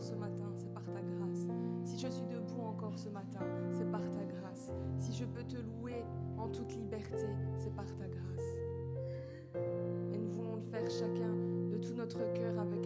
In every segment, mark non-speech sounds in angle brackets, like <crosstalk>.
ce matin, c'est par ta grâce. Si je suis debout encore ce matin, c'est par ta grâce. Si je peux te louer en toute liberté, c'est par ta grâce. Et nous voulons le faire chacun de tout notre cœur avec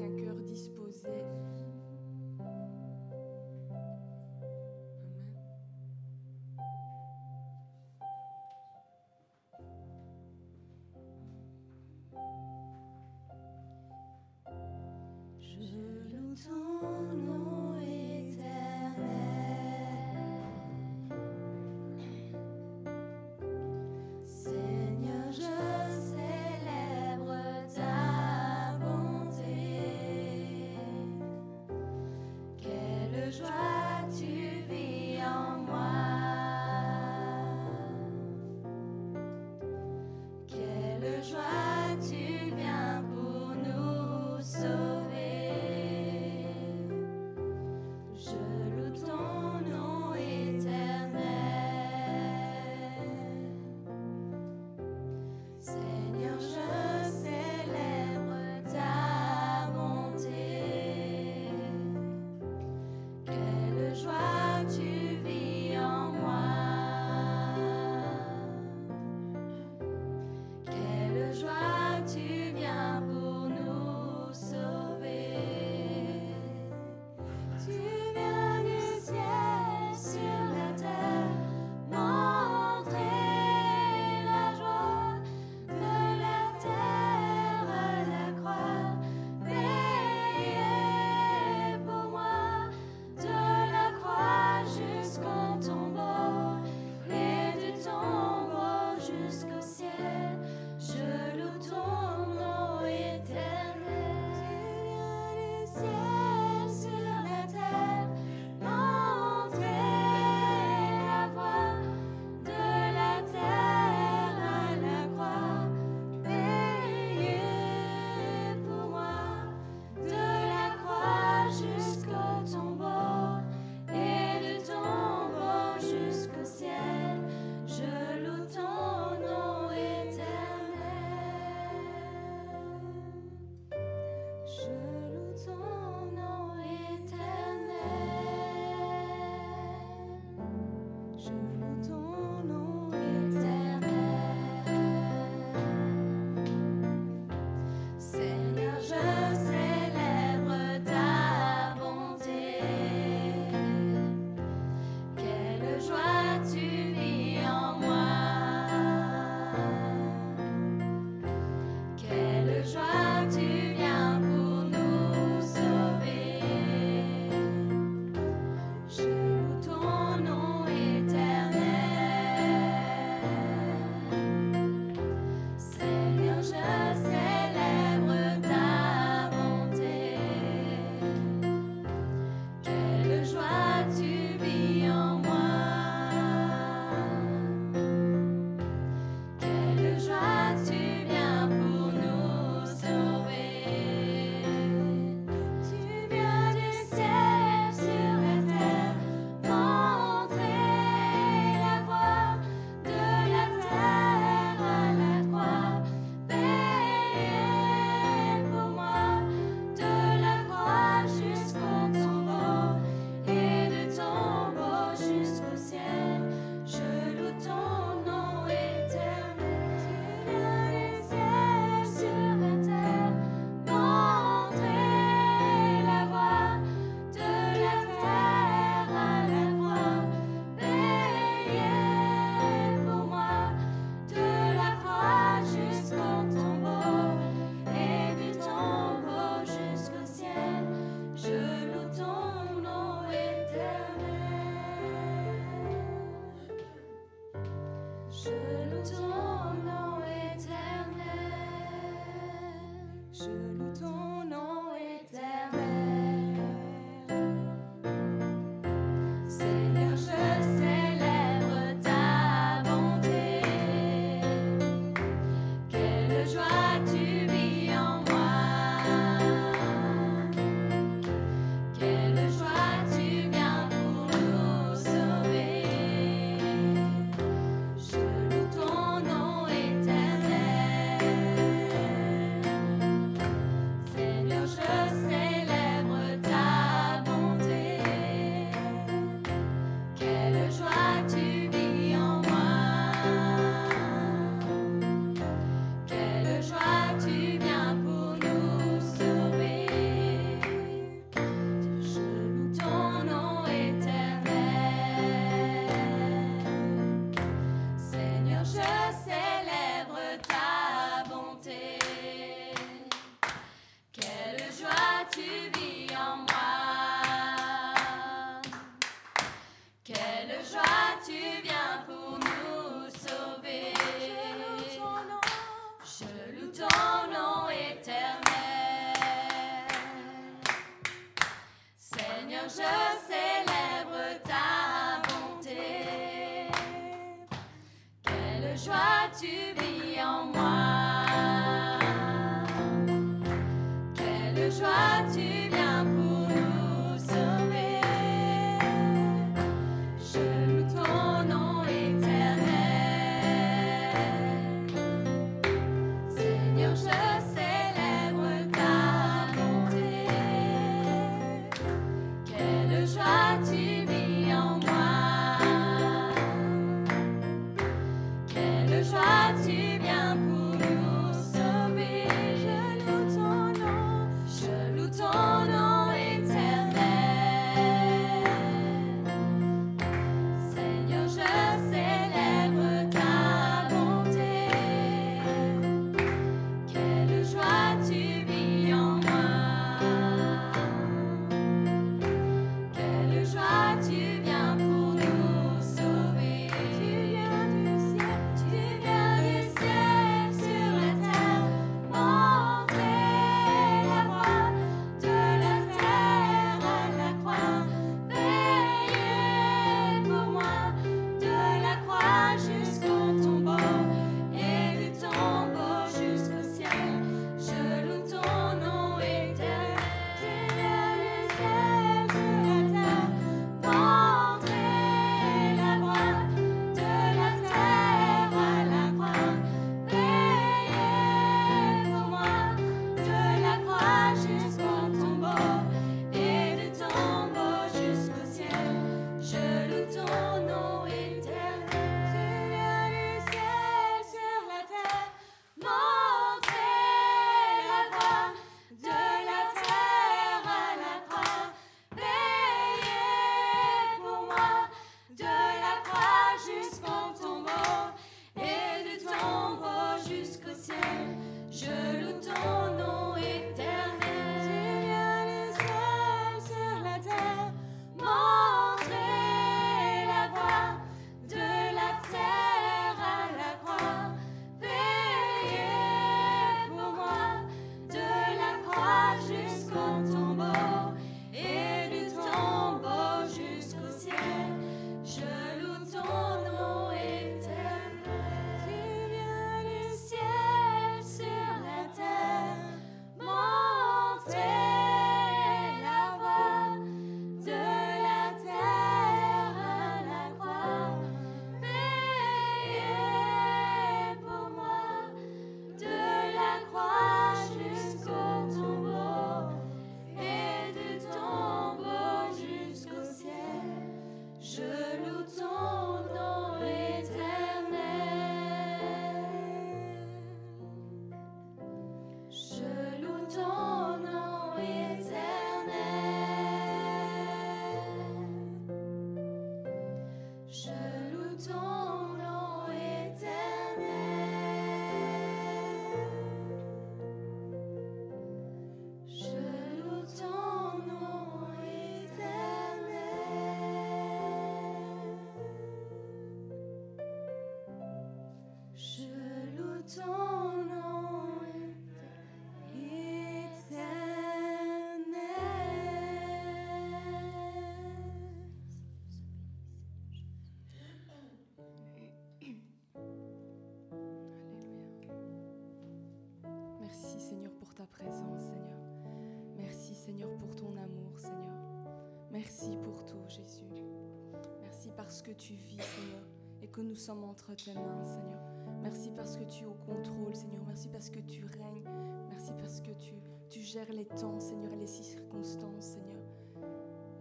que tu vis, Seigneur, et que nous sommes entre tes mains, Seigneur. Merci parce que tu es au contrôle, Seigneur. Merci parce que tu règnes. Merci parce que tu, tu gères les temps, Seigneur, et les circonstances, Seigneur.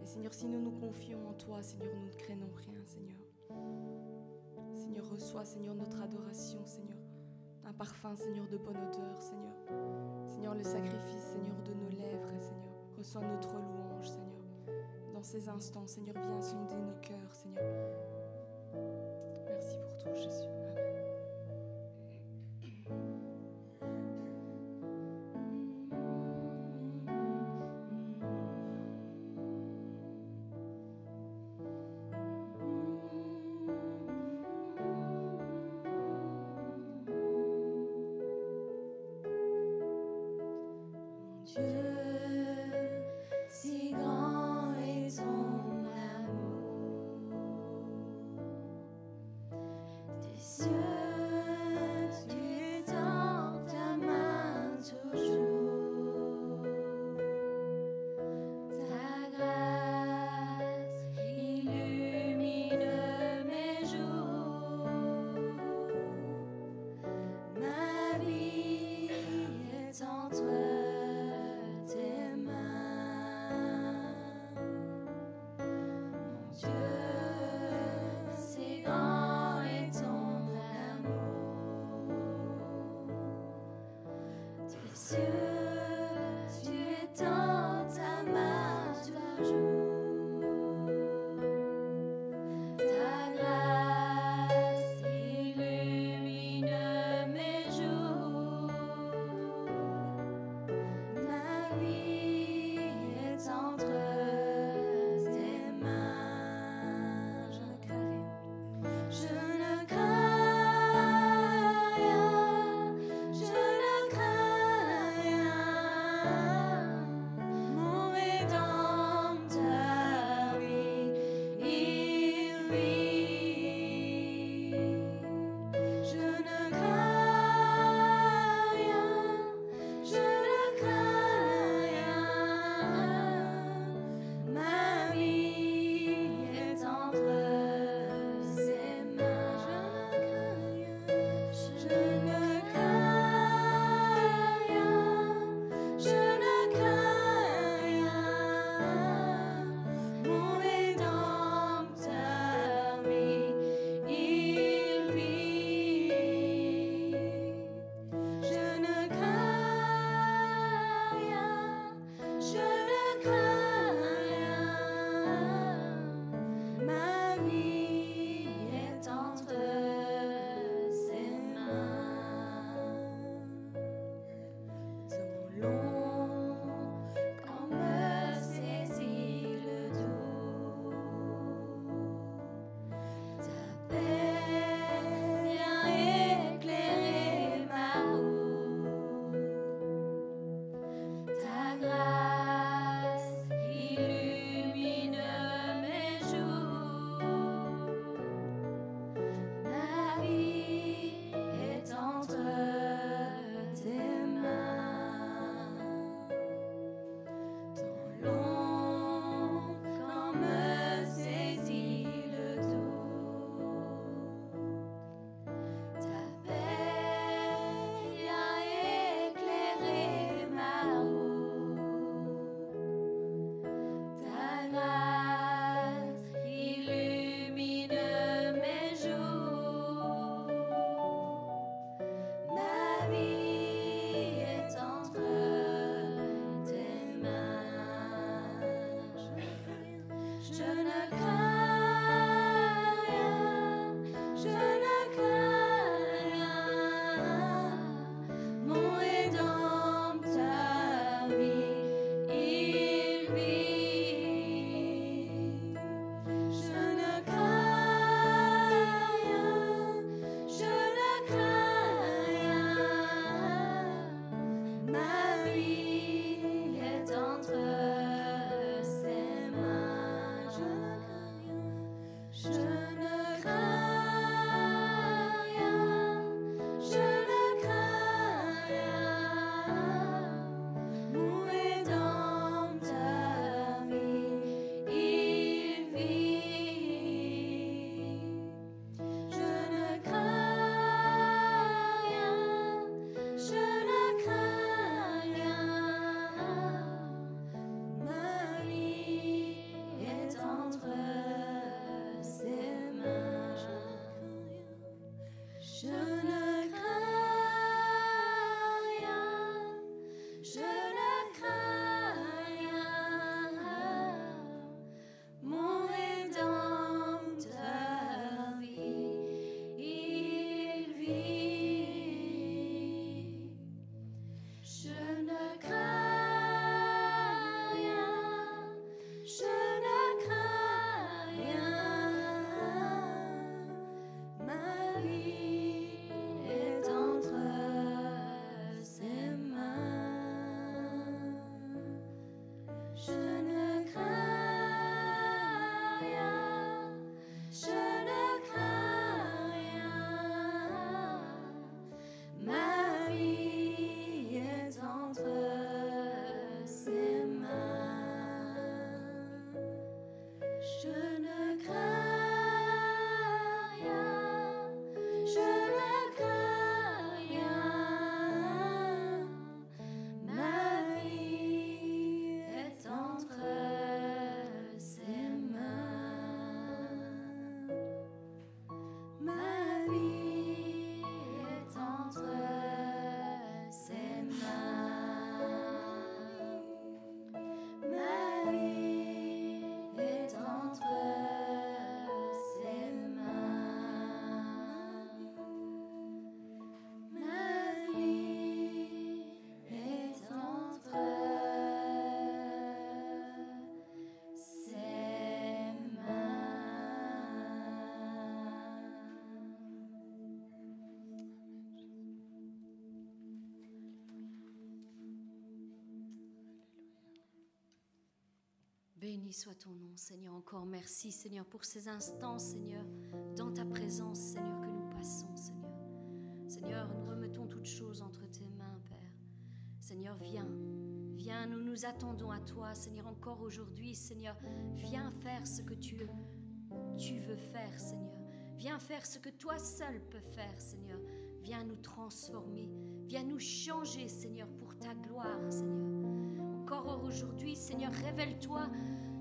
Et Seigneur, si nous nous confions en toi, Seigneur, nous ne craignons rien, Seigneur. Seigneur, reçois, Seigneur, notre adoration, Seigneur. Un parfum, Seigneur, de bonne odeur, Seigneur. Seigneur, le sacrifice, Seigneur, de nos lèvres, Seigneur. Reçois notre louange, Seigneur. Dans ces instants, Seigneur, viens sonder nos cœurs, Seigneur. Merci pour tout, Jésus. Béni soit ton nom, Seigneur. Encore merci, Seigneur, pour ces instants, Seigneur, dans ta présence, Seigneur, que nous passons, Seigneur. Seigneur, nous remettons toutes choses entre tes mains, Père. Seigneur, viens. Viens, nous nous attendons à toi, Seigneur, encore aujourd'hui, Seigneur. Viens faire ce que tu, tu veux faire, Seigneur. Viens faire ce que toi seul peux faire, Seigneur. Viens nous transformer. Viens nous changer, Seigneur, pour ta gloire, Seigneur. Encore aujourd'hui, Seigneur, révèle-toi,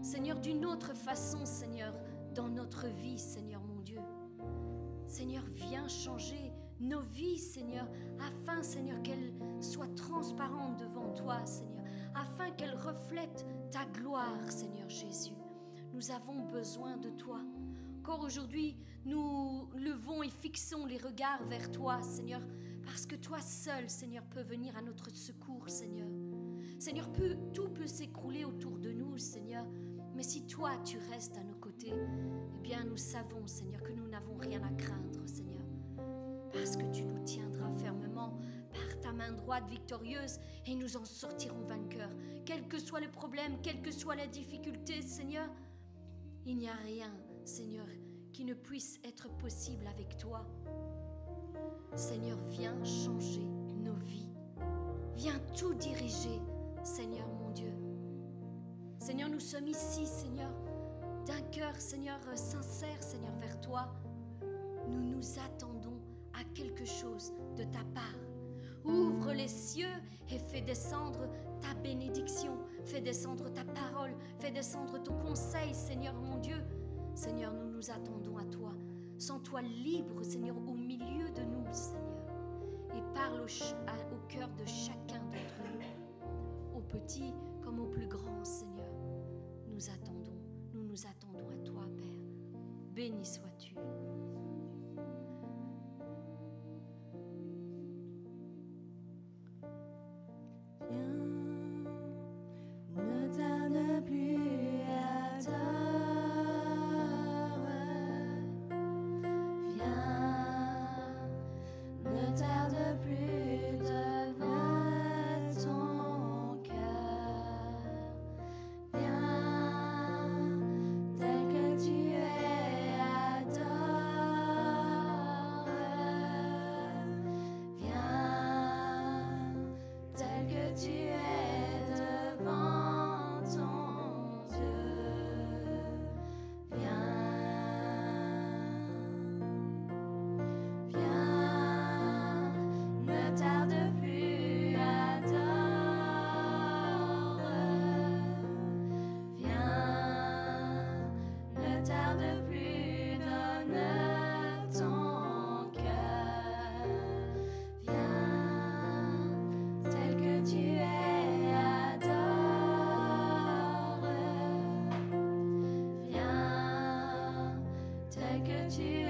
Seigneur, d'une autre façon, Seigneur, dans notre vie, Seigneur mon Dieu. Seigneur, viens changer nos vies, Seigneur, afin, Seigneur, qu'elles soient transparentes devant toi, Seigneur, afin qu'elles reflètent ta gloire, Seigneur Jésus. Nous avons besoin de toi. Encore aujourd'hui, nous levons et fixons les regards vers toi, Seigneur, parce que toi seul, Seigneur, peux venir à notre secours, Seigneur. Seigneur, tout peut s'écrouler autour de nous, Seigneur, mais si toi, tu restes à nos côtés, eh bien, nous savons, Seigneur, que nous n'avons rien à craindre, Seigneur, parce que tu nous tiendras fermement par ta main droite victorieuse et nous en sortirons vainqueurs. Quel que soit le problème, quelle que soit la difficulté, Seigneur, il n'y a rien, Seigneur, qui ne puisse être possible avec toi. Seigneur, viens changer nos vies. Viens tout diriger, Seigneur mon Dieu. Seigneur, nous sommes ici, Seigneur, d'un cœur, Seigneur, euh, sincère, Seigneur, vers toi. Nous nous attendons à quelque chose de ta part. Ouvre les cieux et fais descendre ta bénédiction, fais descendre ta parole, fais descendre ton conseil, Seigneur mon Dieu. Seigneur, nous nous attendons à toi. Sens-toi libre, Seigneur, au milieu de nous, Seigneur. Et parle au, au cœur de chacun d'entre nous, au petit comme au plus grand, Seigneur. Nous attendons, nous nous attendons à toi, Père. Béni sois-tu. Tu es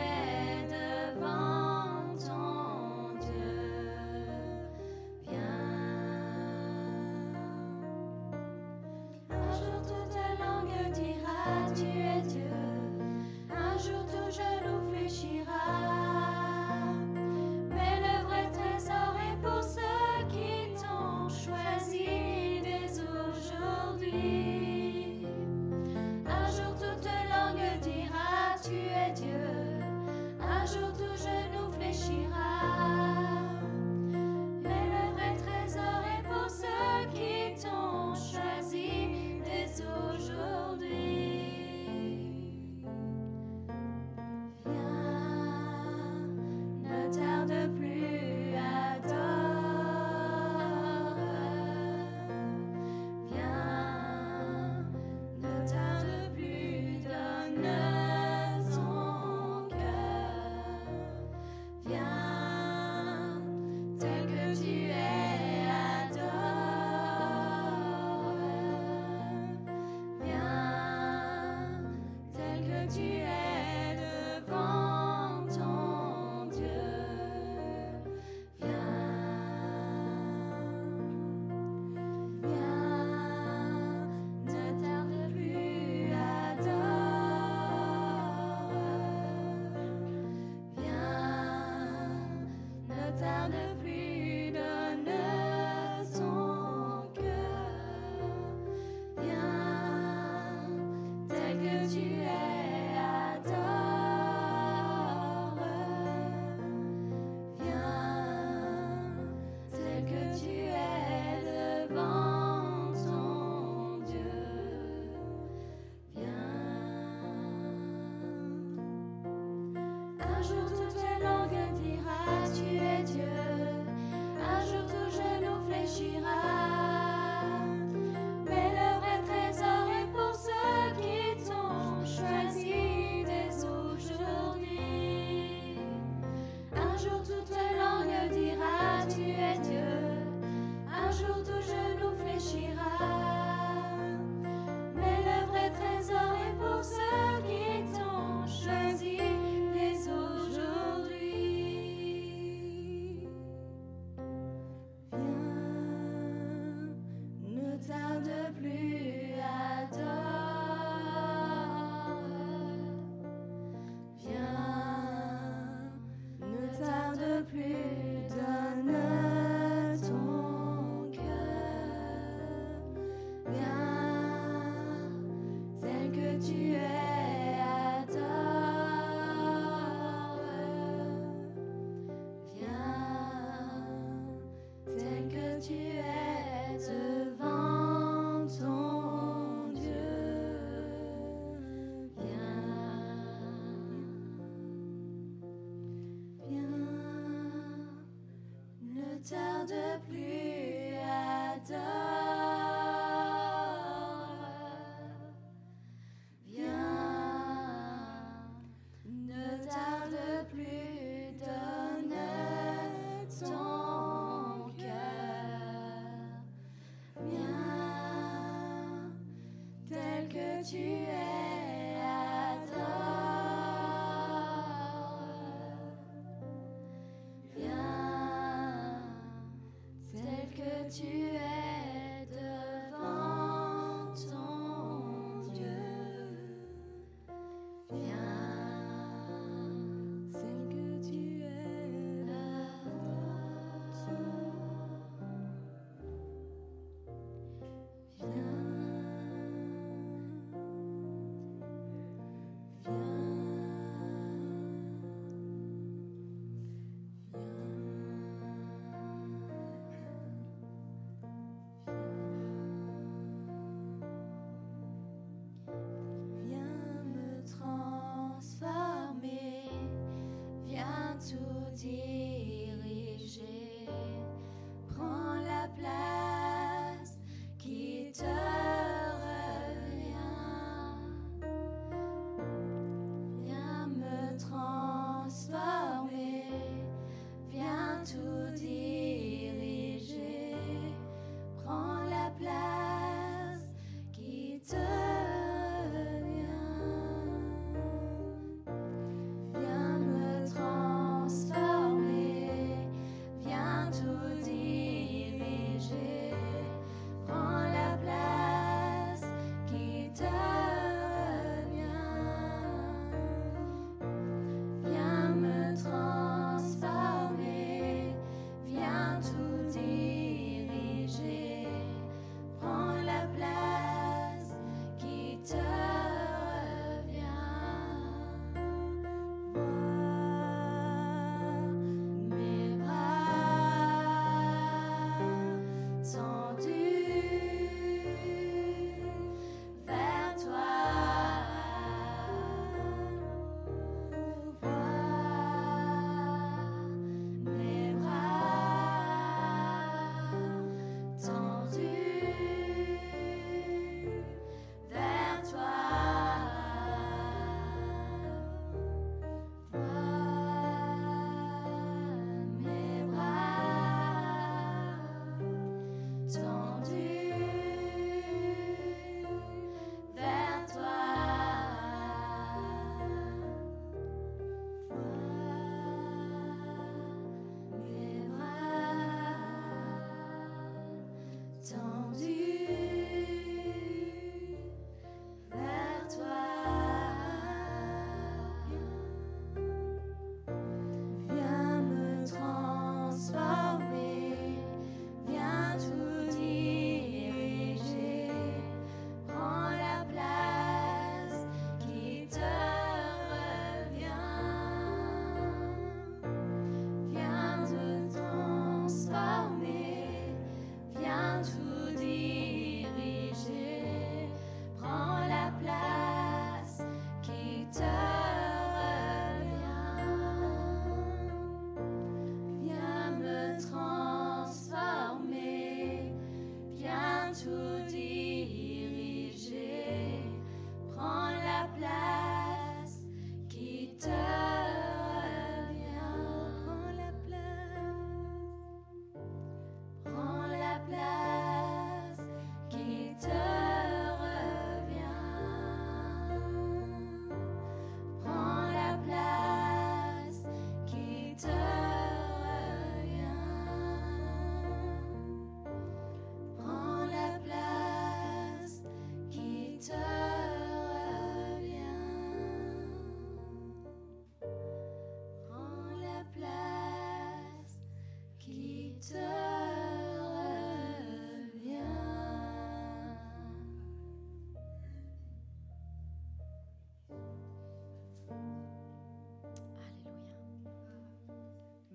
ne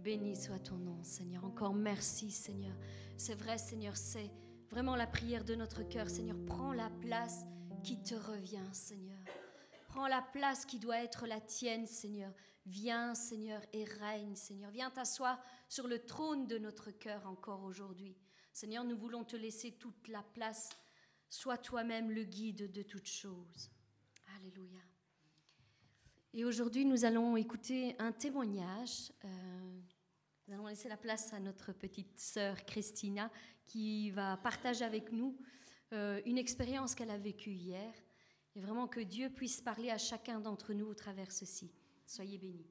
Béni soit ton nom, Seigneur. Encore merci, Seigneur. C'est vrai, Seigneur, c'est vraiment la prière de notre cœur. Seigneur, prends la place qui te revient, Seigneur. Prends la place qui doit être la tienne, Seigneur. Viens, Seigneur, et règne, Seigneur. Viens t'asseoir sur le trône de notre cœur encore aujourd'hui. Seigneur, nous voulons te laisser toute la place. Sois toi-même le guide de toutes choses. Alléluia. Et aujourd'hui, nous allons écouter un témoignage. Euh, laisser la place à notre petite sœur Christina qui va partager avec nous euh, une expérience qu'elle a vécue hier. Et vraiment que Dieu puisse parler à chacun d'entre nous au travers ceci. Soyez bénis.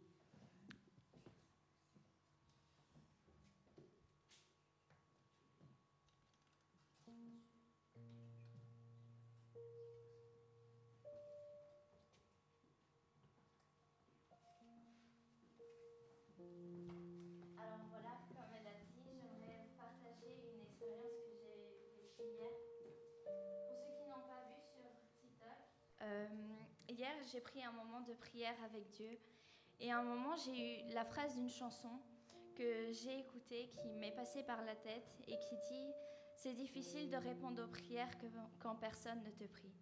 J'ai pris un moment de prière avec Dieu. Et à un moment, j'ai eu la phrase d'une chanson que j'ai écoutée, qui m'est passée par la tête et qui dit C'est difficile de répondre aux prières quand personne ne te prie.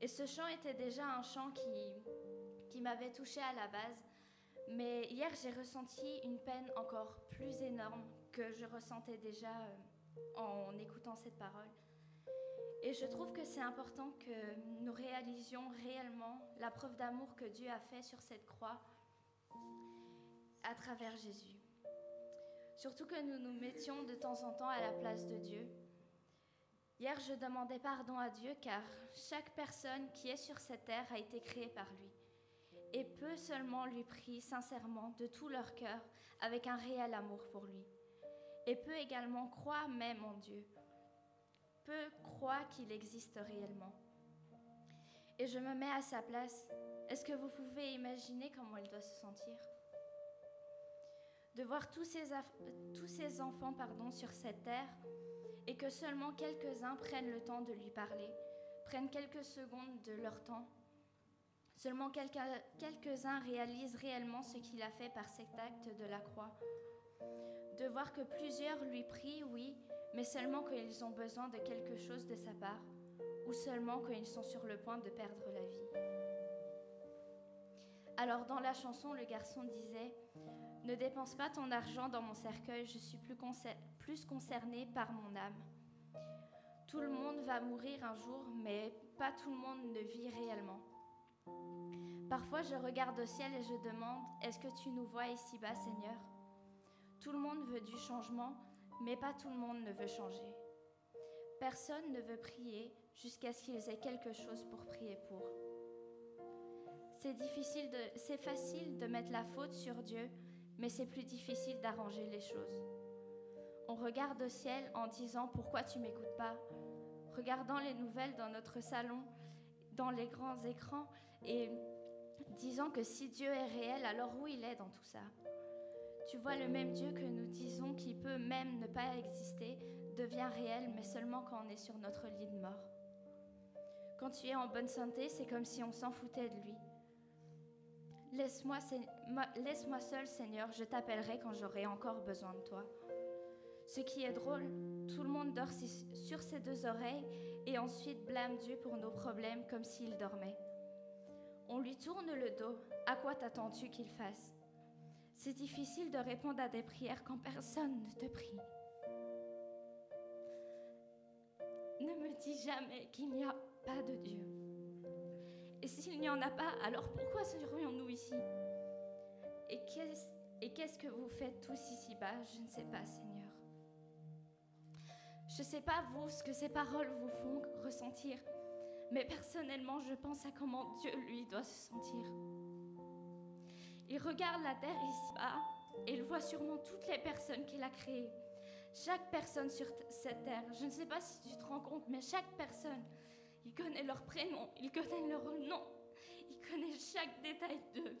Et ce chant était déjà un chant qui, qui m'avait touché à la base. Mais hier, j'ai ressenti une peine encore plus énorme que je ressentais déjà euh, en écoutant cette parole. Et je trouve que c'est important que nous réalisions réellement la preuve d'amour que Dieu a fait sur cette croix à travers Jésus. Surtout que nous nous mettions de temps en temps à la place de Dieu. Hier, je demandais pardon à Dieu car chaque personne qui est sur cette terre a été créée par lui et peut seulement lui prier sincèrement de tout leur cœur avec un réel amour pour lui et peut également croire même en Dieu peu croient qu'il existe réellement. Et je me mets à sa place. Est-ce que vous pouvez imaginer comment elle doit se sentir? De voir tous ces enfants pardon, sur cette terre et que seulement quelques-uns prennent le temps de lui parler, prennent quelques secondes de leur temps. Seulement quelques-uns réalisent réellement ce qu'il a fait par cet acte de la croix. De voir que plusieurs lui prient, oui, mais seulement quand ils ont besoin de quelque chose de sa part, ou seulement quand ils sont sur le point de perdre la vie. Alors dans la chanson, le garçon disait Ne dépense pas ton argent dans mon cercueil, je suis plus, plus concerné par mon âme. Tout le monde va mourir un jour, mais pas tout le monde ne vit réellement. Parfois, je regarde au ciel et je demande Est-ce que tu nous vois ici-bas, Seigneur? Tout le monde veut du changement, mais pas tout le monde ne veut changer. Personne ne veut prier jusqu'à ce qu'ils aient quelque chose pour prier pour. C'est difficile de, c'est facile de mettre la faute sur Dieu, mais c'est plus difficile d'arranger les choses. On regarde au ciel en disant pourquoi tu m'écoutes pas, regardant les nouvelles dans notre salon, dans les grands écrans et disant que si Dieu est réel, alors où il est dans tout ça? Tu vois, le même Dieu que nous disons qui peut même ne pas exister devient réel, mais seulement quand on est sur notre lit de mort. Quand tu es en bonne santé, c'est comme si on s'en foutait de lui. Laisse-moi laisse seul, Seigneur, je t'appellerai quand j'aurai encore besoin de toi. Ce qui est drôle, tout le monde dort sur ses deux oreilles et ensuite blâme Dieu pour nos problèmes comme s'il dormait. On lui tourne le dos. À quoi t'attends-tu qu'il fasse? C'est difficile de répondre à des prières quand personne ne te prie. Ne me dis jamais qu'il n'y a pas de Dieu. Et s'il n'y en a pas, alors pourquoi serions-nous ici? Et qu'est-ce que vous faites tous ici-bas? Je ne sais pas, Seigneur. Je ne sais pas vous ce que ces paroles vous font ressentir, mais personnellement, je pense à comment Dieu, lui, doit se sentir. Il regarde la terre ici-bas et il voit sûrement toutes les personnes qu'il a créées. Chaque personne sur cette terre, je ne sais pas si tu te rends compte, mais chaque personne, il connaît leur prénom, il connaît leur nom, il connaît chaque détail d'eux.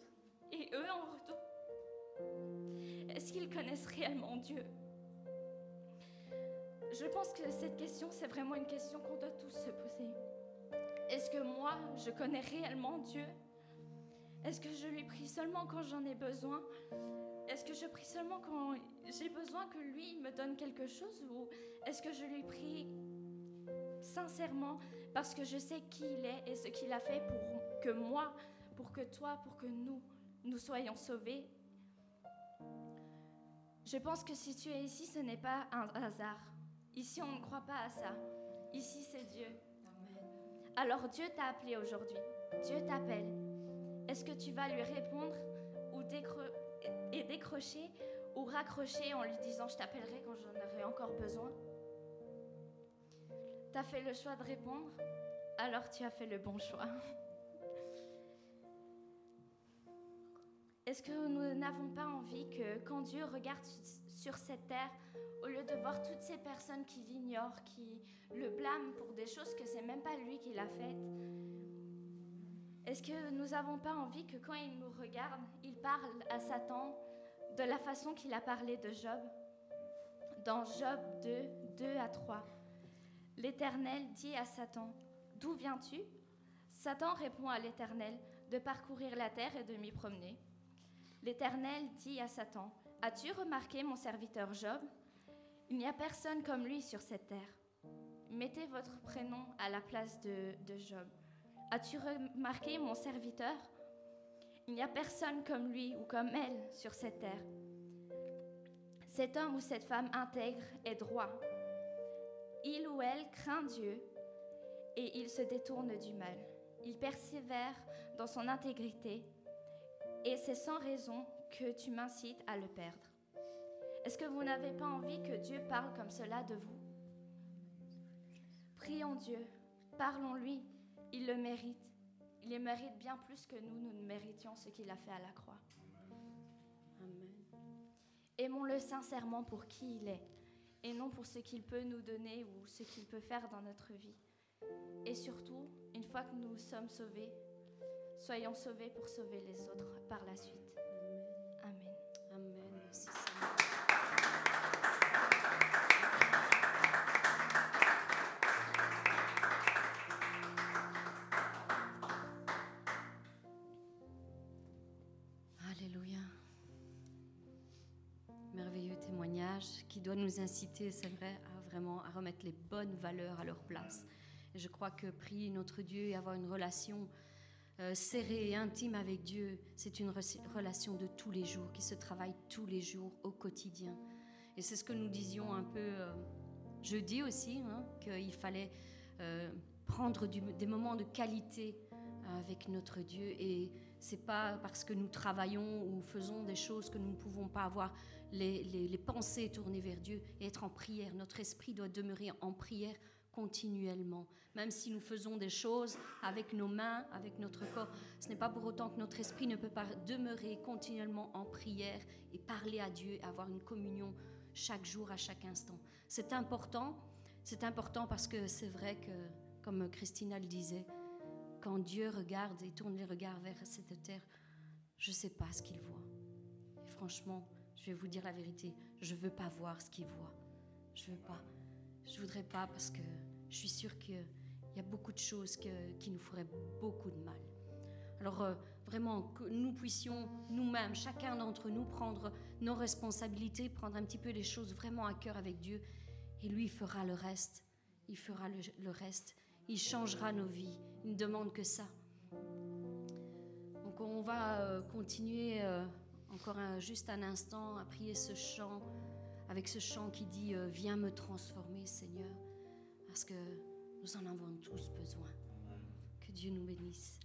Et eux en retour, est-ce qu'ils connaissent réellement Dieu? Je pense que cette question, c'est vraiment une question qu'on doit tous se poser. Est-ce que moi, je connais réellement Dieu? Est-ce que je lui prie seulement quand j'en ai besoin? Est-ce que je prie seulement quand j'ai besoin que lui me donne quelque chose ou est-ce que je lui prie sincèrement parce que je sais qui il est et ce qu'il a fait pour que moi, pour que toi, pour que nous, nous soyons sauvés? Je pense que si tu es ici, ce n'est pas un hasard. Ici, on ne croit pas à ça. Ici, c'est Dieu. Alors Dieu t'a appelé aujourd'hui. Dieu t'appelle. Est-ce que tu vas lui répondre et décrocher ou raccrocher en lui disant je t'appellerai quand j'en aurai encore besoin? Tu as fait le choix de répondre, alors tu as fait le bon choix. Est-ce que nous n'avons pas envie que quand Dieu regarde sur cette terre, au lieu de voir toutes ces personnes qui l'ignorent, qui le blâment pour des choses que c'est même pas lui qui l'a faites, est-ce que nous n'avons pas envie que quand il nous regarde, il parle à Satan de la façon qu'il a parlé de Job? Dans Job 2, 2 à 3, l'Éternel dit à Satan, D'où viens-tu Satan répond à l'Éternel, De parcourir la terre et de m'y promener. L'Éternel dit à Satan, As-tu remarqué mon serviteur Job? Il n'y a personne comme lui sur cette terre. Mettez votre prénom à la place de, de Job. As-tu remarqué mon serviteur? Il n'y a personne comme lui ou comme elle sur cette terre. Cet homme ou cette femme intègre et droit. Il ou elle craint Dieu et il se détourne du mal. Il persévère dans son intégrité et c'est sans raison que tu m'incites à le perdre. Est-ce que vous n'avez pas envie que Dieu parle comme cela de vous? Prions Dieu, parlons-lui, il le mérite. Il le mérite bien plus que nous, nous ne méritions ce qu'il a fait à la croix. Amen. Aimons-le sincèrement pour qui il est et non pour ce qu'il peut nous donner ou ce qu'il peut faire dans notre vie. Et surtout, une fois que nous sommes sauvés, soyons sauvés pour sauver les autres par la suite. Amen. Amen. Doit nous inciter, c'est vrai, à vraiment à remettre les bonnes valeurs à leur place. Et je crois que prier notre Dieu et avoir une relation euh, serrée et intime avec Dieu, c'est une relation de tous les jours, qui se travaille tous les jours, au quotidien. Et c'est ce que nous disions un peu euh, jeudi aussi, hein, qu'il fallait euh, prendre des moments de qualité avec notre Dieu. Et c'est pas parce que nous travaillons ou faisons des choses que nous ne pouvons pas avoir les, pensées tournées vers Dieu et être en prière. Notre esprit doit demeurer en prière continuellement. Même si nous faisons des choses avec nos mains, avec notre corps, ce n'est pas pour autant que notre esprit ne peut pas demeurer continuellement en prière et parler à Dieu et avoir une communion chaque jour, à chaque instant. C'est important, c'est important parce que c'est vrai que, comme Christina le disait, quand Dieu regarde et tourne les regards vers cette terre, je ne sais pas ce qu'il voit. Et franchement, je vais vous dire la vérité, je veux pas voir ce qu'il voit. Je veux pas. Je voudrais pas parce que je suis sûre qu'il y a beaucoup de choses qui nous feraient beaucoup de mal. Alors euh, vraiment que nous puissions nous-mêmes, chacun d'entre nous, prendre nos responsabilités, prendre un petit peu les choses vraiment à cœur avec Dieu, et lui fera le reste. Il fera le, reste. Il changera nos vies. Il ne demande que ça. Donc on va euh, continuer euh, encore juste un instant à prier ce chant avec ce chant qui dit euh, Viens me transformer, Seigneur, parce que nous en avons tous besoin. Que Dieu nous bénisse.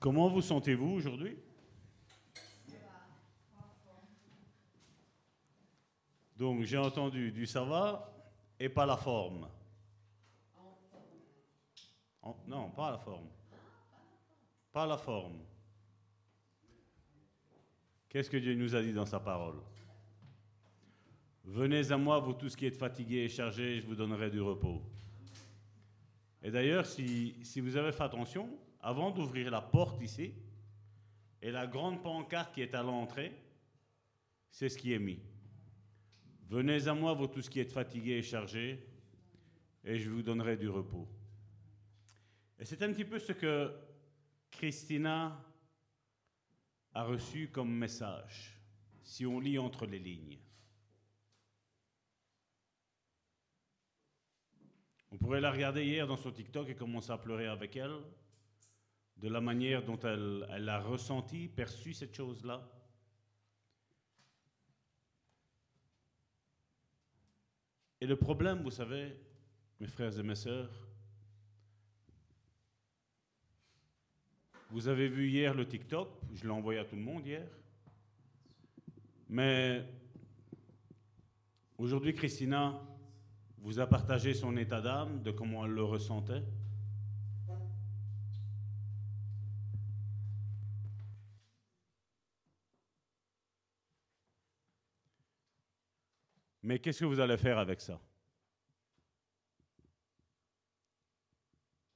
Comment vous sentez-vous aujourd'hui? Donc j'ai entendu du ça va et pas la forme. Non, pas la forme. Pas la forme. Qu'est-ce que Dieu nous a dit dans sa parole? Venez à moi, vous tous qui êtes fatigués et chargés, je vous donnerai du repos. Et d'ailleurs, si, si vous avez fait attention, avant d'ouvrir la porte ici, et la grande pancarte qui est à l'entrée, c'est ce qui est mis. Venez à moi, vous tous qui êtes fatigués et chargés, et je vous donnerai du repos. Et c'est un petit peu ce que Christina a reçu comme message, si on lit entre les lignes. On pourrait la regarder hier dans son TikTok et commencer à pleurer avec elle, de la manière dont elle, elle a ressenti, perçu cette chose-là. Et le problème, vous savez, mes frères et mes sœurs, vous avez vu hier le TikTok, je l'ai envoyé à tout le monde hier, mais aujourd'hui, Christina vous a partagé son état d'âme, de comment elle le ressentait? Mais qu'est-ce que vous allez faire avec ça?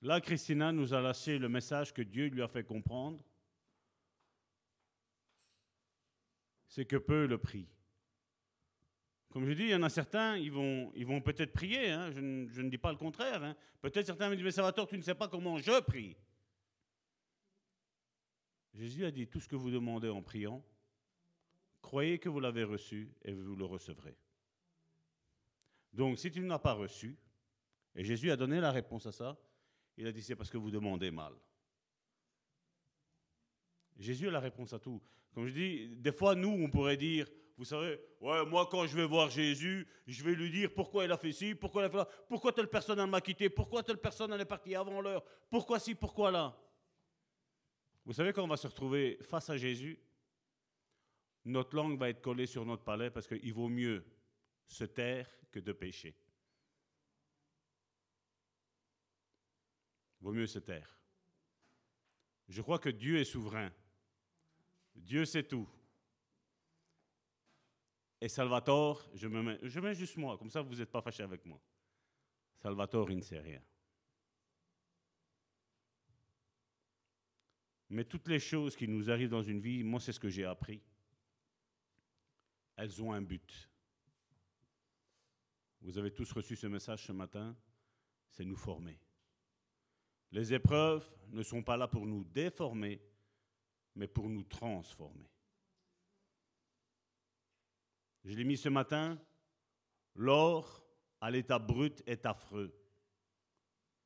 Là, Christina nous a lâché le message que Dieu lui a fait comprendre. C'est que peu le prix. Comme je dis, il y en a certains, ils vont, peut-être prier, hein, je, ne, dis pas le contraire. hein. Peut-être certains me disent, mais Salvatore, tu ne sais pas comment je prie. Jésus a dit, tout ce que vous demandez en priant, croyez que vous l'avez reçu et vous le recevrez. Donc, si tu ne l'as pas reçu, et Jésus a donné la réponse à ça, il a dit, c'est parce que vous demandez mal. Jésus a la réponse à tout. Comme je dis, des fois, nous, on pourrait dire, vous savez, ouais, moi, quand je vais voir Jésus, je vais lui dire pourquoi il a fait ci, pourquoi il a fait là, pourquoi telle personne m'a quitté, pourquoi telle personne elle est partie avant l'heure, pourquoi ci, pourquoi là. Vous savez, quand on va se retrouver face à Jésus, notre langue va être collée sur notre palais parce qu'il vaut mieux se taire que de pécher. Vaut mieux se taire. Je crois que Dieu est souverain. Dieu sait tout. Et Salvatore, je me mets, je mets juste moi, comme ça vous n'êtes pas fâché avec moi. Salvatore, il ne sait rien. Mais toutes les choses qui nous arrivent dans une vie, moi c'est ce que j'ai appris. Elles ont un but. Vous avez tous reçu ce message ce matin, c'est nous former. Les épreuves ne sont pas là pour nous déformer, mais pour nous transformer. Je l'ai mis ce matin, l'or à l'état brut est affreux.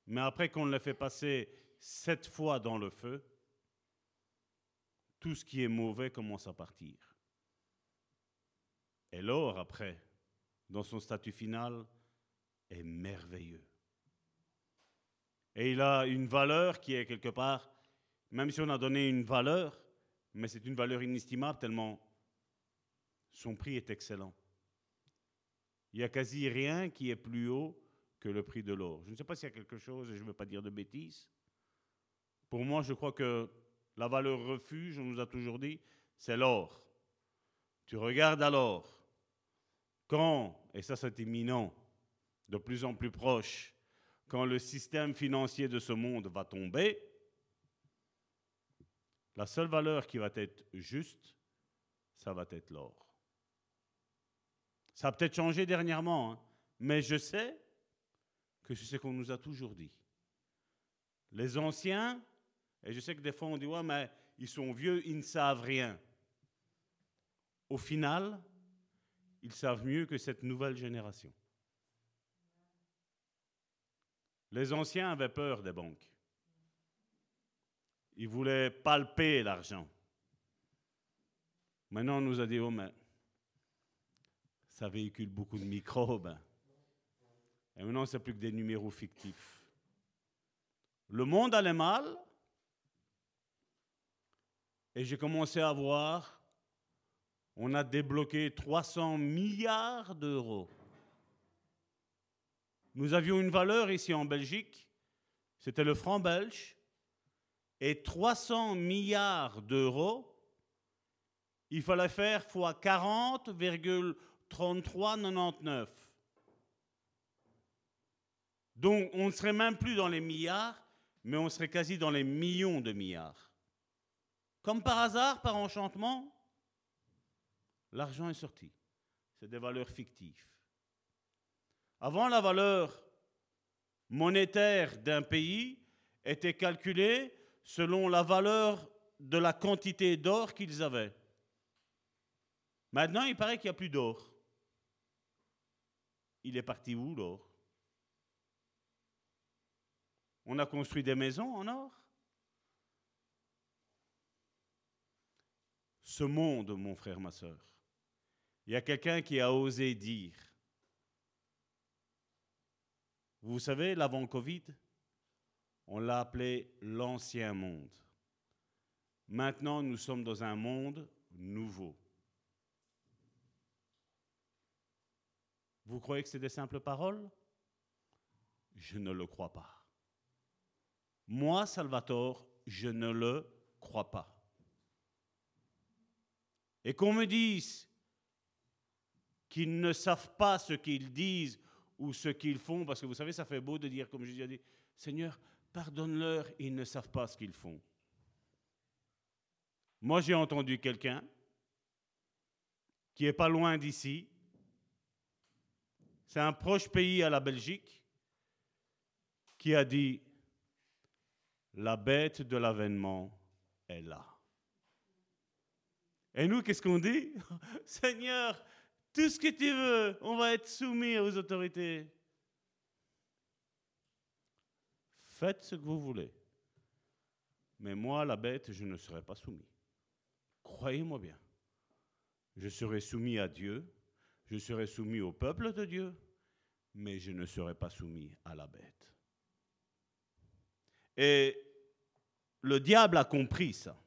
Mais après qu'on l'a fait passer sept fois dans le feu, tout ce qui est mauvais commence à partir. Et l'or, après, dans son statut final, est merveilleux. Et il a une valeur qui est quelque part, même si on a donné une valeur, mais c'est une valeur inestimable tellement son prix est excellent. Il n'y a quasi rien qui est plus haut que le prix de l'or. Je ne sais pas s'il y a quelque chose, et je ne veux pas dire de bêtises. Pour moi, je crois que la valeur refuge, on nous a toujours dit, c'est l'or. Tu regardes alors, quand, et ça c'est imminent, de plus en plus proche, quand le système financier de ce monde va tomber, la seule valeur qui va être juste, ça va être l'or. Ça a peut-être changé dernièrement, hein, mais je sais que c'est ce qu'on nous a toujours dit. Les anciens, et je sais que des fois on dit, ouais, mais ils sont vieux, ils ne savent rien. Au final, ils savent mieux que cette nouvelle génération. Les anciens avaient peur des banques. Ils voulaient palper l'argent. Maintenant, on nous a dit, oh, mais ça véhicule beaucoup de microbes. Et maintenant, c'est plus que des numéros fictifs. Le monde allait mal. Et j'ai commencé à voir, on a débloqué 300 milliards d'euros. Nous avions une valeur ici en Belgique, c'était le franc belge, et 300 milliards d'euros, il fallait faire fois 40,3399. Donc on ne serait même plus dans les milliards, mais on serait quasi dans les millions de milliards. Comme par hasard, par enchantement, l'argent est sorti. C'est des valeurs fictives. Avant, la valeur monétaire d'un pays était calculée selon la valeur de la quantité d'or qu'ils avaient. Maintenant, il paraît qu'il n'y a plus d'or. Il est parti où l'or On a construit des maisons en or? Ce monde, mon frère, ma soeur, il y a quelqu'un qui a osé dire, vous savez, l'avant-Covid, on l'a appelé l'ancien monde. Maintenant, nous sommes dans un monde nouveau. Vous croyez que c'est des simples paroles? Je ne le crois pas. Moi, Salvatore, je ne le crois pas. Et qu'on me dise qu'ils ne savent pas ce qu'ils disent ou ce qu'ils font, parce que vous savez, ça fait beau de dire, comme Jésus a dit, Seigneur, pardonne-leur, ils ne savent pas ce qu'ils font. Moi, j'ai entendu quelqu'un qui est pas loin d'ici. C'est un proche pays à la Belgique qui a dit la bête de l'avènement est là. Et nous, qu'est-ce qu'on dit? <laughs> Seigneur, tout ce que tu veux, on va être soumis aux autorités. Faites ce que vous voulez. Mais moi, la bête, je ne serai pas soumis. Croyez-moi bien. Je serai soumis à Dieu, je serai soumis au peuple de Dieu, mais je ne serai pas soumis à la bête. Et le diable a compris ça.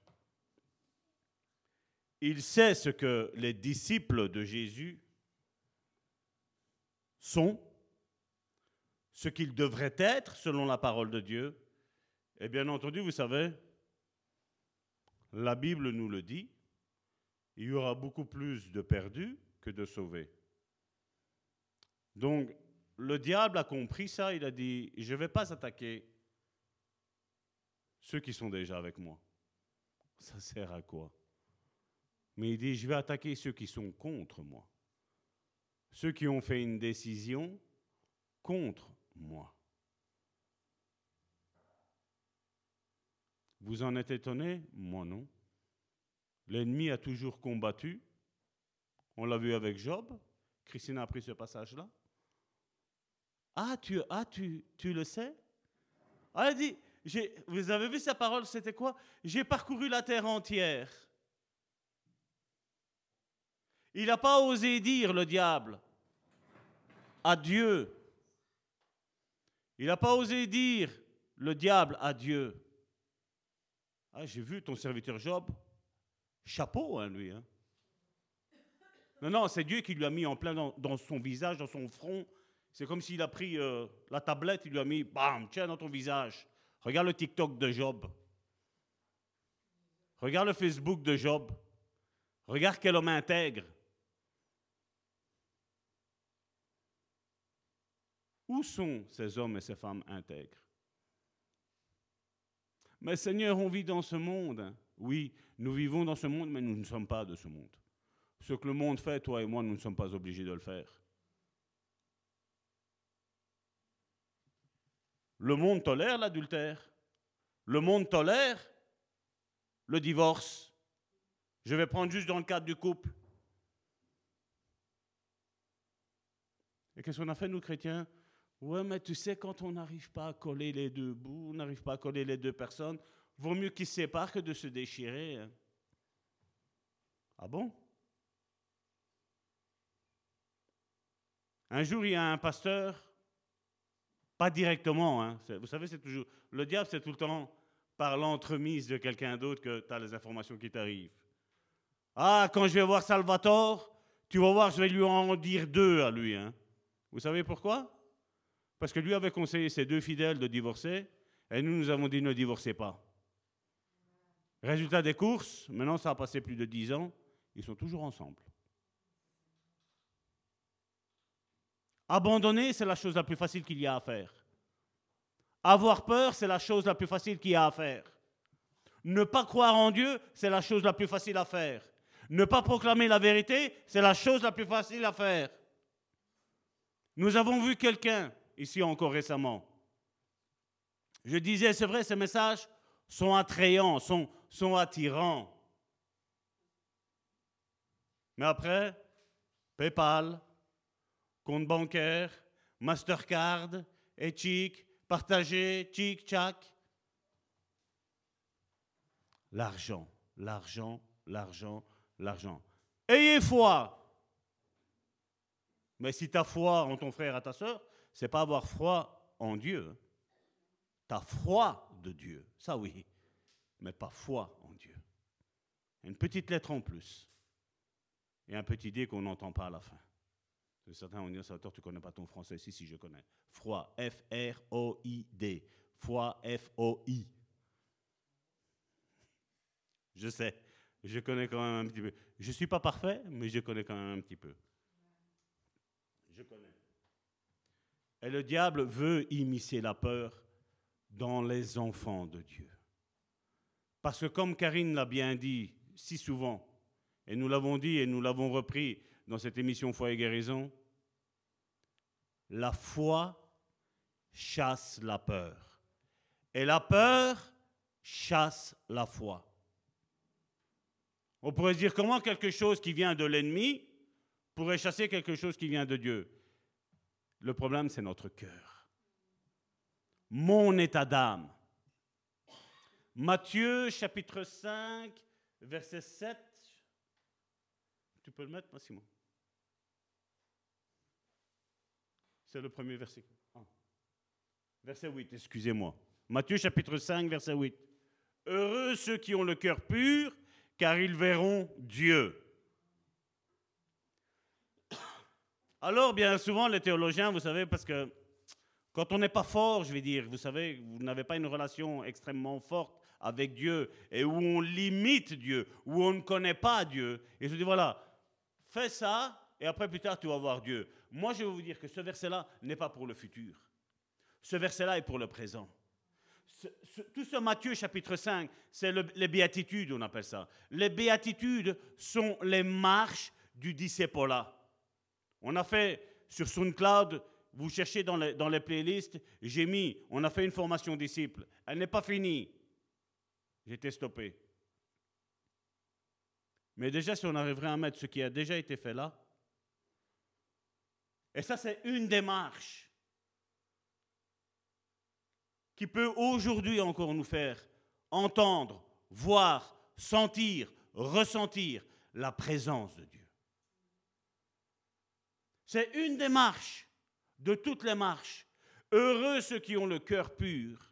Il sait ce que les disciples de Jésus sont, ce qu'ils devraient être selon la parole de Dieu. Et bien entendu, vous savez, la Bible nous le dit, il y aura beaucoup plus de perdus que de sauvés. Donc, le diable a compris ça, il a dit, je ne vais pas attaquer ceux qui sont déjà avec moi. Ça sert à quoi? Mais il dit, je vais attaquer ceux qui sont contre moi. Ceux qui ont fait une décision contre moi. Vous en êtes étonné? Moi non. L'ennemi a toujours combattu. On l'a vu avec Job. Christine a appris ce passage-là. Ah, tu, ah, tu, tu le sais? Ah, elle dit, vous avez vu sa parole, c'était quoi? J'ai parcouru la terre entière. Il n'a pas osé dire, le diable, à Dieu. Il n'a pas osé dire, le diable, à Dieu. Ah, j'ai vu ton serviteur Job. Chapeau, hein, lui. Hein. Non, non, c'est Dieu qui lui a mis en plein dans, son visage, dans son front. C'est comme s'il a pris euh, la tablette, il lui a mis, bam, tiens, dans ton visage. Regarde le TikTok de Job. Regarde le Facebook de Job. Regarde quel homme intègre. Où sont ces hommes et ces femmes intègres? Mais Seigneur, on vit dans ce monde. Oui, nous vivons dans ce monde, mais nous ne sommes pas de ce monde. Ce que le monde fait, toi et moi, nous ne sommes pas obligés de le faire. Le monde tolère l'adultère. Le monde tolère le divorce. Je vais prendre juste dans le cadre du couple. Et qu'est-ce qu'on a fait, nous chrétiens? Ouais, mais tu sais, quand on n'arrive pas à coller les deux bouts, on n'arrive pas à coller les deux personnes, vaut mieux qu'ils se séparent que de se déchirer. Hein. Ah bon? Un jour, il y a un pasteur Pas directement. Hein. Vous savez, c'est toujours. Le diable, c'est tout le temps par l'entremise de quelqu'un d'autre que tu as les informations qui t'arrivent. Ah, quand je vais voir Salvatore, tu vas voir, je vais lui en dire deux à lui. hein. Vous savez pourquoi? Parce que lui avait conseillé ses deux fidèles de divorcer, et nous, nous avons dit ne divorcez pas. Résultat des courses, maintenant ça a passé plus de dix ans, ils sont toujours ensemble. Abandonner, c'est la chose la plus facile qu'il y a à faire. Avoir peur, c'est la chose la plus facile qu'il y a à faire. Ne pas croire en Dieu, c'est la chose la plus facile à faire. Ne pas proclamer la vérité, c'est la chose la plus facile à faire. Nous avons vu quelqu'un, ici encore récemment. Je disais, c'est vrai, ces messages sont attrayants, sont, sont attirants. Mais après, PayPal, compte bancaire, Mastercard, chic, partagé, chic, tchac. L'argent, l'argent, l'argent, l'argent. Ayez foi. Mais si tu as foi en ton frère et ta soeur, c'est pas avoir foi en Dieu. Tu as foi de Dieu, ça oui, mais pas foi en Dieu. Une petite lettre en plus. Et un petit dé qu'on n'entend pas à la fin. Certains vont dire, Salvatore, tu connais pas ton français. Si, si, je connais. Froid, F-R-O-I-D. Foi, F-O-I. Je sais, je connais quand même un petit peu. Je ne suis pas parfait, mais je connais quand même un petit peu. Je connais. Et le diable veut immiscer la peur dans les enfants de Dieu. Parce que comme Karine l'a bien dit si souvent, et nous l'avons dit et nous l'avons repris dans cette émission Foi et guérison, la foi chasse la peur. Et la peur chasse la foi. On pourrait se dire comment quelque chose qui vient de l'ennemi pourrait chasser quelque chose qui vient de Dieu? Le problème, c'est notre cœur. Mon état d'âme. Matthieu chapitre 5, verset 7. Tu peux le mettre, Massimo C'est le premier verset. Verset 8, excusez-moi. Matthieu chapitre 5, verset 8. Heureux ceux qui ont le cœur pur, car ils verront Dieu. Alors, bien souvent, les théologiens, vous savez, parce que quand on n'est pas fort, je vais dire, vous savez, vous n'avez pas une relation extrêmement forte avec Dieu et où on limite Dieu, où on ne connaît pas Dieu, et je dis voilà, fais ça et après plus tard tu vas voir Dieu. Moi, je vais vous dire que ce verset-là n'est pas pour le futur. Ce verset-là est pour le présent. Tout ce Matthieu chapitre 5, c'est le- les béatitudes, on appelle ça. Les béatitudes sont les marches du discipolat. On a fait sur SoundCloud, vous cherchez dans les, dans les playlists, j'ai mis, on a fait une formation disciple. Elle n'est pas finie. J'étais stoppé. Mais déjà, si on arriverait à mettre ce qui a déjà été fait là, et ça, c'est une démarche qui peut aujourd'hui encore nous faire entendre, voir, sentir, ressentir la présence de Dieu. C'est une des marches de toutes les marches. Heureux ceux qui ont le cœur pur.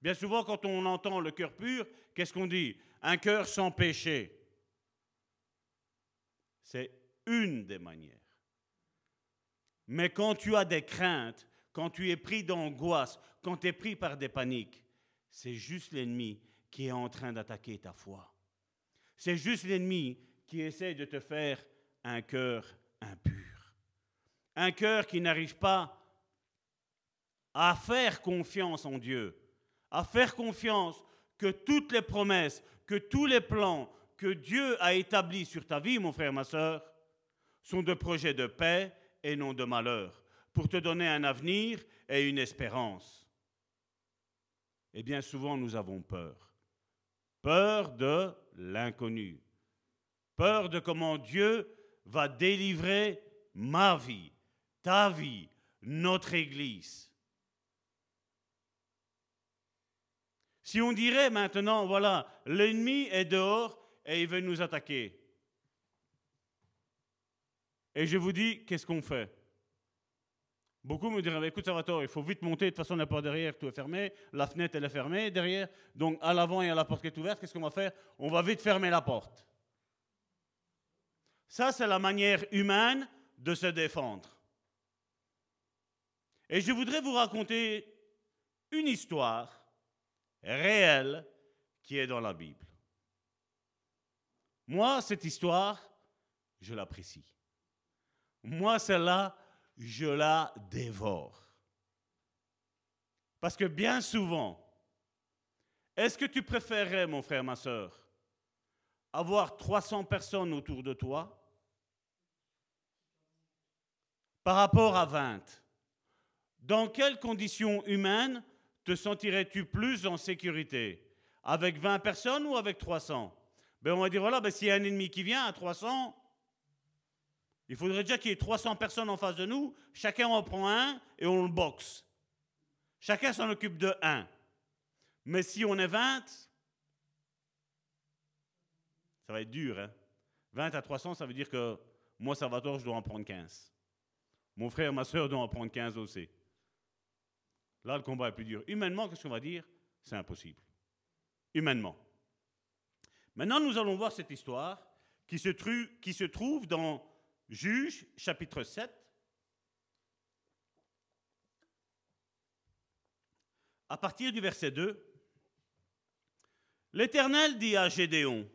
Bien souvent, quand on entend le cœur pur, qu'est-ce qu'on dit? Un cœur sans péché. C'est une des manières. Mais quand tu as des craintes, quand tu es pris d'angoisse, quand tu es pris par des paniques, c'est juste l'ennemi qui est en train d'attaquer ta foi. C'est juste l'ennemi qui essaie de te faire un cœur impur. Un cœur qui n'arrive pas à faire confiance en Dieu, à faire confiance que toutes les promesses, que tous les plans que Dieu a établis sur ta vie, mon frère, ma soeur, sont de projets de paix et non de malheur, pour te donner un avenir et une espérance. Et bien souvent, nous avons peur. Peur de l'inconnu. Peur de comment Dieu va délivrer ma vie, ta vie, notre Église. Si on dirait maintenant, voilà, l'ennemi est dehors et il veut nous attaquer. Et je vous dis, qu'est-ce qu'on fait? Beaucoup me diraient, écoute Salvatore, il faut vite monter, de toute façon la porte derrière, tout est fermé, la fenêtre elle est fermée derrière, donc à l'avant et à la porte qui est ouverte, qu'est-ce qu'on va faire? On va vite fermer la porte. Ça, c'est la manière humaine de se défendre. Et je voudrais vous raconter une histoire réelle qui est dans la Bible. Moi, cette histoire, je l'apprécie. Moi, celle-là, je la dévore. Parce que bien souvent, est-ce que tu préférerais, mon frère, ma soeur, avoir 300 personnes autour de toi par rapport à 20 Dans quelles conditions humaines te sentirais-tu plus en sécurité? Avec 20 personnes ou avec 300 ben, On va dire, voilà, ben, s'il y a un ennemi qui vient à 300, il faudrait déjà qu'il y ait 300 personnes en face de nous, chacun en prend un et on le boxe. Chacun s'en occupe de un. Mais si on est 20, ça va être dur. Hein? 20 à 300, ça veut dire que moi, Salvatore, je dois en prendre 15. Mon frère, ma soeur doivent en prendre 15 aussi. Là, le combat est plus dur. Humainement, qu'est-ce qu'on va dire? C'est impossible. Humainement. Maintenant, nous allons voir cette histoire qui se, qui se trouve dans Juge, chapitre 7. À partir du verset 2, l'Éternel dit à Gédéon,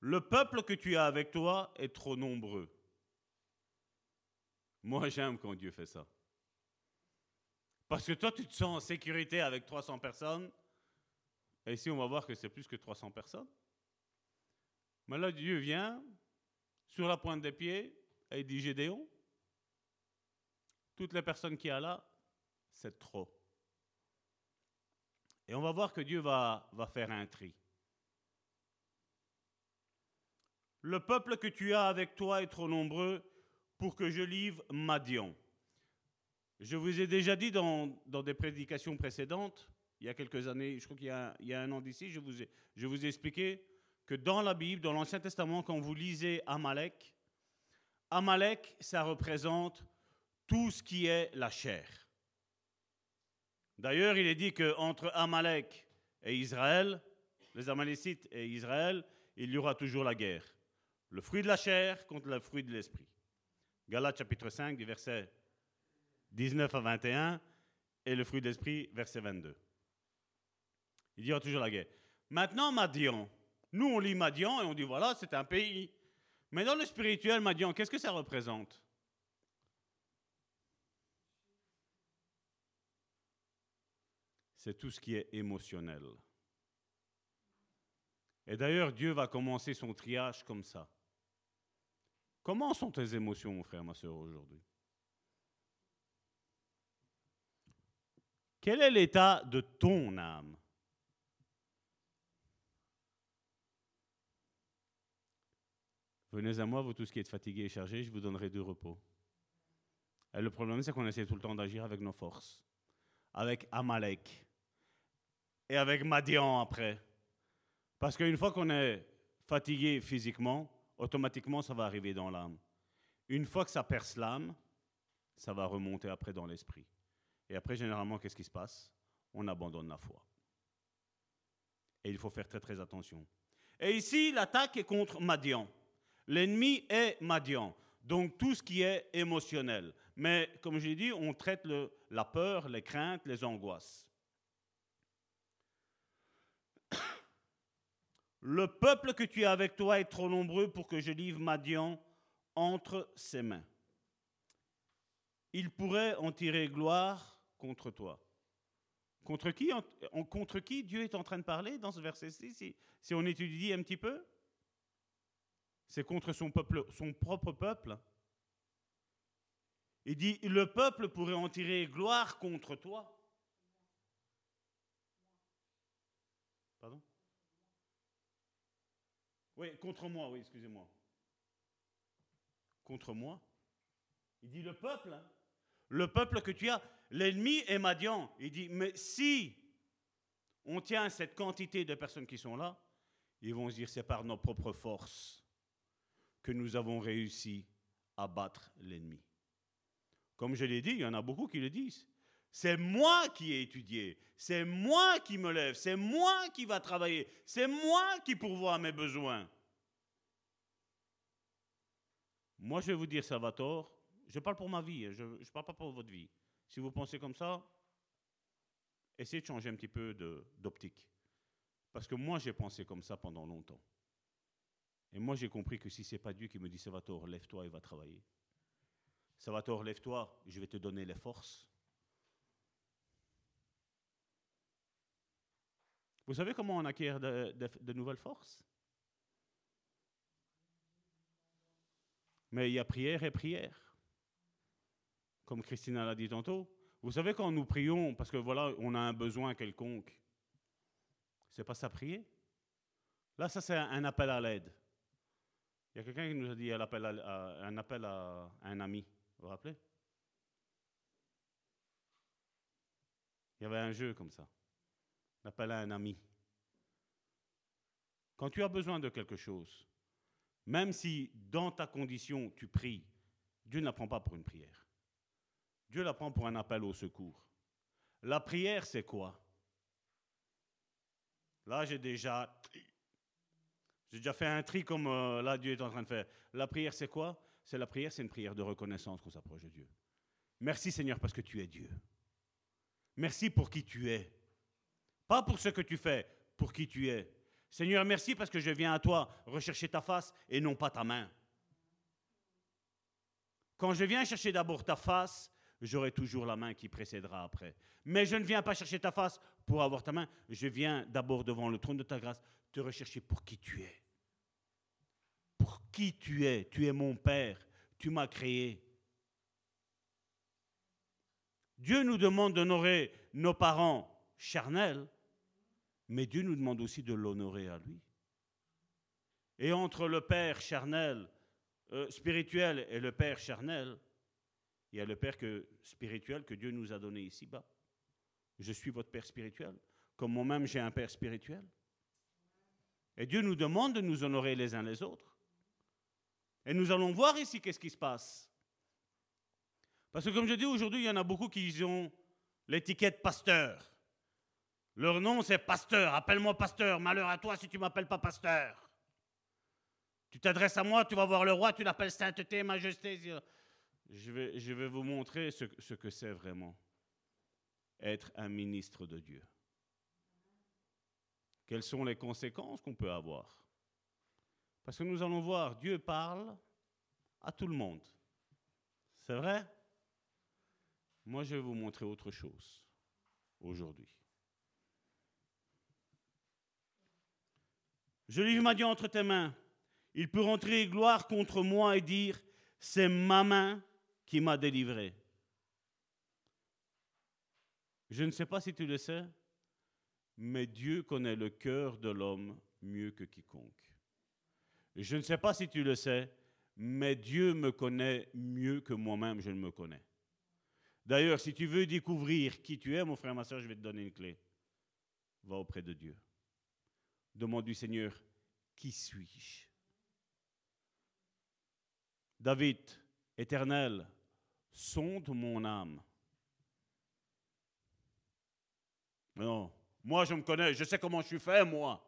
le peuple que tu as avec toi est trop nombreux. Moi, j'aime quand Dieu fait ça. Parce que toi, tu te sens en sécurité avec 300 personnes. Et ici, on va voir que c'est plus que 300 personnes. Mais là, Dieu vient, sur la pointe des pieds, et il dit Gédéon, toutes les personnes qui y a là, c'est trop. Et on va voir que Dieu va, faire un tri. Le peuple que tu as avec toi est trop nombreux pour que je livre Madian. Je vous ai déjà dit dans, des prédications précédentes, il y a quelques années, je crois qu'il y, a un an d'ici, je vous ai expliqué que dans la Bible, dans l'Ancien Testament, quand vous lisez Amalek, Amalek, ça représente tout ce qui est la chair. D'ailleurs, il est dit qu'entre Amalek et Israël, les Amalécites et Israël, il y aura toujours la guerre. Le fruit de la chair contre le fruit de l'esprit. Galates chapitre 5, du verset 19 à 21, et le fruit de l'esprit, verset 22. Il y aura toujours la guerre. Maintenant, Madian, nous, on lit Madian et on dit voilà, c'est un pays. Mais dans le spirituel, Madian, qu'est-ce que ça représente? C'est tout ce qui est émotionnel. Et d'ailleurs, Dieu va commencer son triage comme ça. Comment sont tes émotions, mon frère, ma soeur, aujourd'hui? Quel est l'état de ton âme? Venez à moi, vous tous qui êtes fatigués et chargés, je vous donnerai du repos. Et le problème, c'est qu'on essaie tout le temps d'agir avec nos forces, avec Amalek et avec Madian après. Parce qu'une fois qu'on est fatigué physiquement, automatiquement, ça va arriver dans l'âme. Une fois que ça perce l'âme, ça va remonter après dans l'esprit. Et après, généralement, qu'est-ce qui se passe? On abandonne la foi. Et il faut faire très très attention. Et ici, l'attaque est contre Madian. L'ennemi est Madian, donc tout ce qui est émotionnel. Mais comme je l'ai dit, on traite la peur, les craintes, les angoisses. <coughs> Le peuple que tu as avec toi est trop nombreux pour que je livre Madian entre ses mains. Il pourrait en tirer gloire contre toi. Contre qui, contre qui Dieu est en train de parler dans ce verset-ci, si on étudie un petit peu? C'est contre son, peuple, son propre peuple. Il dit, le peuple pourrait en tirer gloire contre toi. Pardon? Oui, contre moi, oui, excusez-moi. Contre moi? Il dit le peuple, hein. le peuple que tu as, l'ennemi est Madian. Il dit, mais si on tient cette quantité de personnes qui sont là, ils vont se dire, c'est par nos propres forces que nous avons réussi à battre l'ennemi. Comme je l'ai dit, il y en a beaucoup qui le disent. C'est moi qui ai étudié, c'est moi qui me lève, c'est moi qui va travailler, c'est moi qui pourvois mes besoins. Moi, je vais vous dire, Salvatore, je parle pour ma vie, je ne parle pas pour votre vie. Si vous pensez comme ça, essayez de changer un petit peu d'optique. Parce que moi, j'ai pensé comme ça pendant longtemps. Et moi, j'ai compris que si ce n'est pas Dieu qui me dit, Salvatore, lève-toi et va travailler. Salvatore, lève-toi, je vais te donner les forces. Vous savez comment on acquiert de, nouvelles forces? Mais il y a prière et prière. Comme Christina l'a dit tantôt. Vous savez quand nous prions, parce que voilà, on a un besoin quelconque, c'est pas ça prier Là, ça c'est un appel à l'aide. Il y a quelqu'un qui nous a dit un appel à, à un ami. Vous vous rappelez? Il y avait un jeu comme ça. Un appel à un ami. Quand tu as besoin de quelque chose, même si dans ta condition tu pries, Dieu ne la prend pas pour une prière. Dieu la prend pour un appel au secours. La prière, c'est quoi? Là, j'ai déjà j'ai déjà fait un tri comme euh, là Dieu est en train de faire. La prière, c'est quoi? C'est la prière, c'est une prière de reconnaissance qu'on s'approche de Dieu. Merci Seigneur parce que tu es Dieu. Merci pour qui tu es. Pas pour ce que tu fais, pour qui tu es. Seigneur, merci parce que je viens à toi rechercher ta face et non pas ta main. Quand je viens chercher d'abord ta face, j'aurai toujours la main qui précédera après. Mais je ne viens pas chercher ta face pour avoir ta main, je viens d'abord devant le trône de ta grâce te rechercher pour qui tu es pour qui tu es. Tu es mon Père. Tu m'as créé. Dieu nous demande d'honorer nos parents charnels, mais Dieu nous demande aussi de l'honorer à lui. Et entre le Père charnel, euh, spirituel et le Père charnel, il y a le Père que, spirituel que Dieu nous a donné ici-bas. Je suis votre Père spirituel, comme moi-même j'ai un Père spirituel. Et Dieu nous demande de nous honorer les uns les autres. Et nous allons voir ici qu'est-ce qui se passe. Parce que comme je dis aujourd'hui, il y en a beaucoup qui ont l'étiquette pasteur. Leur nom c'est pasteur. Appelle-moi pasteur. Malheur à toi si tu m'appelles pas pasteur. Tu t'adresses à moi, tu vas voir le roi, tu l'appelles sainteté, majesté. Je vais, vous montrer ce que c'est vraiment être un ministre de Dieu. Quelles sont les conséquences qu'on peut avoir? Parce que nous allons voir, Dieu parle à tout le monde. C'est vrai? Moi, je vais vous montrer autre chose aujourd'hui. Je livre ma Dieu entre tes mains. Il peut rentrer gloire contre moi et dire, c'est ma main qui m'a délivré. Je ne sais pas si tu le sais, mais Dieu connaît le cœur de l'homme mieux que quiconque. Je ne sais pas si tu le sais, mais Dieu me connaît mieux que moi-même je ne me connais. D'ailleurs, si tu veux découvrir qui tu es, mon frère, ma soeur, je vais te donner une clé. Va auprès de Dieu. Demande du Seigneur, qui suis-je? David, éternel, sonde mon âme. Non, moi je me connais, je sais comment je suis fait, moi.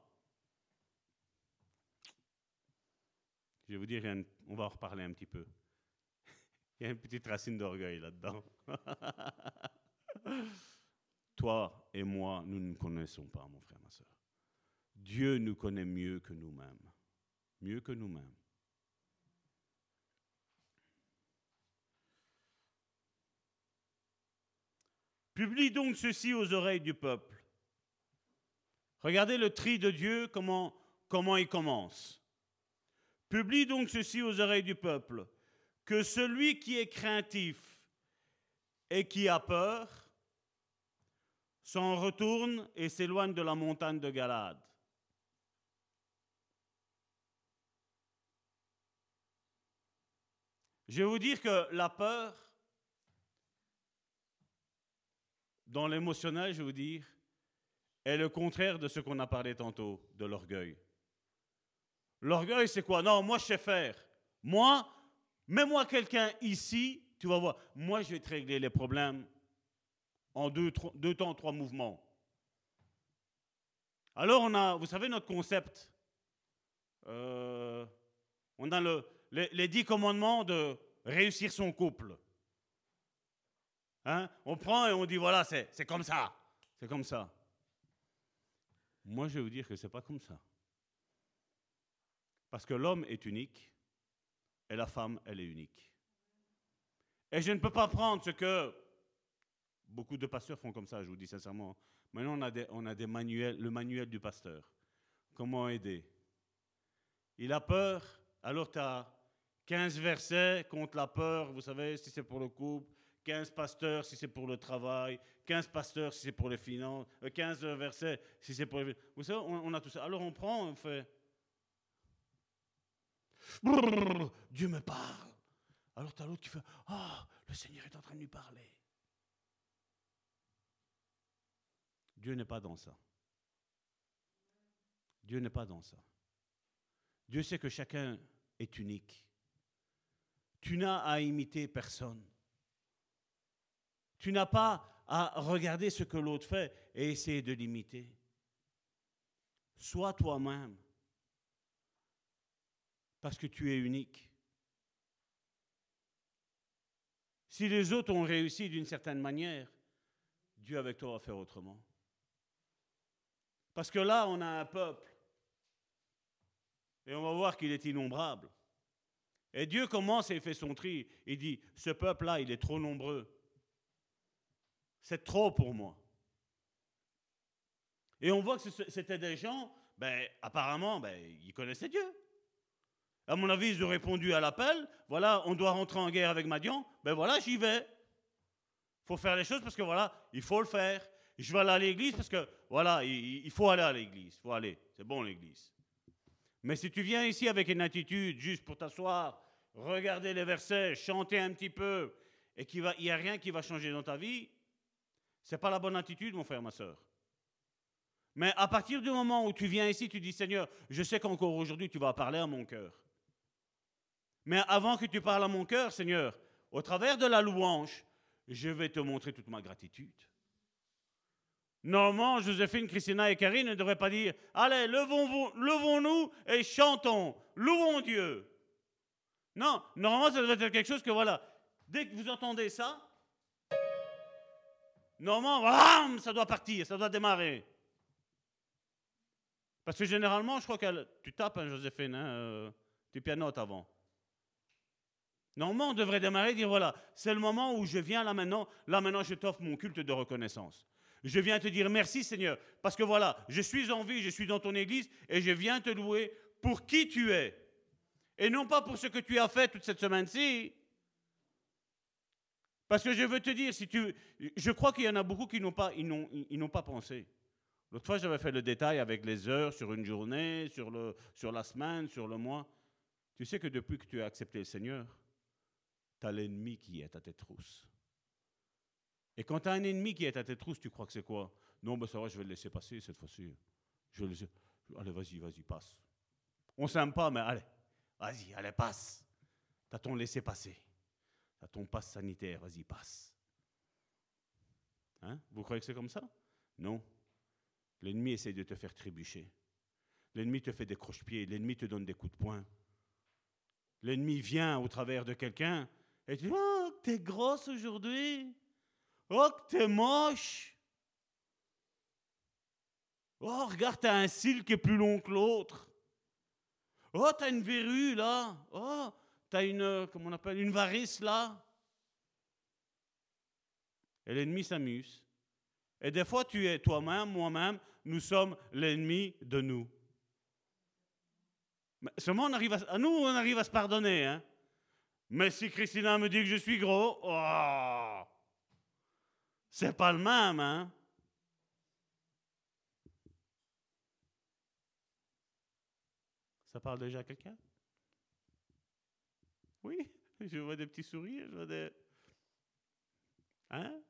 Je vais vous dire, on va en reparler un petit peu. <laughs> Il y a une petite racine d'orgueil là-dedans. <laughs> Toi et moi, nous ne connaissons pas, mon frère, ma soeur. Dieu nous connaît mieux que nous-mêmes. Mieux que nous-mêmes. Publie donc ceci aux oreilles du peuple. Regardez le tri de Dieu, comment, comment il commence. Publie donc ceci aux oreilles du peuple, que celui qui est craintif et qui a peur s'en retourne et s'éloigne de la montagne de Galade. Je vais vous dire que la peur, dans l'émotionnel, je vais vous dire, est le contraire de ce qu'on a parlé tantôt, de l'orgueil. L'orgueil, c'est quoi? Non, moi, je sais faire. Moi, mets-moi quelqu'un ici tu vas voir, moi je vais te régler les problèmes en deux, tro- deux temps, trois mouvements. Alors on a, vous savez, notre concept? Euh, on a le, les, dix commandements de réussir son couple. Hein? On prend et on dit, voilà, c'est c'est comme ça. C'est comme ça. Moi, je vais vous dire que ce n'est pas comme ça. Parce que l'homme est unique et la femme, elle est unique. Et je ne peux pas prendre ce que beaucoup de pasteurs font comme ça, je vous dis sincèrement. Maintenant, on a, des, on a des manuels, le manuel du pasteur. Comment aider? Il a peur, alors tu as 15 versets contre la peur, vous savez, si c'est pour le couple, 15 pasteurs si c'est pour le travail, 15 pasteurs si c'est pour les finances, euh, 15 versets si c'est pour les... Vous savez, on, on a tout ça. Alors on prend, on fait... Dieu me parle. Alors tu as l'autre qui fait, ah, le Seigneur est en train de lui parler. Dieu n'est pas dans ça. Dieu n'est pas dans ça. Dieu sait que chacun est unique. Tu n'as à imiter personne. Tu n'as pas à regarder ce que l'autre fait et essayer de l'imiter. Sois toi-même. Parce que tu es unique. Si les autres ont réussi d'une certaine manière, Dieu avec toi va faire autrement. Parce que là, on a un peuple. Et on va voir qu'il est innombrable. Et Dieu commence et fait son tri. Il dit, ce peuple-là, il est trop nombreux. C'est trop pour moi. Et on voit que c'était des gens, ben, apparemment, ben, ils connaissaient Dieu. À mon avis, ils ont répondu à l'appel. Voilà, on doit rentrer en guerre avec Madian. Ben voilà, j'y vais. Il faut faire les choses parce que voilà, il faut le faire. Je vais aller à l'église parce que voilà, il, faut aller à l'église. Il faut aller. C'est bon l'église. Mais si tu viens ici avec une attitude juste pour t'asseoir, regarder les versets, chanter un petit peu, et qu'il n'y a rien qui va changer dans ta vie, c'est pas la bonne attitude, mon frère, ma soeur. Mais à partir du moment où tu viens ici, tu dis Seigneur, je sais qu'encore aujourd'hui tu vas parler à mon cœur. Mais avant que tu parles à mon cœur, Seigneur, au travers de la louange, je vais te montrer toute ma gratitude. Normalement, Joséphine, Christina et Karine ne devraient pas dire Allez, levons-nous et chantons, louons Dieu. Non, normalement, ça devrait être quelque chose que voilà, dès que vous entendez ça, normalement, ça doit partir, ça doit démarrer. Parce que généralement, je crois que tu tapes, hein, Joséphine, hein, euh, tu pianotes avant. Normalement, on devrait démarrer et dire voilà, c'est le moment où je viens là maintenant, là maintenant, je t'offre mon culte de reconnaissance. Je viens te dire merci Seigneur, parce que voilà, je suis en vie, je suis dans ton église et je viens te louer pour qui tu es. Et non pas pour ce que tu as fait toute cette semaine-ci. Parce que je veux te dire, si tu, je crois qu'il y en a beaucoup qui n'ont pas, ils n'ont, ils n'ont pas pensé. L'autre fois, j'avais fait le détail avec les heures sur une journée, sur, le, sur la semaine, sur le mois. Tu sais que depuis que tu as accepté le Seigneur, tu as l'ennemi qui est à tes trousses. Et quand tu as un ennemi qui est à tes trousses, tu crois que c'est quoi? Non, ben ça va, je vais le laisser passer cette fois-ci. Allez, vas-y, vas-y, passe. On s'aime pas, mais allez, vas-y, allez, passe. T'as ton laissé passer. T'as ton passe sanitaire, vas-y, passe. Hein? Vous croyez que c'est comme ça? Non. L'ennemi essaie de te faire trébucher. L'ennemi te fait des croche-pieds. L'ennemi te donne des coups de poing. L'ennemi vient au travers de quelqu'un et tu dis Oh, que t'es grosse aujourd'hui. Oh, que t'es moche. Oh, regarde, t'as un cil qui est plus long que l'autre. Oh, t'as une verrue là. Oh, t'as une, euh, comment on appelle, une varice là. Et l'ennemi s'amuse. Et des fois, tu es toi-même, moi-même, nous sommes l'ennemi de nous. Mais seulement, on arrive à, à nous, on arrive à se pardonner. Hein? Mais si Christina me dit que je suis gros, oh, c'est pas le même. Hein? Ça parle déjà à quelqu'un? Oui, <laughs> je vois des petits sourires, je vois des... Hein?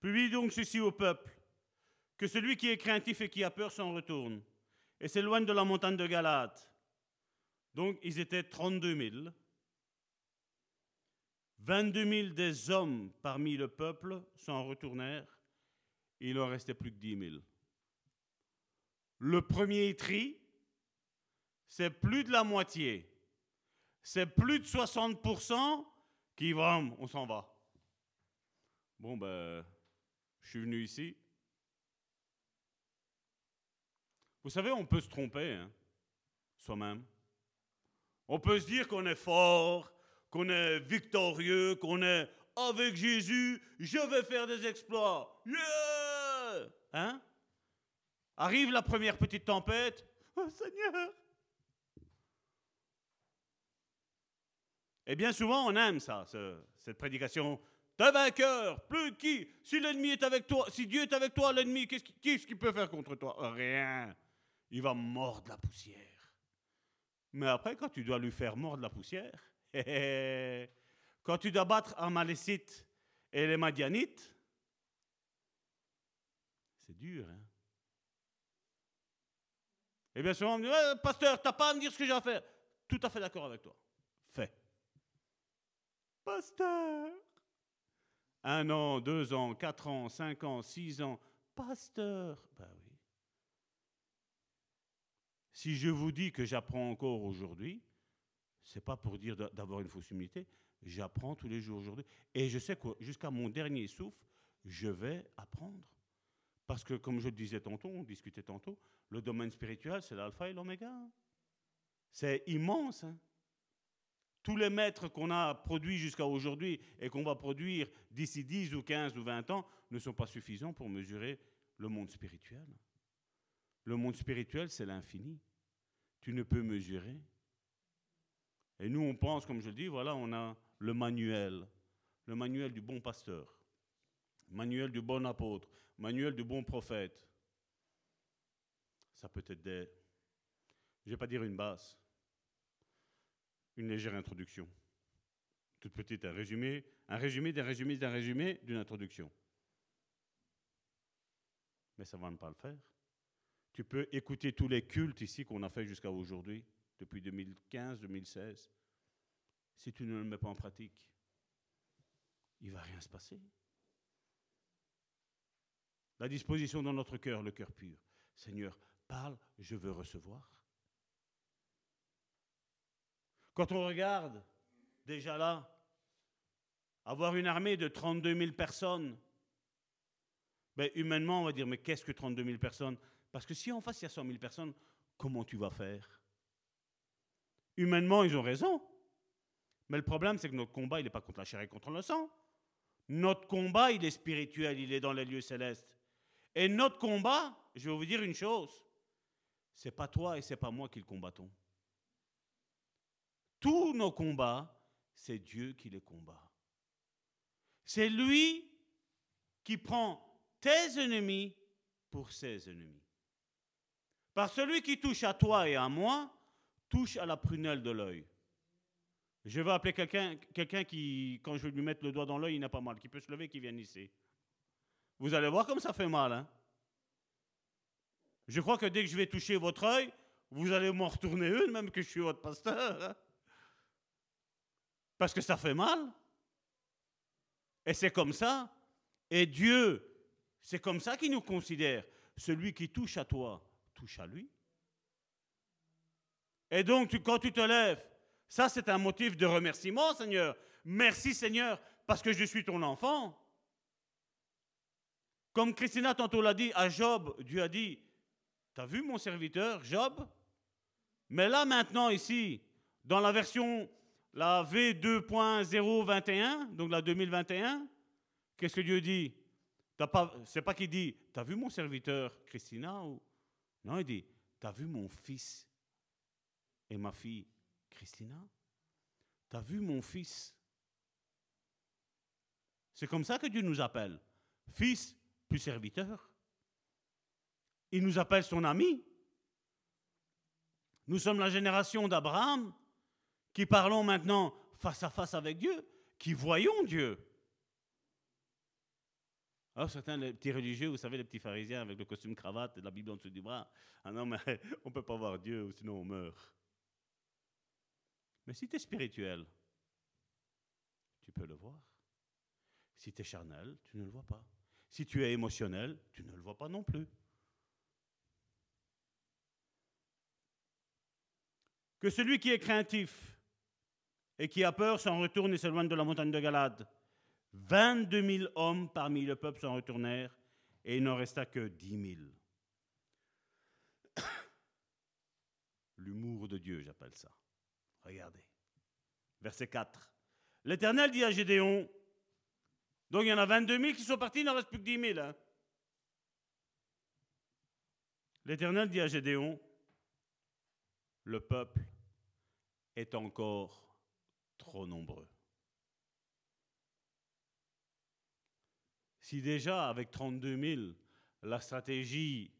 Publie donc ceci au peuple, que celui qui est craintif et qui a peur s'en retourne, et s'éloigne de la montagne de Galate. Donc, ils étaient 32 000. 22 000 des hommes parmi le peuple s'en retournèrent. Et il en restait plus que 10 000. Le premier tri, c'est plus de la moitié. C'est plus de 60% qui vont, on s'en va. Bon, ben, je suis venu ici. Vous savez, on peut se tromper, hein, soi-même. On peut se dire qu'on est fort, qu'on est victorieux, qu'on est avec Jésus, je vais faire des exploits. Yeah! Hein? Arrive la première petite tempête. Oh Seigneur! Et bien souvent, on aime ça, cette prédication. T'es vainqueur, plus qui? Si l'ennemi est avec toi, si Dieu est avec toi, l'ennemi, qu'est-ce qu'il peut faire contre toi? Rien. Il va mordre la poussière. Mais après, quand tu dois lui faire mordre la poussière, <laughs> quand tu dois battre Amalécite et les Madianites, c'est dur. Hein? Et bien souvent, on me dit, pasteur, t'as pas à me dire ce que j'ai à faire. Tout à fait d'accord avec toi. Fais. Pasteur. Un an, deux ans, quatre ans, cinq ans, six ans. Pasteur. Ben oui. Si je vous dis que j'apprends encore aujourd'hui, c'est pas pour dire d'avoir une fausse humilité. J'apprends tous les jours aujourd'hui. Et je sais que jusqu'à mon dernier souffle, je vais apprendre. Parce que, comme je le disais tantôt, on discutait tantôt, le domaine spirituel, c'est l'alpha et l'oméga. C'est immense. Hein. Tous les maîtres qu'on a produits jusqu'à aujourd'hui et qu'on va produire d'ici 10 ou 15 ou 20 ans ne sont pas suffisants pour mesurer le monde spirituel. Le monde spirituel, c'est l'infini. Tu ne peux mesurer. Et nous, on pense, comme je dis, voilà, on a le manuel, le manuel du bon pasteur, manuel du bon apôtre, manuel du bon prophète. Ça peut être des, je ne vais pas dire une base, une légère introduction. Toute petite, un résumé, un résumé d'un résumé d'un résumé d'une introduction. Mais ça ne va pas le faire. Tu peux écouter tous les cultes ici qu'on a fait jusqu'à aujourd'hui, depuis 2015-2016. Si tu ne le mets pas en pratique, il ne va rien se passer. La disposition dans notre cœur, le cœur pur. Seigneur, parle, je veux recevoir. Quand on regarde, déjà là, avoir une armée de 32 000 personnes, ben, humainement, on va dire, mais qu'est-ce que 32 000 personnes? Parce que si en face, il y a 100 000 personnes, comment tu vas faire? Humainement, ils ont raison. Mais le problème, c'est que notre combat, il n'est pas contre la chair et contre le sang. Notre combat, il est spirituel, il est dans les lieux célestes. Et notre combat, je vais vous dire une chose, c'est pas toi et c'est pas moi qui le combattons. Tous nos combats, c'est Dieu qui les combat. C'est lui qui prend tes ennemis pour ses ennemis. Par celui qui touche à toi et à moi, touche à la prunelle de l'œil. Je vais appeler quelqu'un quelqu'un qui, quand je vais lui mettre le doigt dans l'œil, il n'a pas mal, qui peut se lever, qui vient ici. Vous allez voir comme ça fait mal. Hein? Je crois que dès que je vais toucher votre œil, vous allez m'en retourner une, même que je suis votre pasteur. Hein? Parce que ça fait mal. Et c'est comme ça. Et Dieu, c'est comme ça qu'il nous considère. Celui qui touche à toi, touche à lui. Et donc, quand tu te lèves, ça c'est un motif de remerciement, Seigneur. Merci, Seigneur, parce que je suis ton enfant. Comme Christina tantôt l'a dit à Job, Dieu a dit, t'as vu mon serviteur, Job? Mais là maintenant, ici, dans la version la V2.021, donc la 2021, qu'est-ce que Dieu dit? C'est pas qu'il dit, t'as vu mon serviteur Christina ou... Non, il dit, t'as vu mon fils et ma fille Christina? T'as vu mon fils? C'est comme ça que Dieu nous appelle. Fils plus serviteur. Il nous appelle son ami. Nous sommes la génération d'Abraham qui parlons maintenant face à face avec Dieu, qui voyons Dieu. Alors certains les petits religieux, vous savez, les petits pharisiens avec le costume cravate et la Bible en dessous du bras, ah non mais <laughs> on ne peut pas voir Dieu sinon on meurt. Mais si tu es spirituel, tu peux le voir. Si tu es charnel, tu ne le vois pas. Si tu es émotionnel, tu ne le vois pas non plus. Que celui qui est craintif et qui a peur s'en retourne et s'éloigne de la montagne de Galade. 22 000 hommes parmi le peuple s'en retournèrent et il n'en resta que 10 000. <coughs> L'humour de Dieu, j'appelle ça. Regardez. Verset 4. L'Éternel dit à Gédéon, donc il y en a 22 000 qui sont partis, il n'en reste plus que 10 000. hein. L'Éternel dit à Gédéon, le peuple est encore trop nombreux. Si déjà avec 32 000, la stratégie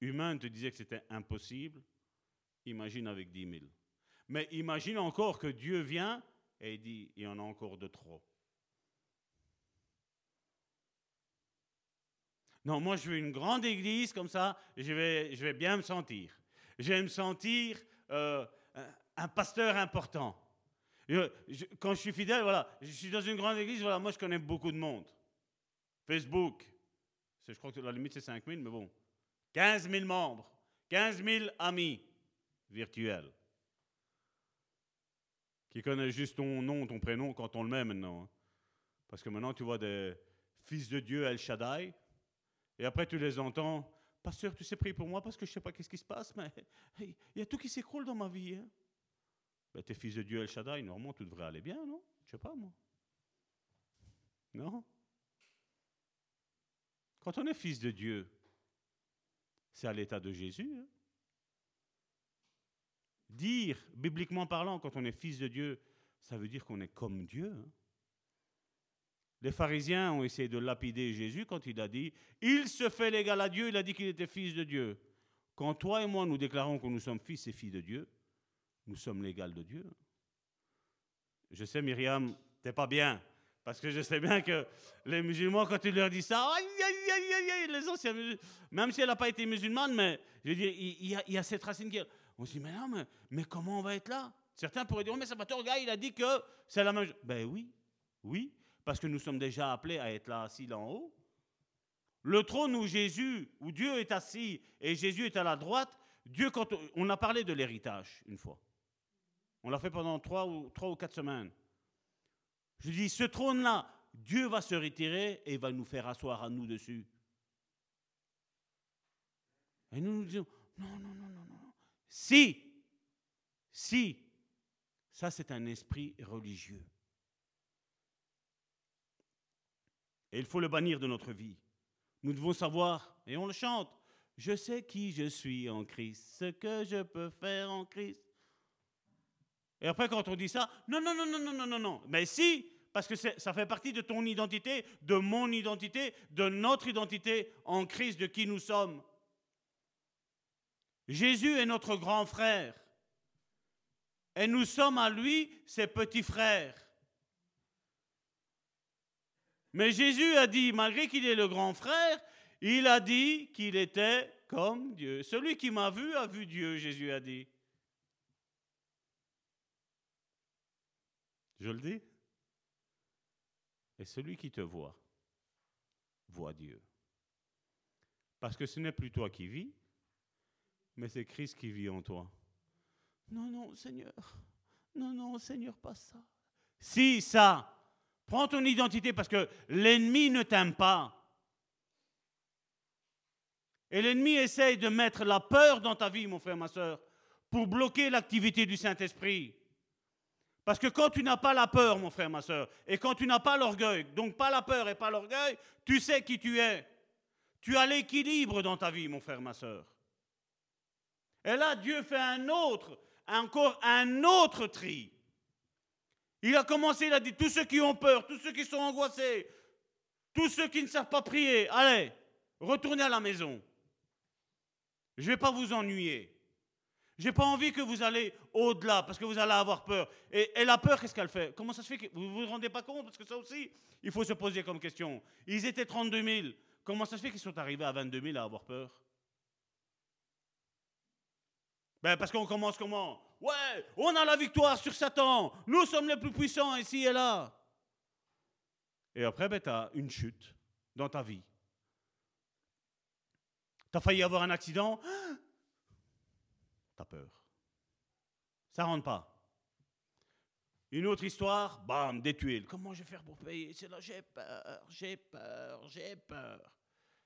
humaine te disait que c'était impossible, imagine avec 10 000. Mais imagine encore que Dieu vient et dit, il y en a encore de trop. Non, moi je veux une grande église comme ça, je vais, je vais bien me sentir. Je vais me sentir euh, un- pasteur important. Quand je suis fidèle, voilà, je suis dans une grande église, voilà, moi je connais beaucoup de monde. Facebook, je crois que la limite c'est 5 000, mais bon. 15 000 membres, 15 000 amis virtuels. Qui connaissent juste ton nom, ton prénom quand on le met maintenant. hein. Parce que maintenant tu vois des fils de Dieu El Shaddai, et après tu les entends, Pasteur, tu sais prier pour moi parce que je ne sais pas qu'est-ce qui se passe, mais <laughs> il y a tout qui s'écroule dans ma vie. Hein. Ben, t'es fils de Dieu El Shaddai, normalement tout devrait aller bien, non? Je sais pas moi. Non? Quand on est fils de Dieu, c'est à l'état de Jésus. hein. Dire, bibliquement parlant, quand on est fils de Dieu, ça veut dire qu'on est comme Dieu. hein. Les pharisiens ont essayé de lapider Jésus quand il a dit Il se fait l'égal à Dieu, il a dit qu'il était fils de Dieu. Quand toi et moi nous déclarons que nous sommes fils et filles de Dieu, nous sommes l'égal de Dieu. Je sais, Myriam, t'es pas bien, parce que je sais bien que les musulmans, quand tu leur dis ça, aïe, aïe, aïe, aïe, aïe, les anciens même si elle n'a pas été musulmane, mais je veux il, y a, cette racine qui. On se dit, mais non, mais, mais comment on va être là? Certains pourraient dire, oh, mais va gars, il a dit que c'est la même. Ben oui, oui, parce que nous sommes déjà appelés à être là, assis là en haut. Le trône où Jésus, où Dieu est assis et Jésus est à la droite, Dieu, quand on a parlé de l'héritage une fois. On l'a fait pendant trois ou, trois ou quatre semaines. Je dis, ce trône-là, Dieu va se retirer et va nous faire asseoir à nous dessus. Et nous nous disons, non, non, non, non, non. Si, si, ça c'est un esprit religieux. Et il faut le bannir de notre vie. Nous devons savoir, et on le chante, je sais qui je suis en Christ, ce que je peux faire en Christ. Et après, quand on dit ça, non, non, non, non, non, non, non, non. Mais si, parce que ça fait partie de ton identité, de mon identité, de notre identité en Christ, de qui nous sommes. Jésus est notre grand frère. Et nous sommes à lui ses petits frères. Mais Jésus a dit, malgré qu'il est le grand frère, il a dit qu'il était comme Dieu. Celui qui m'a vu a vu Dieu, Jésus a dit. Je le dis. Et celui qui te voit, voit Dieu. Parce que ce n'est plus toi qui vis, mais c'est Christ qui vit en toi. Non, non, Seigneur. Non, non, Seigneur, pas ça. Si, ça. Prends ton identité parce que l'ennemi ne t'aime pas. Et l'ennemi essaye de mettre la peur dans ta vie, mon frère, ma soeur, pour bloquer l'activité du Saint-Esprit. Parce que quand tu n'as pas la peur, mon frère, ma soeur, et quand tu n'as pas l'orgueil, donc pas la peur et pas l'orgueil, tu sais qui tu es. Tu as l'équilibre dans ta vie, mon frère, ma soeur. Et là, Dieu fait un autre, encore un autre tri. Il a commencé, il a dit, tous ceux qui ont peur, tous ceux qui sont angoissés, tous ceux qui ne savent pas prier, allez, retournez à la maison. Je ne vais pas vous ennuyer. Je n'ai pas envie que vous allez au-delà, parce que vous allez avoir peur. Et, la peur, qu'est-ce qu'elle fait? Comment ça se fait que vous vous rendez pas compte? Parce que ça aussi, il faut se poser comme question. Ils étaient 32 000. Comment ça se fait qu'ils sont arrivés à 22 000 à avoir peur? Ben parce qu'on commence comment? Ouais, on a la victoire sur Satan. Nous sommes les plus puissants ici et là. Et après, ben, tu as une chute dans ta vie. Tu as failli avoir un accident. Tu as peur. Ça rentre pas. Une autre histoire, bam, des tuiles. Comment je vais faire pour payer? C'est là, j'ai peur, j'ai peur, j'ai peur.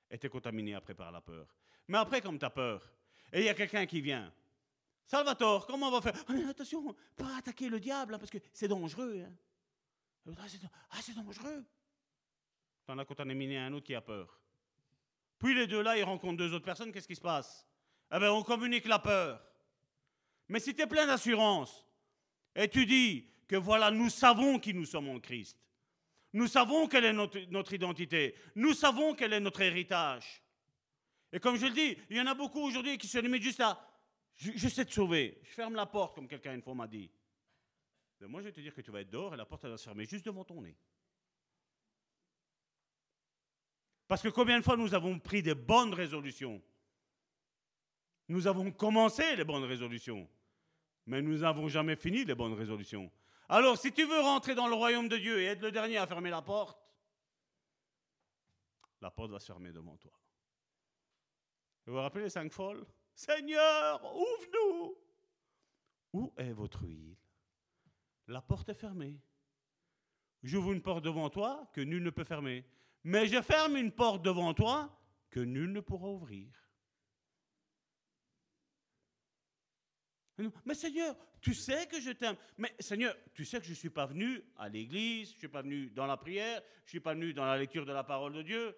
Et tu es contaminé après par la peur. Mais après, comme tu as peur, et il y a quelqu'un qui vient, Salvatore, comment on va faire? Ah, Attention, pas attaquer le diable, hein, parce que c'est dangereux. Hein. Ah, c'est dangereux. T'en as contaminé un autre qui a peur. Puis les deux là, ils rencontrent deux autres personnes, qu'est-ce qui se passe? Eh bien, on communique la peur. Mais si tu es plein d'assurance, et tu dis que voilà, nous savons qui nous sommes en Christ, nous savons quelle est notre, identité, nous savons quel est notre héritage. Et comme je le dis, il y en a beaucoup aujourd'hui qui se limitent juste à je, sais te sauver. Je ferme la porte, comme quelqu'un une fois m'a dit. Mais moi, je vais te dire que tu vas être dehors et la porte, elle va se fermer juste devant ton nez. Parce que combien de fois nous avons pris des bonnes résolutions? Nous avons commencé les bonnes résolutions, mais nous n'avons jamais fini les bonnes résolutions. Alors, si tu veux rentrer dans le royaume de Dieu et être le dernier à fermer la porte, la porte va se fermer devant toi. Vous vous rappelez les cinq folles? Seigneur, ouvre-nous. Où est votre huile? La porte est fermée. J'ouvre une porte devant toi que nul ne peut fermer. Mais je ferme une porte devant toi que nul ne pourra ouvrir. Mais Seigneur, tu sais que je t'aime. Mais Seigneur, tu sais que je ne suis pas venu à l'église, je ne suis pas venu dans la prière, je ne suis pas venu dans la lecture de la parole de Dieu.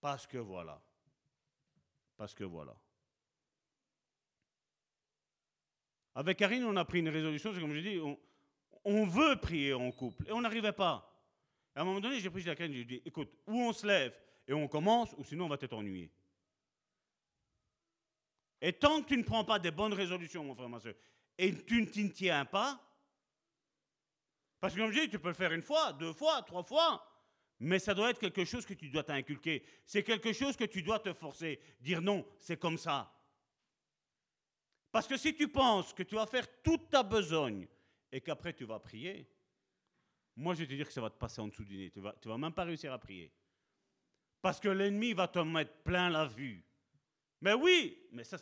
Parce que voilà. Parce que voilà. Avec Karine, on a pris une résolution, c'est comme je dis, on, veut prier en couple, et on n'arrivait pas. À un moment donné, j'ai pris la Karine, j'ai dit, écoute, ou on se lève et on commence, ou sinon on va t'être ennuyé. Et tant que tu ne prends pas des bonnes résolutions, mon frère, ma soeur, et tu ne t'y tiens pas, parce que comme je dis, tu peux le faire une fois, deux fois, trois fois, mais ça doit être quelque chose que tu dois t'inculquer. C'est quelque chose que tu dois te forcer. Dire non, c'est comme ça. Parce que si tu penses que tu vas faire toute ta besogne et qu'après tu vas prier, moi je vais te dire que ça va te passer en dessous du nez. Tu vas, tu vas même pas réussir à prier. Parce que l'ennemi va te mettre plein la vue. Mais oui, mais ça.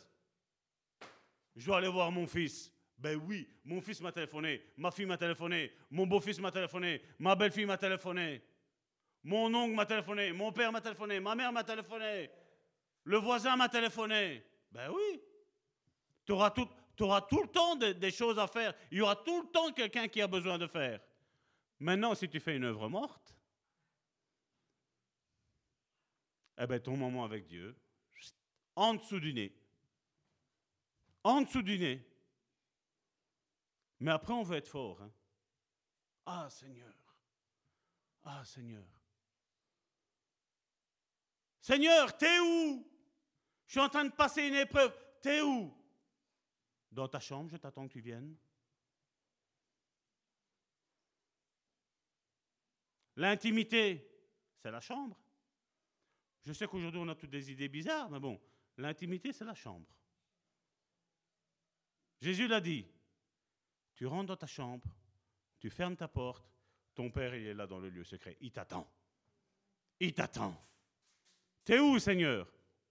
Je dois aller voir mon fils. Ben oui, mon fils m'a téléphoné, ma fille m'a téléphoné, mon beau-fils m'a téléphoné, ma belle-fille m'a téléphoné, mon oncle m'a téléphoné, mon père m'a téléphoné, ma mère m'a téléphoné, le voisin m'a téléphoné. Ben oui. Tu auras tout, tout le temps des choses à faire. Il y aura tout le temps quelqu'un qui a besoin de faire. Maintenant, si tu fais une œuvre morte, eh bien, ton moment avec Dieu, en dessous du nez. En dessous du nez. Mais après, on veut être fort. Hein. Ah, Seigneur. Ah, Seigneur. Seigneur, t'es où? Je suis en train de passer une épreuve. T'es où? Dans ta chambre, je t'attends que tu viennes. L'intimité, c'est la chambre. Je sais qu'aujourd'hui on a toutes des idées bizarres, mais bon, l'intimité, c'est la chambre. Jésus l'a dit. Tu rentres dans ta chambre, tu fermes ta porte, ton Père, il est là dans le lieu secret. Il t'attend. Il t'attend. T'es où, Seigneur?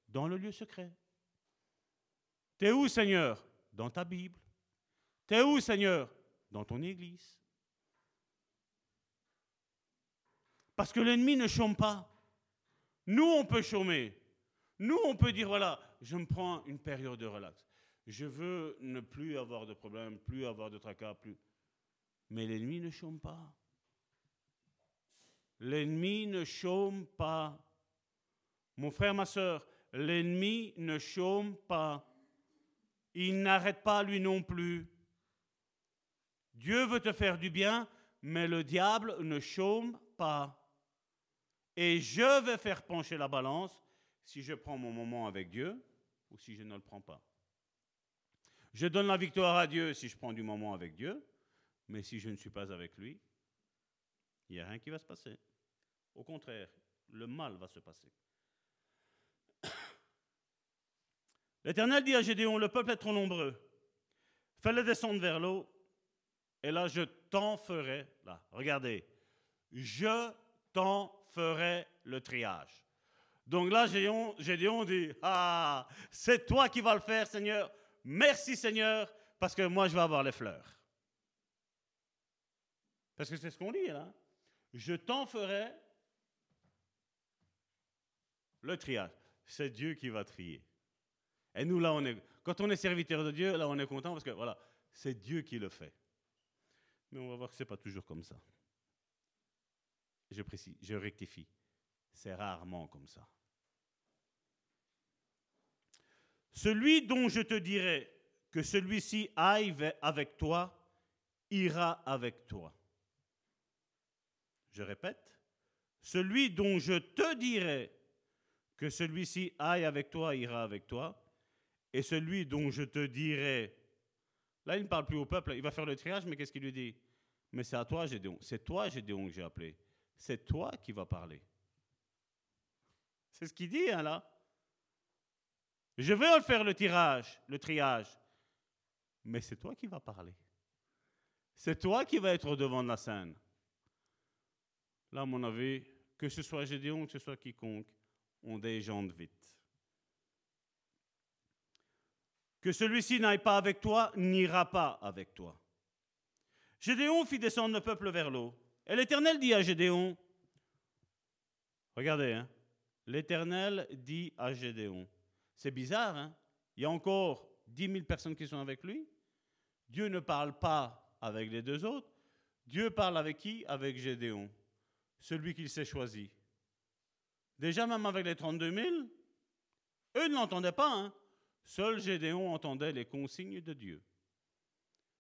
Dans le lieu secret. T'es où, Seigneur? Dans ta Bible. T'es où, Seigneur? Dans ton église. Parce que l'ennemi ne chôme pas. Nous, on peut chômer. Nous, on peut dire, voilà, je me prends une période de relax. Je veux ne plus avoir de problème, plus avoir de tracas, plus. Mais l'ennemi ne chôme pas. L'ennemi ne chôme pas. Mon frère, ma soeur, l'ennemi ne chôme pas. Il n'arrête pas lui non plus. Dieu veut te faire du bien, mais le diable ne chôme pas. Et je vais faire pencher la balance si je prends mon moment avec Dieu ou si je ne le prends pas. Je donne la victoire à Dieu si je prends du moment avec Dieu, mais si je ne suis pas avec lui, il n'y a rien qui va se passer. Au contraire, le mal va se passer. <coughs> L'Éternel dit à Gédéon, le peuple est trop nombreux. fais-le descendre vers l'eau, et là, je t'en ferai, là, regardez, je t'en ferai le triage. Donc là, Gédéon, dit, ah, c'est toi qui vas le faire, Seigneur. Merci, Seigneur, parce que moi, je vais avoir les fleurs. Parce que c'est ce qu'on dit là. Je t'en ferai le triage. C'est Dieu qui va trier. Et nous, là, on est, quand on est serviteur de Dieu, là, on est content parce que voilà, c'est Dieu qui le fait. Mais on va voir que ce n'est pas toujours comme ça. Je précise, je rectifie. C'est rarement comme ça. Celui dont je te dirai que celui-ci aille avec toi, ira avec toi. Je répète, celui dont je te dirai que celui-ci aille avec toi, ira avec toi, et celui dont je te dirai, là il ne parle plus au peuple, il va faire le triage, mais qu'est-ce qu'il lui dit? Mais c'est à toi, Gédéon, c'est toi, Gédéon, que j'ai appelé, c'est toi qui vas parler. C'est ce qu'il dit, hein, là. Je vais faire le tirage, le triage, mais c'est toi qui vas parler. C'est toi qui vas être devant la scène. Là, à mon avis, que ce soit Gédéon, que ce soit quiconque, on déjante vite. Que celui-ci n'aille pas avec toi, n'ira pas avec toi. Gédéon fit descendre le peuple vers l'eau. Et l'Éternel dit à Gédéon, regardez, hein, l'Éternel dit à Gédéon, c'est bizarre, hein, il y a encore dix mille personnes qui sont avec lui. Dieu ne parle pas avec les deux autres. Dieu parle avec qui? Avec Gédéon, celui qu'il s'est choisi. Déjà, même avec les 32 000, eux ne l'entendaient pas. Hein. Seul Gédéon entendait les consignes de Dieu.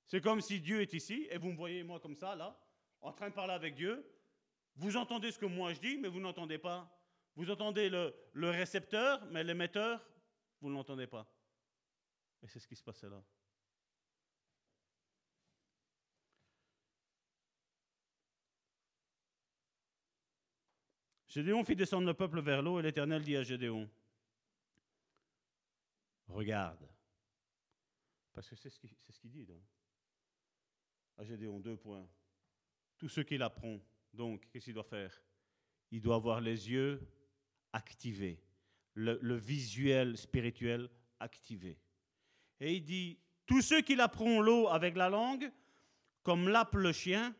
C'est comme si Dieu est ici et vous me voyez moi comme ça, là, en train de parler avec Dieu. Vous entendez ce que moi je dis, mais vous n'entendez pas. Vous entendez le récepteur, mais l'émetteur, vous ne l'entendez pas. Et c'est ce qui se passait là. Gédéon fit descendre le peuple vers l'eau et l'Éternel dit à Gédéon, regarde. Parce que c'est ce qu'il dit. À Gédéon, deux points. Tout ce qu'il apprend, donc, qu'est-ce qu'il doit faire? Il doit avoir les yeux activés, le, visuel spirituel activé. Et il dit, tous ceux qui apprend l'eau avec la langue, comme l'appe le chien,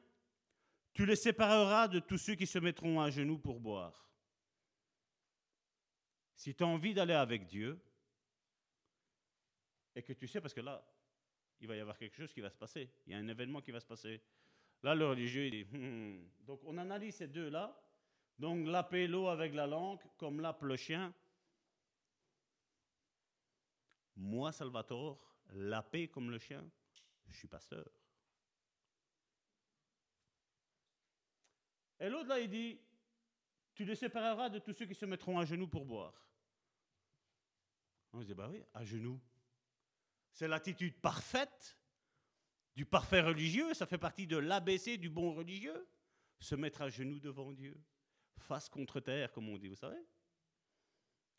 tu les sépareras de tous ceux qui se mettront à genoux pour boire. Si tu as envie d'aller avec Dieu, et que tu sais, parce que là, il va y avoir quelque chose qui va se passer, il y a un événement qui va se passer. Là, le religieux, il dit, hmm. donc on analyse ces deux-là, donc l'appeler l'eau avec la langue, comme l'appe le chien. Moi, Salvatore, la paix comme le chien, je suis pasteur. Et l'autre là, il dit, tu les sépareras de tous ceux qui se mettront à genoux pour boire. On se dit, bah oui, à genoux. C'est l'attitude parfaite du parfait religieux, ça fait partie de l'ABC du bon religieux. Se mettre à genoux devant Dieu, face contre terre, comme on dit, vous savez.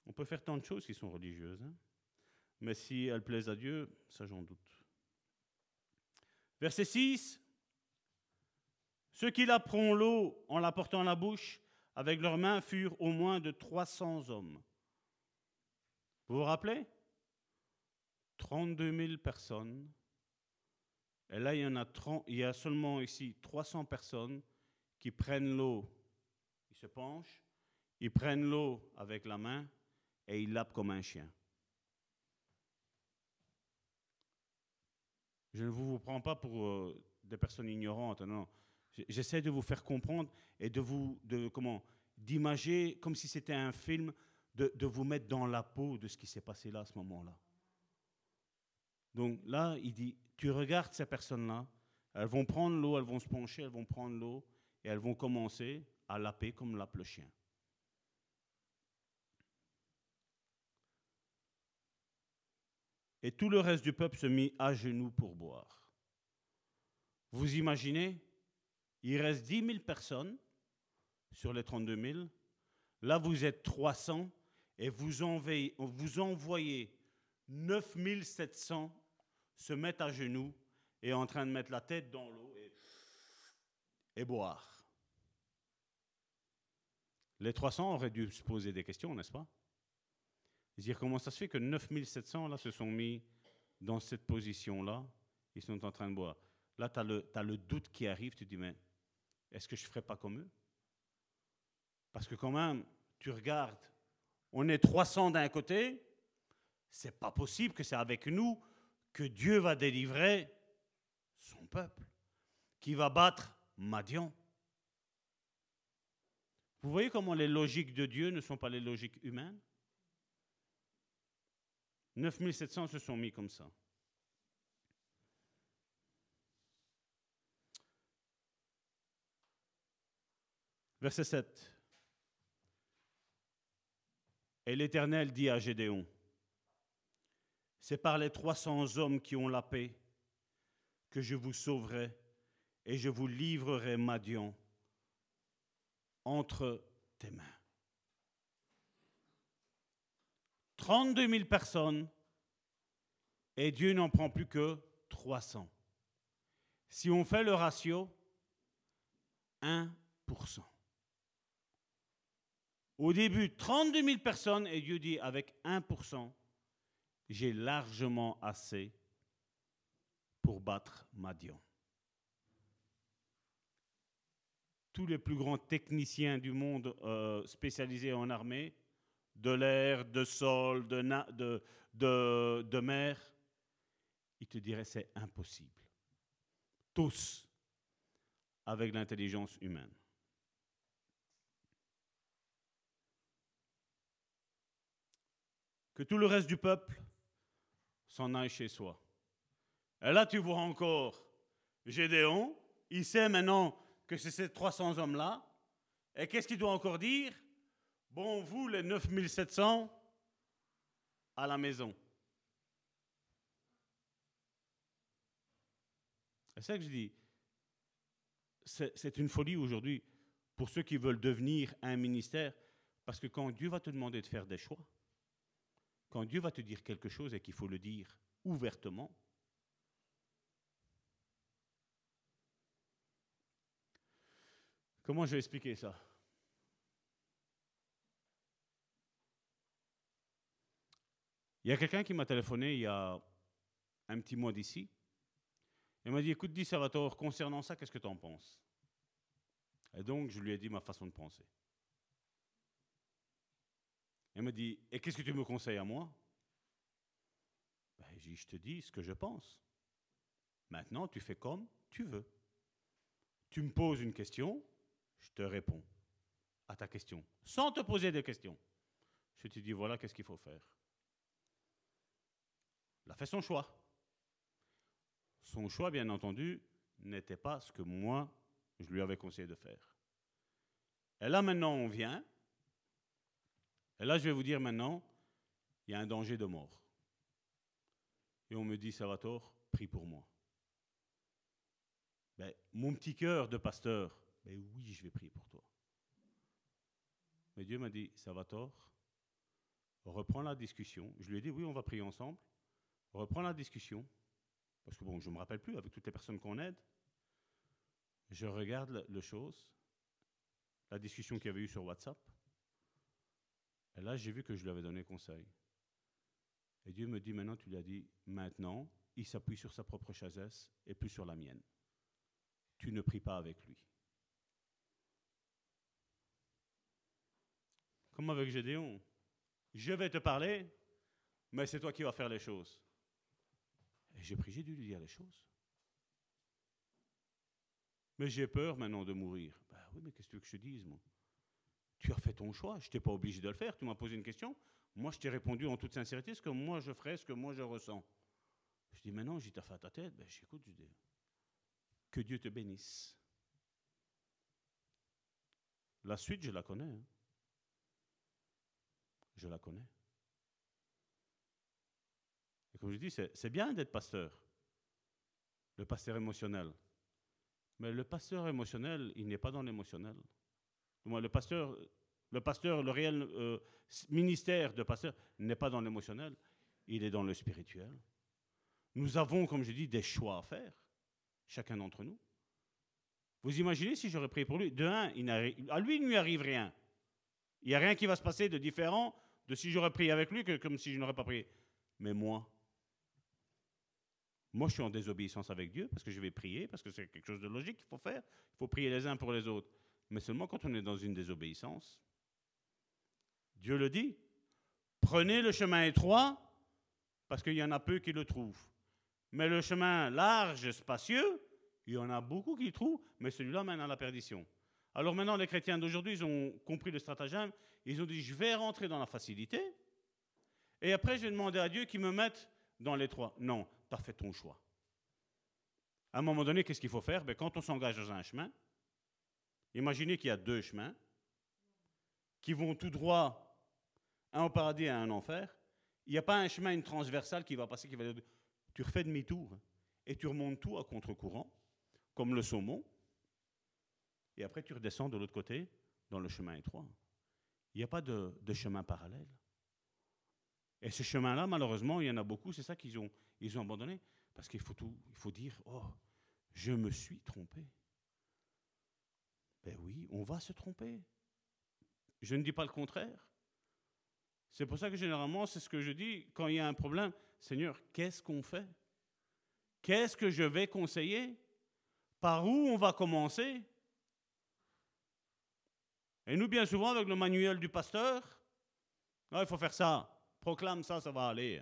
On peut faire tant de choses qui sont religieuses, hein. Mais si elles plaisent à Dieu, ça j'en doute. Verset 6, ceux qui la l'eau en la portant à la bouche, avec leurs mains, furent au moins de 300 hommes. Vous vous rappelez? 32 000 personnes. Et là, il y, en a 30, il y a seulement ici 300 personnes qui prennent l'eau. Ils se penchent, ils prennent l'eau avec la main et ils lapent comme un chien. Je ne vous, prends pas pour euh, des personnes ignorantes, non. J'essaie de vous faire comprendre et de vous, de, comment, d'imager comme si c'était un film, de, de, vous mettre dans la peau de ce qui s'est passé là à ce moment-là. Donc là, il dit, tu regardes ces personnes-là, elles vont prendre l'eau, elles vont se pencher, elles vont prendre l'eau et elles vont commencer à laper comme lape le chien. Et tout le reste du peuple se mit à genoux pour boire. Vous imaginez il reste 10 000 personnes sur les 32 000. Là, vous êtes 300 et vous envoyez, vous envoyez 9 700 se mettent à genoux et en train de mettre la tête dans l'eau et, et boire. Les 300 auraient dû se poser des questions, n'est-ce pas? Dire comment ça se fait que 9700 là se sont mis dans cette position-là, ils sont en train de boire. Là, tu as, le doute qui arrive, tu te dis, mais est-ce que je ne ferai pas comme eux? Parce que quand même, tu regardes, on est 300 d'un côté, c'est pas possible que c'est avec nous que Dieu va délivrer son peuple, qui va battre Madian. Vous voyez comment les logiques de Dieu ne sont pas les logiques humaines? 9700 se sont mis comme ça. Verset 7. Et l'Éternel dit à Gédéon, c'est par les 300 hommes qui ont la paix que je vous sauverai et je vous livrerai Madian entre tes mains. 32 000 personnes et Dieu n'en prend plus que 300. Si on fait le ratio, 1%. Au début, 32 000 personnes et Dieu dit avec 1%, j'ai largement assez pour battre Madian. Tous les plus grands techniciens du monde euh, spécialisés en armée, de l'air, de sol, de, mer, ils te diraient c'est impossible. Tous, avec l'intelligence humaine. Que tout le reste du peuple s'en aille chez soi. Et là, tu vois encore Gédéon, il sait maintenant que c'est ces 300 hommes-là. Et qu'est-ce qu'il doit encore dire? Bon, vous, les 9700, à la maison. C'est ça que je dis. C'est une folie aujourd'hui pour ceux qui veulent devenir un ministère, parce que quand Dieu va te demander de faire des choix, quand Dieu va te dire quelque chose et qu'il faut le dire ouvertement, comment je vais expliquer ça? Il y a quelqu'un qui m'a téléphoné il y a un petit mois d'ici. Il m'a dit, écoute, dis Salvatore, concernant ça, qu'est-ce que tu en penses? Et donc, je lui ai dit ma façon de penser. Il m'a dit, et qu'est-ce que tu me conseilles à moi? Ben, J'ai dit, je te dis ce que je pense. Maintenant, tu fais comme tu veux. Tu me poses une question, je te réponds à ta question, sans te poser de questions. Je te dis, voilà, qu'est-ce qu'il faut faire. Il a fait son choix. Son choix, bien entendu, n'était pas ce que moi, je lui avais conseillé de faire. Et là, maintenant, on vient et là, je vais vous dire maintenant, il y a un danger de mort. Et on me dit, Salvatore, prie pour moi. Ben, mon petit cœur de pasteur, ben oui, je vais prier pour toi. Mais Dieu m'a dit, Salvatore, reprends la discussion. Je lui ai dit, oui, on va prier ensemble. Reprends la discussion. Parce que bon, je ne me rappelle plus, avec toutes les personnes qu'on aide. Je regarde le chose, la discussion qu'il y avait eu sur WhatsApp. Et là, j'ai vu que je lui avais donné conseil. Et Dieu me dit maintenant, tu lui as dit, maintenant, il s'appuie sur sa propre chasesse et plus sur la mienne. Tu ne pries pas avec lui. Comme avec Gédéon. Je vais te parler, mais c'est toi qui vas faire les choses. Et j'ai prié de lui dire les choses. Mais j'ai peur maintenant de mourir. Ben oui, mais qu'est-ce que tu veux que je dise, moi? Tu as fait ton choix, je t'ai pas obligé de le faire, tu m'as posé une question, moi je t'ai répondu en toute sincérité ce que moi je ferais, ce que moi je ressens. Je dis maintenant, j'ai ta fait à ta tête, ben j'écoute, je dis, que Dieu te bénisse. La suite, je la connais. Hein. Je la connais. Comme je dis, c'est bien d'être pasteur, le pasteur émotionnel. Mais le pasteur émotionnel, il n'est pas dans l'émotionnel le pasteur, le pasteur, le réel euh, ministère de pasteur n'est pas dans l'émotionnel, il est dans le spirituel. Nous avons, comme je dis, des choix à faire, chacun d'entre nous. Vous imaginez si j'aurais prié pour lui? De un, à lui, il ne lui arrive rien. Il n'y a rien qui va se passer de différent de si j'aurais prié avec lui que comme si je n'aurais pas prié. Mais moi, moi, je suis en désobéissance avec Dieu parce que je vais prier, parce que c'est quelque chose de logique qu'il faut faire. Il faut prier les uns pour les autres. Mais seulement quand on est dans une désobéissance. Dieu le dit. Prenez le chemin étroit parce qu'il y en a peu qui le trouvent. Mais le chemin large, spacieux, il y en a beaucoup qui le trouvent, mais celui-là mène à la perdition. Alors maintenant, les chrétiens d'aujourd'hui, ils ont compris le stratagème. Ils ont dit, je vais rentrer dans la facilité. Et après, je vais demander à Dieu qu'il me mette dans l'étroit. Non, tu as fait ton choix. À un moment donné, qu'est-ce qu'il faut faire? Ben, Quand on s'engage dans un chemin, imaginez qu'il y a deux chemins qui vont tout droit, un au paradis et un en enfer. Il n'y a pas un chemin, une transversale qui va passer, qui va tu refais demi-tour et tu remontes tout à contre-courant, comme le saumon, et après tu redescends de l'autre côté dans le chemin étroit. Il n'y a pas de, chemin parallèle. Et ce chemin-là, malheureusement, il y en a beaucoup, c'est ça qu'ils ont, ils ont abandonné. Parce qu'il faut, tout, il faut dire, oh, je me suis trompé. Ben oui, on va se tromper. Je ne dis pas le contraire. C'est pour ça que généralement, c'est ce que je dis, quand il y a un problème, Seigneur, qu'est-ce qu'on fait? Qu'est-ce que je vais conseiller? Par où on va commencer? Et nous, bien souvent, avec le manuel du pasteur, ah, il faut faire ça, proclame ça, ça va aller.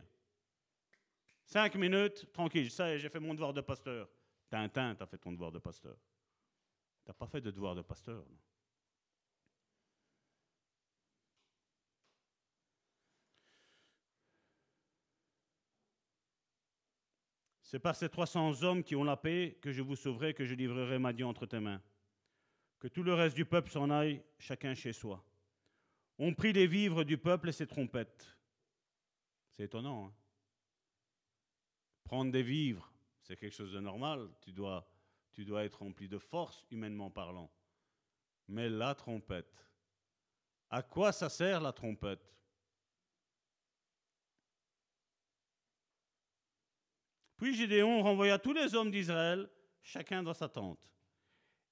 Cinq minutes, tranquille, ça, j'ai fait mon devoir de pasteur. Tintin, tu as fait ton devoir de pasteur. Tu n'as pas fait de devoir de pasteur. C'est par ces 300 hommes qui ont la paix que je vous sauverai, que je livrerai ma Dieu entre tes mains. Que tout le reste du peuple s'en aille, chacun chez soi. On prit les vivres du peuple et ses trompettes. C'est étonnant. Hein Prendre des vivres, c'est quelque chose de normal. Tu dois, tu dois être rempli de force, humainement parlant. Mais la trompette, à quoi ça sert la trompette? Puis Gédéon renvoya tous les hommes d'Israël, chacun dans sa tente.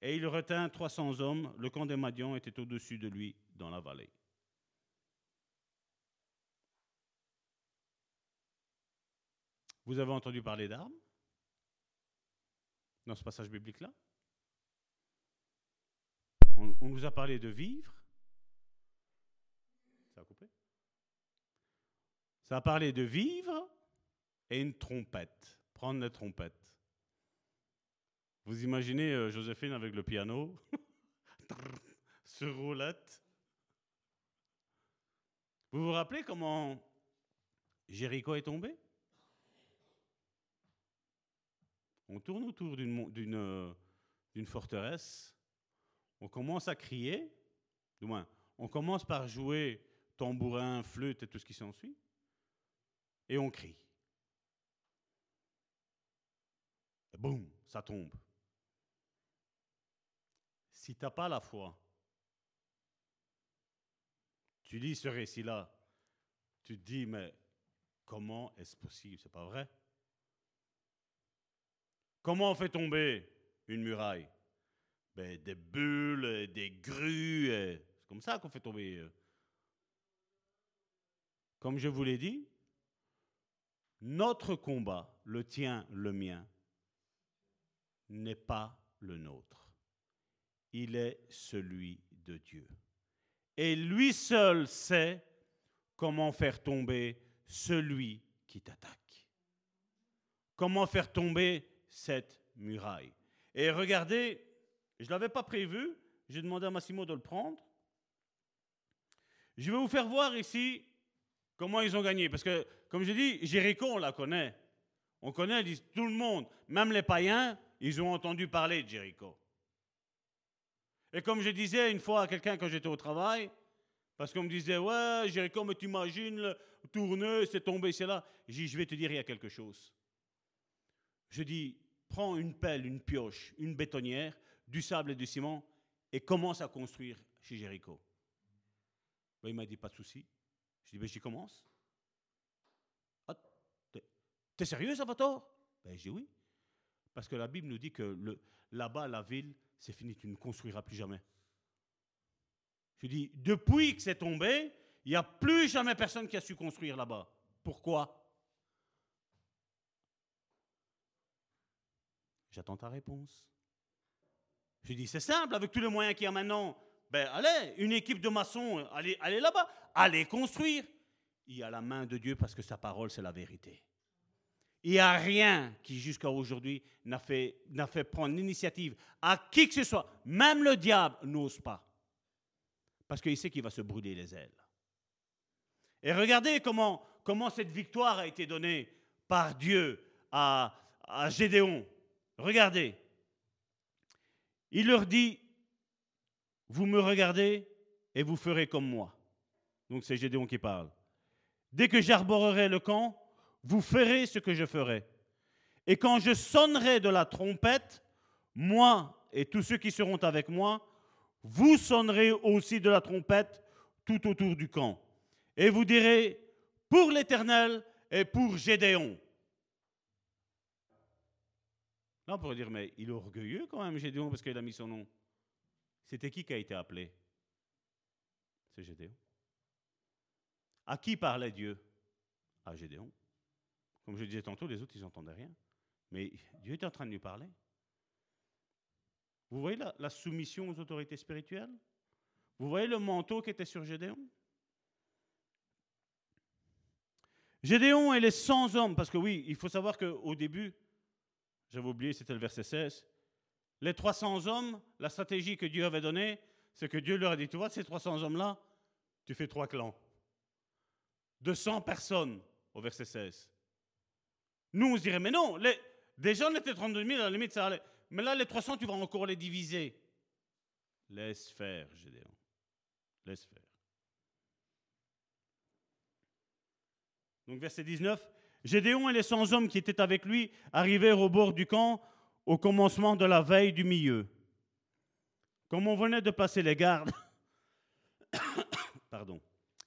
Et il retint 300 hommes. Le camp des Madians était au-dessus de lui dans la vallée. Vous avez entendu parler d'armes dans ce passage biblique-là on, on, nous a parlé de vivre. Ça a coupé Ça a parlé de vivre et une trompette. Prendre la trompette. Vous imaginez euh, Joséphine avec le piano <laughs> sur roulette. Vous vous rappelez comment Jéricho est tombé? On tourne autour euh, d'une forteresse. On commence à crier. Du moins, on commence par jouer tambourin, flûte et tout ce qui s'ensuit. Et on crie. boum, ça tombe. Si tu n'as pas la foi, tu lis ce récit-là, tu te dis, mais comment est-ce possible? C'est pas vrai. Comment on fait tomber une muraille? Ben, Des bulles, des grues, c'est comme ça qu'on fait tomber. Euh. Comme je vous l'ai dit, notre combat, le tien, le mien, n'est pas le nôtre. Il est celui de Dieu. Et lui seul sait comment faire tomber celui qui t'attaque. Comment faire tomber cette muraille. Et regardez, je ne l'avais pas prévu, j'ai demandé à Massimo de le prendre. Je vais vous faire voir ici comment ils ont gagné. Parce que, comme je dis, Jéricho, on la connaît. On connaît tout le monde, même les païens, ils ont entendu parler de Jéricho. Et comme je disais une fois à quelqu'un quand j'étais au travail, parce qu'on me disait, ouais, Jéricho, mais tu imagines, le tourneux, c'est tombé, c'est là. J'ai dit, je vais te dire, il y a quelque chose. Je dis, prends une pelle, une pioche, une bétonnière, du sable et du ciment, et commence à construire chez Jéricho. Il m'a dit, pas de souci. Je dis, ben, j'y commence. Ah, t'es sérieux, Salvatore? Ben, j'ai oui. Parce que la Bible nous dit que là-bas, la ville, c'est fini, tu ne construiras plus jamais. Je dis, depuis que c'est tombé, il n'y a plus jamais personne qui a su construire là-bas. Pourquoi? J'attends ta réponse. Je dis, c'est simple, avec tous les moyens qu'il y a maintenant, ben allez, une équipe de maçons, allez, allez là-bas, allez construire. Il y a la main de Dieu parce que sa parole, c'est la vérité. Il n'y a rien qui, jusqu'à aujourd'hui, n'a fait, n'a fait prendre l'initiative à qui que ce soit. Même le diable n'ose pas. Parce qu'il sait qu'il va se brûler les ailes. Et regardez comment, comment cette victoire a été donnée par Dieu à, à Gédéon. Regardez. Il leur dit, vous me regardez et vous ferez comme moi. Donc c'est Gédéon qui parle. Dès que j'arborerai le camp, vous ferez ce que je ferai. Et quand je sonnerai de la trompette, moi et tous ceux qui seront avec moi, vous sonnerez aussi de la trompette tout autour du camp. Et vous direz, pour l'Éternel et pour Gédéon. Là, on pourrait dire, mais il est orgueilleux quand même, Gédéon, parce qu'il a mis son nom. C'était qui qui a été appelé? C'est Gédéon. À qui parlait Dieu? À Gédéon. Comme je disais tantôt, les autres, ils n'entendaient rien. Mais Dieu était en train de lui parler. Vous voyez la, la soumission aux autorités spirituelles? Vous voyez le manteau qui était sur Gédéon? Gédéon et les 100 hommes, parce que oui, il faut savoir qu'au début, j'avais oublié, c'était le verset 16, les 300 hommes, la stratégie que Dieu avait donnée, c'est que Dieu leur a dit, tu vois, ces 300 hommes-là, tu fais trois clans. De 100 personnes, au verset 16. Nous, on se dirait, mais non, les, déjà on était 32 000, à la limite ça allait. Mais là, les 300, tu vas encore les diviser. Laisse faire, Gédéon. Laisse faire. Donc verset 19, Gédéon et les 100 hommes qui étaient avec lui arrivèrent au bord du camp au commencement de la veille du milieu. Comme on venait de passer les gardes, <coughs> pardon,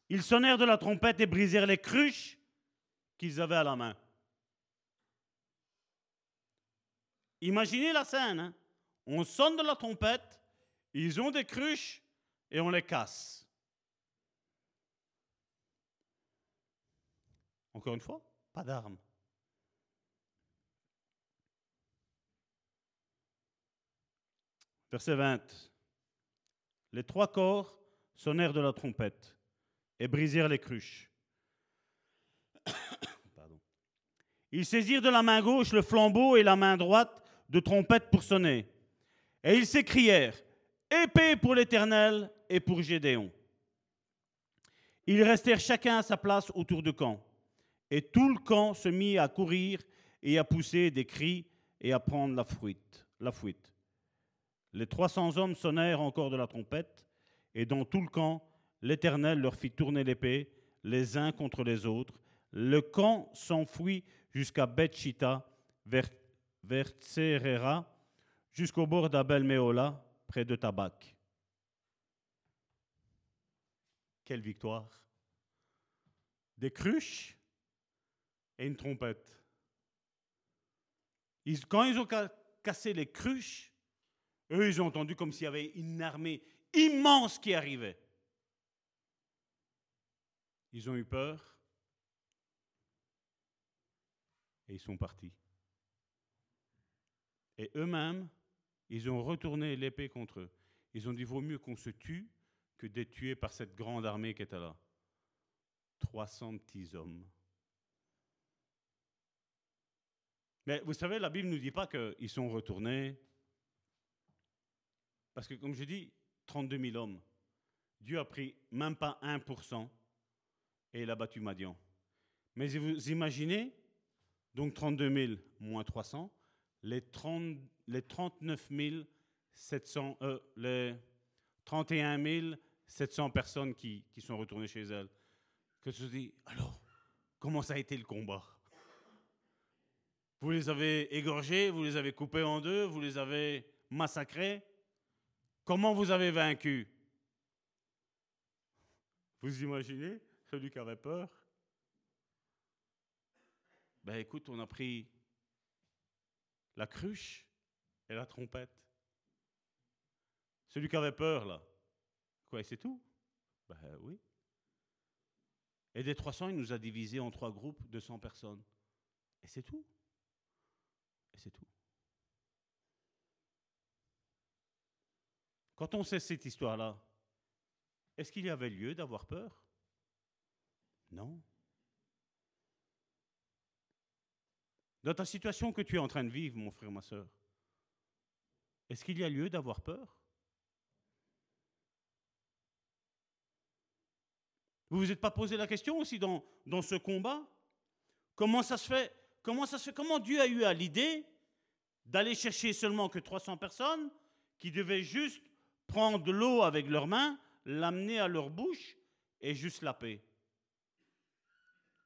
ils sonnèrent de la trompette et brisèrent les cruches qu'ils avaient à la main. Imaginez la scène. hein. On sonne de la trompette, ils ont des cruches et on les casse. Encore une fois, pas d'armes. Verset 20. Les trois corps sonnèrent de la trompette et brisèrent les cruches. <coughs> Ils saisirent de la main gauche le flambeau et la main droite de trompette pour sonner. Et ils s'écrièrent Épée pour l'Éternel et pour Gédéon. Ils restèrent chacun à sa place autour du camp. Et tout le camp se mit à courir et à pousser des cris et à prendre la fuite. La fuite. Les 300 hommes sonnèrent encore de la trompette, et dans tout le camp, l'Éternel leur fit tourner l'épée, les uns contre les autres. Le camp s'enfuit jusqu'à Bethshita, vers, vers jusqu'au bord d'Abel Méola, près de Tabac. Quelle victoire Des cruches et une trompette. Quand ils ont ca- cassé les cruches, eux, ils ont entendu comme s'il y avait une armée immense qui arrivait. Ils ont eu peur et ils sont partis. Et eux-mêmes, ils ont retourné l'épée contre eux. Ils ont dit, vaut mieux qu'on se tue que d'être tué par cette grande armée qui était là. 300 petits hommes. Mais vous savez, la Bible ne nous dit pas qu'ils sont retournés. Parce que, comme je dis, 32 000 hommes. Dieu a pris même pas 1% et il a battu Madian. Mais vous imaginez, donc 32 000 moins 300, les, 30 les 39 700, euh, les 31 700 personnes qui, sont retournées chez elles. Que alors, comment ça a été le combat? Vous les avez égorgés, vous les avez coupés en deux, vous les avez massacrés Comment vous avez vaincu? Vous imaginez? Celui qui avait peur Ben écoute, on a pris la cruche et la trompette. Celui qui avait peur, là. Quoi, et c'est tout? Ben oui. Et des 300, il nous a divisés en trois groupes de 100 personnes. Et c'est tout. Et c'est tout. Quand on sait cette histoire-là, est-ce qu'il y avait lieu d'avoir peur? Non. Dans ta situation que tu es en train de vivre, mon frère, ma soeur, est-ce qu'il y a lieu d'avoir peur? Vous vous êtes pas posé la question aussi dans, dans ce combat? Comment ça se fait Comment Dieu a eu à l'idée d'aller chercher seulement que 300 personnes qui devaient juste prendre de l'eau avec leurs mains, l'amener à leur bouche et juste la paix?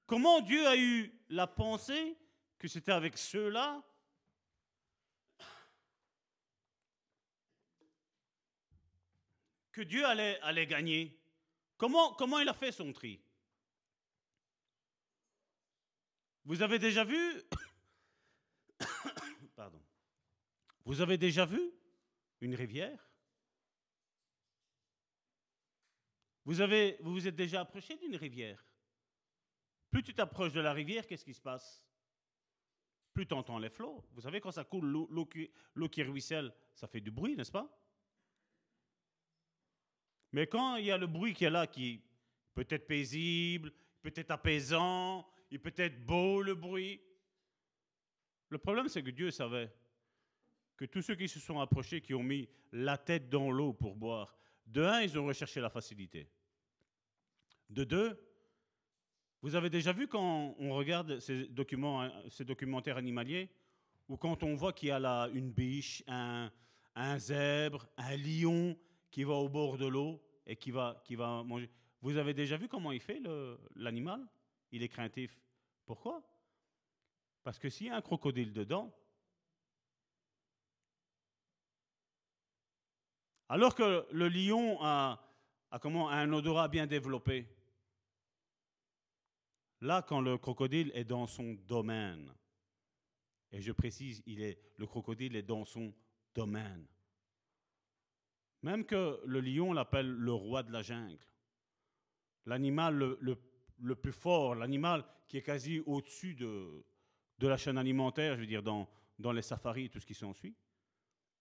Comment Dieu a eu la pensée que c'était avec ceux-là? Que Dieu allait, allait gagner. Comment il a fait son tri? <coughs> Vous avez déjà vu une rivière? Vous, vous êtes déjà approché d'une rivière? Plus tu t'approches de la rivière, qu'est-ce qui se passe? Plus tu entends les flots. Vous savez, quand ça coule, l'eau qui, qui ruisselle, ça fait du bruit, n'est-ce pas? Mais quand il y a le bruit qui est là, qui peut être paisible, peut être apaisant, il peut être beau le bruit, le problème c'est que Dieu savait que tous ceux qui se sont approchés, qui ont mis la tête dans l'eau pour boire, de un, ils ont recherché la facilité. De deux, vous avez déjà vu quand on regarde ces, hein, documentaires animaliers, ou quand on voit qu'il y a là une biche, un, zèbre, un lion, qui va au bord de l'eau et qui va manger. Vous avez déjà vu comment il fait l'animal? Il est craintif. Pourquoi? Parce que s'il y a un crocodile dedans, alors que le lion a, un odorat bien développé, là, quand le crocodile est dans son domaine, et je précise, il est, le crocodile est dans son domaine. Même que le lion l'appelle le roi de la jungle. L'animal le, plus fort, l'animal qui est quasi au-dessus de, de la chaîne alimentaire, je veux dire, dans, dans les safaris et tout ce qui s'ensuit,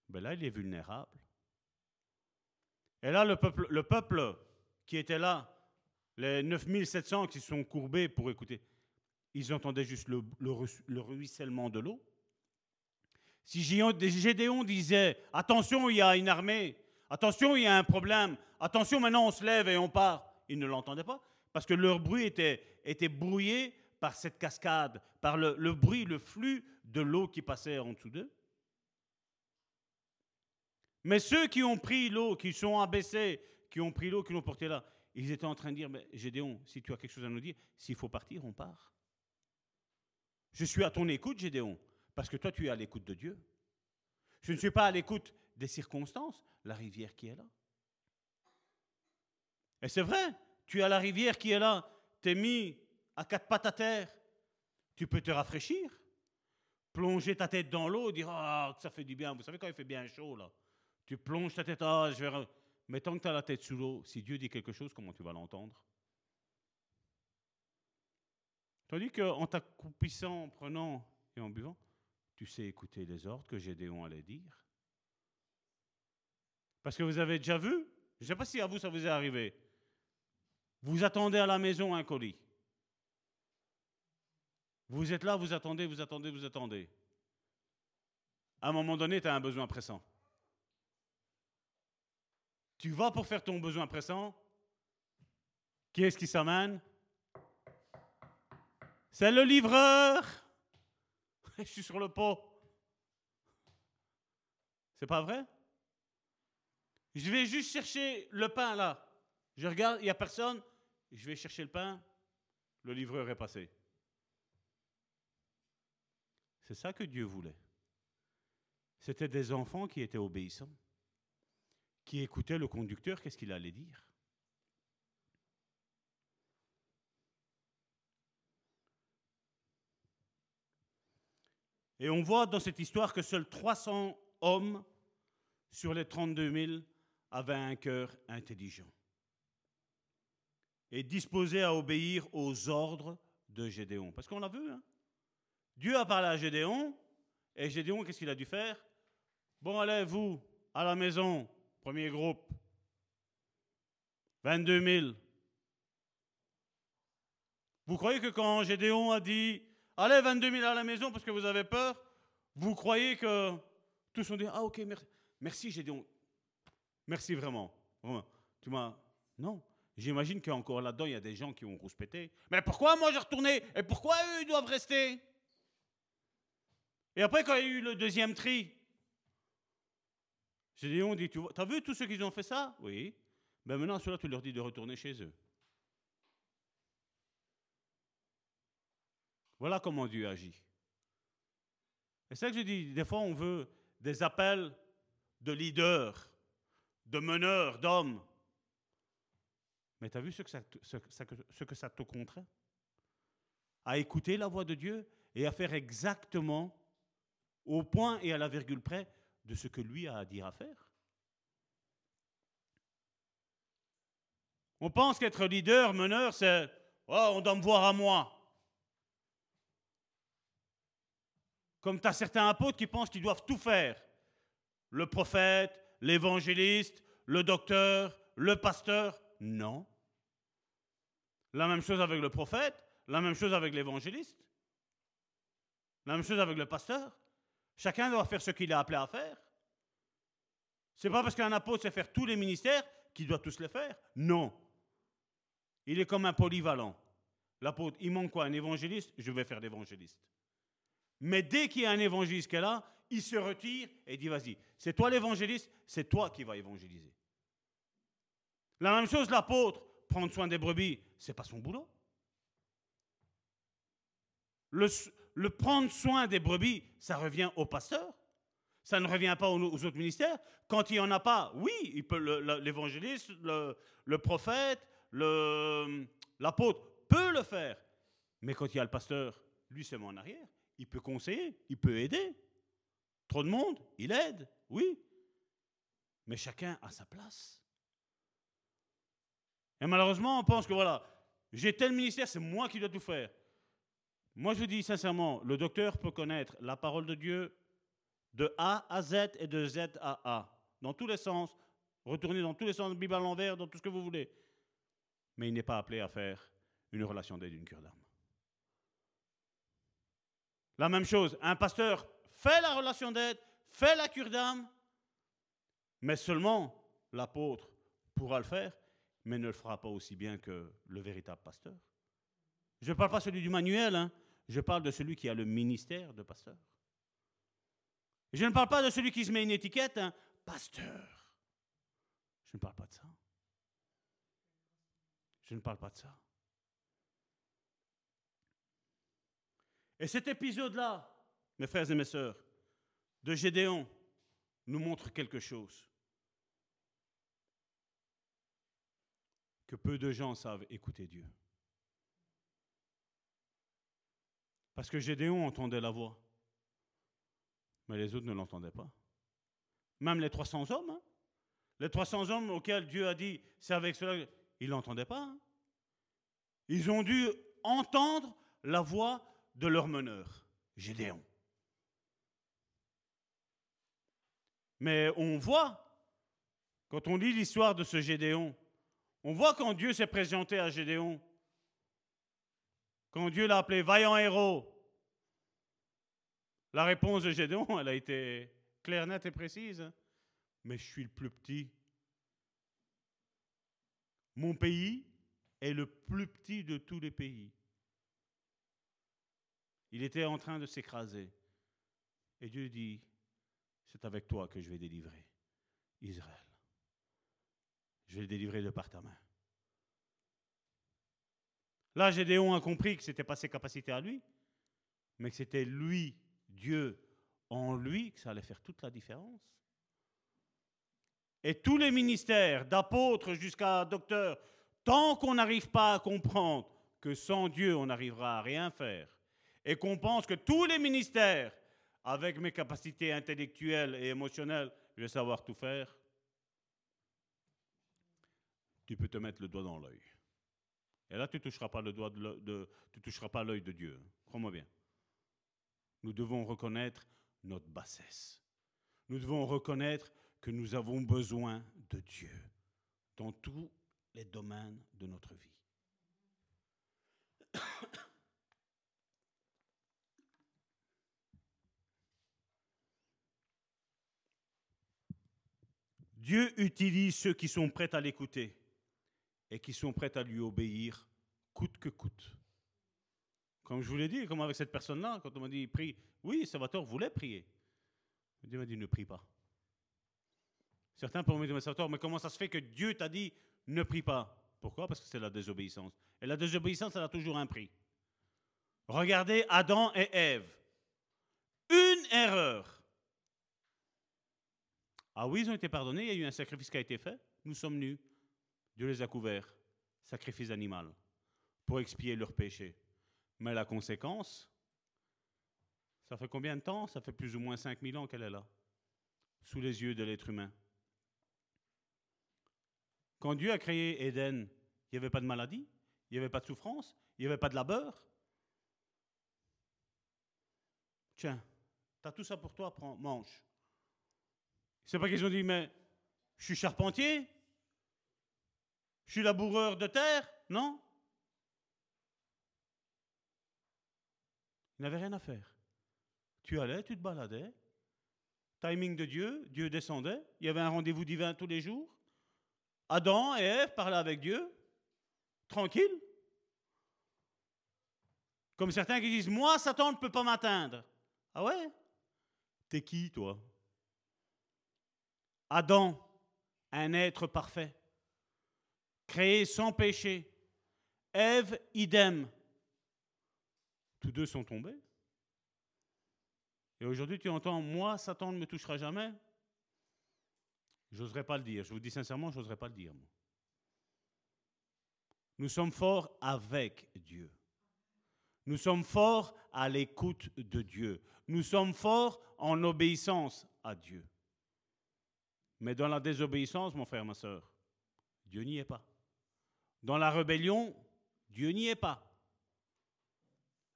ben là, il est vulnérable. Et là, le peuple, le peuple qui était là, les 9700 qui sont courbés pour écouter, ils entendaient juste le, le ruissellement de l'eau. Si Gédéon disait, attention, il y a une armée, Attention, il y a un problème. Attention, maintenant on se lève et on part. Ils ne l'entendaient pas parce que leur bruit était, brouillé par cette cascade, par le, le bruit, le flux de l'eau qui passait en dessous d'eux. Mais ceux qui ont pris l'eau, qui sont abaissés, qui ont pris l'eau, qui l'ont porté là, ils étaient en train de dire, mais Gédéon, si tu as quelque chose à nous dire, s'il faut partir, on part. Je suis à ton écoute, Gédéon, parce que toi, tu es à l'écoute de Dieu. Je ne suis pas à l'écoute des circonstances, la rivière qui est là. Et c'est vrai, tu as la rivière qui est là, t'es mis à quatre pattes à terre, tu peux te rafraîchir, plonger ta tête dans l'eau, dire ah ça fait du bien. Vous savez quand il fait bien chaud là, tu plonges ta tête ah je vais. Mais tant que tu as la tête sous l'eau, si Dieu dit quelque chose, comment tu vas l'entendre? Tandis qu'en t'accroupissant, en prenant et en buvant, tu sais écouter les ordres que Gédéon allait dire. Parce que vous avez déjà vu, je ne sais pas si à vous ça vous est arrivé, vous attendez à la maison un colis. Vous êtes là, vous attendez, vous attendez, vous attendez. À un moment donné, tu as un besoin pressant. Tu vas pour faire ton besoin pressant. Qui est-ce qui s'amène? C'est le livreur. <laughs> Je suis sur le pot. C'est pas vrai? Je vais juste chercher le pain là. Je regarde, il n'y a personne. Je vais chercher le pain. Le livreur est passé. C'est ça que Dieu voulait. C'était des enfants qui étaient obéissants, qui écoutaient le conducteur, qu'est-ce qu'il allait dire? Et on voit dans cette histoire que seuls 300 hommes sur les 32 000 avaient un cœur intelligent et disposés à obéir aux ordres de Gédéon. Parce qu'on l'a vu, hein Dieu a parlé à Gédéon, et Gédéon, qu'est-ce qu'il a dû faire? Bon, allez, vous, à la maison, premier groupe, 22 000. Vous croyez que quand Gédéon a dit Allez, 22 000 à la maison parce que vous avez peur, vous croyez que tous ont dit Ah, ok, merci, merci Gédéon. Merci vraiment. Tu m'as. Non. J'imagine qu'encore là-dedans, il y a des gens qui ont rouspété. Mais pourquoi moi j'ai retourné? Et pourquoi eux, ils doivent rester? Et après, quand il y a eu le deuxième tri, Gédéon dit Tu as vu tous ceux qui ont fait ça? Oui. Ben maintenant, ceux-là, tu leur dis de retourner chez eux. Voilà comment Dieu agit. Et c'est ça que je dis, des fois on veut des appels de leaders, de meneurs, d'hommes. Mais tu as vu ce que, ça, ce, que ça te contraint? À écouter la voix de Dieu et à faire exactement au point et à la virgule près de ce que lui a à dire à faire. On pense qu'être leader, meneur, c'est oh, on doit me voir à moi. Comme tu as certains apôtres qui pensent qu'ils doivent tout faire. Le prophète, l'évangéliste, le docteur, le pasteur. Non. La même chose avec le prophète, la même chose avec l'évangéliste, la même chose avec le pasteur. Chacun doit faire ce qu'il est appelé à faire. C'est pas parce qu'un apôtre sait faire tous les ministères qu'il doit tous les faire. Non. Il est comme un polyvalent. L'apôtre, il manque quoi? Un évangéliste? Je vais faire l'évangéliste. Mais dès qu'il y a un évangéliste qui est là, il se retire et dit vas-y, c'est toi l'évangéliste, c'est toi qui vas évangéliser. La même chose, l'apôtre, prendre soin des brebis, c'est pas son boulot. Le, prendre soin des brebis, ça revient au pasteur. Ça ne revient pas aux, autres ministères. Quand il n'y en a pas, oui, l'évangéliste, le, le, prophète, l'apôtre peut le faire. Mais quand il y a le pasteur, lui, c'est en arrière. Il peut conseiller, il peut aider. Trop de monde, il aide, oui. Mais chacun a sa place. Et malheureusement, on pense que voilà, j'ai tel ministère, c'est moi qui dois tout faire. Moi, je vous dis sincèrement, le docteur peut connaître la parole de Dieu de A à Z et de Z à A, dans tous les sens, retourner dans tous les sens, Bible à l'envers, dans tout ce que vous voulez mais il n'est pas appelé à faire une relation d'aide, une cure d'âme. La même chose, un pasteur fait la relation d'aide, fait la cure d'âme, mais seulement l'apôtre pourra le faire, mais ne le fera pas aussi bien que le véritable pasteur. Je ne parle pas celui du manuel, hein. je parle de celui qui a le ministère de pasteur. Je ne parle pas de celui qui se met une étiquette, hein, pasteur. Je ne parle pas de ça. Je ne parle pas de ça. Et cet épisode-là, mes frères et mes sœurs, de Gédéon, nous montre quelque chose. Que peu de gens savent écouter Dieu. Parce que Gédéon entendait la voix, mais les autres ne l'entendaient pas. Même les 300 hommes, hein. les 300 hommes auxquels Dieu a dit, c'est avec cela, ils l'entendaient pas. Hein. Ils ont dû entendre la voix de leur meneur, Gédéon. Mais on voit, quand on lit l'histoire de ce Gédéon, on voit quand Dieu s'est présenté à Gédéon, quand Dieu l'a appelé vaillant héros, la réponse de Gédéon, <laughs> elle a été claire, nette et précise. Mais je suis le plus petit mon pays est le plus petit de tous les pays. Il était en train de s'écraser. Et Dieu dit, c'est avec toi que je vais délivrer Israël. Je vais le délivrer ta main. Là, Gédéon a compris que ce n'était pas ses capacités à lui, mais que c'était lui, Dieu, en lui, que ça allait faire toute la différence. Et tous les ministères, d'apôtres jusqu'à docteurs, tant qu'on n'arrive pas à comprendre que sans Dieu, on n'arrivera à rien faire, et qu'on pense que tous les ministères avec mes capacités intellectuelles et émotionnelles, je vais savoir tout faire, tu peux te mettre le doigt dans l'œil. Et là, tu ne toucheras pas le doigt de, de- tu toucheras pas l'œil de Dieu. Crois-moi bien. Nous devons reconnaître notre bassesse. Nous devons reconnaître que nous avons besoin de Dieu dans tous les domaines de notre vie. <coughs> Dieu utilise ceux qui sont prêts à l'écouter et qui sont prêts à lui obéir coûte que coûte. Comme je vous l'ai dit, comme avec cette personne-là, quand on m'a dit prie, oui, Salvatore voulait prier. Dieu m'a dit ne prie pas. Certains pourront me dire, Salvatore, mais comment ça se fait que Dieu t'a dit ne prie pas? Pourquoi? Parce que c'est la désobéissance. Et la désobéissance, elle a toujours un prix. Regardez Adam et Ève. Une erreur. Ah oui, ils ont été pardonnés, il y a eu un sacrifice qui a été fait. Nous sommes nus. Dieu les a couverts. Sacrifice animal. Pour expier leurs péchés. Mais la conséquence, ça fait combien de temps? Ça fait plus ou moins 5000 ans qu'elle est là. Sous les yeux de l'être humain. Quand Dieu a créé Éden, il n'y avait pas de maladie, il n'y avait pas de souffrance, il n'y avait pas de labeur. Tiens, tu as tout ça pour toi, prends, mange. C'est pas qu'ils ont dit, mais je suis charpentier, je suis laboureur de terre, non? Il n'avait rien à faire. Tu allais, tu te baladais, timing de Dieu, Dieu descendait, il y avait un rendez-vous divin tous les jours. Adam et Ève parlaient avec Dieu, tranquille. Comme certains qui disent, moi, Satan ne peut pas m'atteindre. Ah ouais? T'es qui, toi? Adam, un être parfait, créé sans péché. Ève, idem. Tous deux sont tombés. Et aujourd'hui, tu entends, moi, Satan ne me touchera jamais. J'oserais pas le dire. Je vous dis sincèrement, j'oserais pas le dire. Nous sommes forts avec Dieu. Nous sommes forts à l'écoute de Dieu. Nous sommes forts en obéissance à Dieu. Mais dans la désobéissance, mon frère, ma soeur, Dieu n'y est pas. Dans la rébellion, Dieu n'y est pas.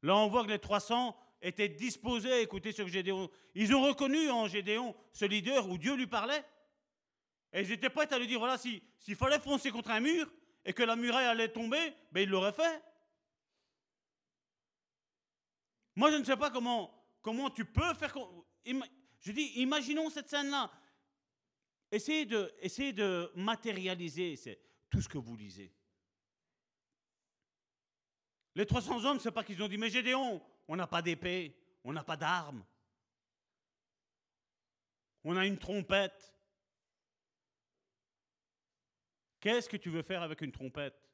Là, on voit que les 300 étaient disposés à écouter ce que Gédéon. Ils ont reconnu en Gédéon ce leader où Dieu lui parlait. Et ils étaient prêts à lui dire voilà, si- s'il fallait foncer contre un mur et que la muraille allait tomber, ben il l'aurait fait. Moi, je ne sais pas comment, comment tu peux faire. Je dis, imaginons cette scène-là. Essayez de, essayez de matérialiser tout ce que vous lisez. Les 300 hommes, c'est pas qu'ils ont dit, mais Gédéon, on n'a pas d'épée, on n'a pas d'armes. On a une trompette. Qu'est-ce que tu veux faire avec une trompette?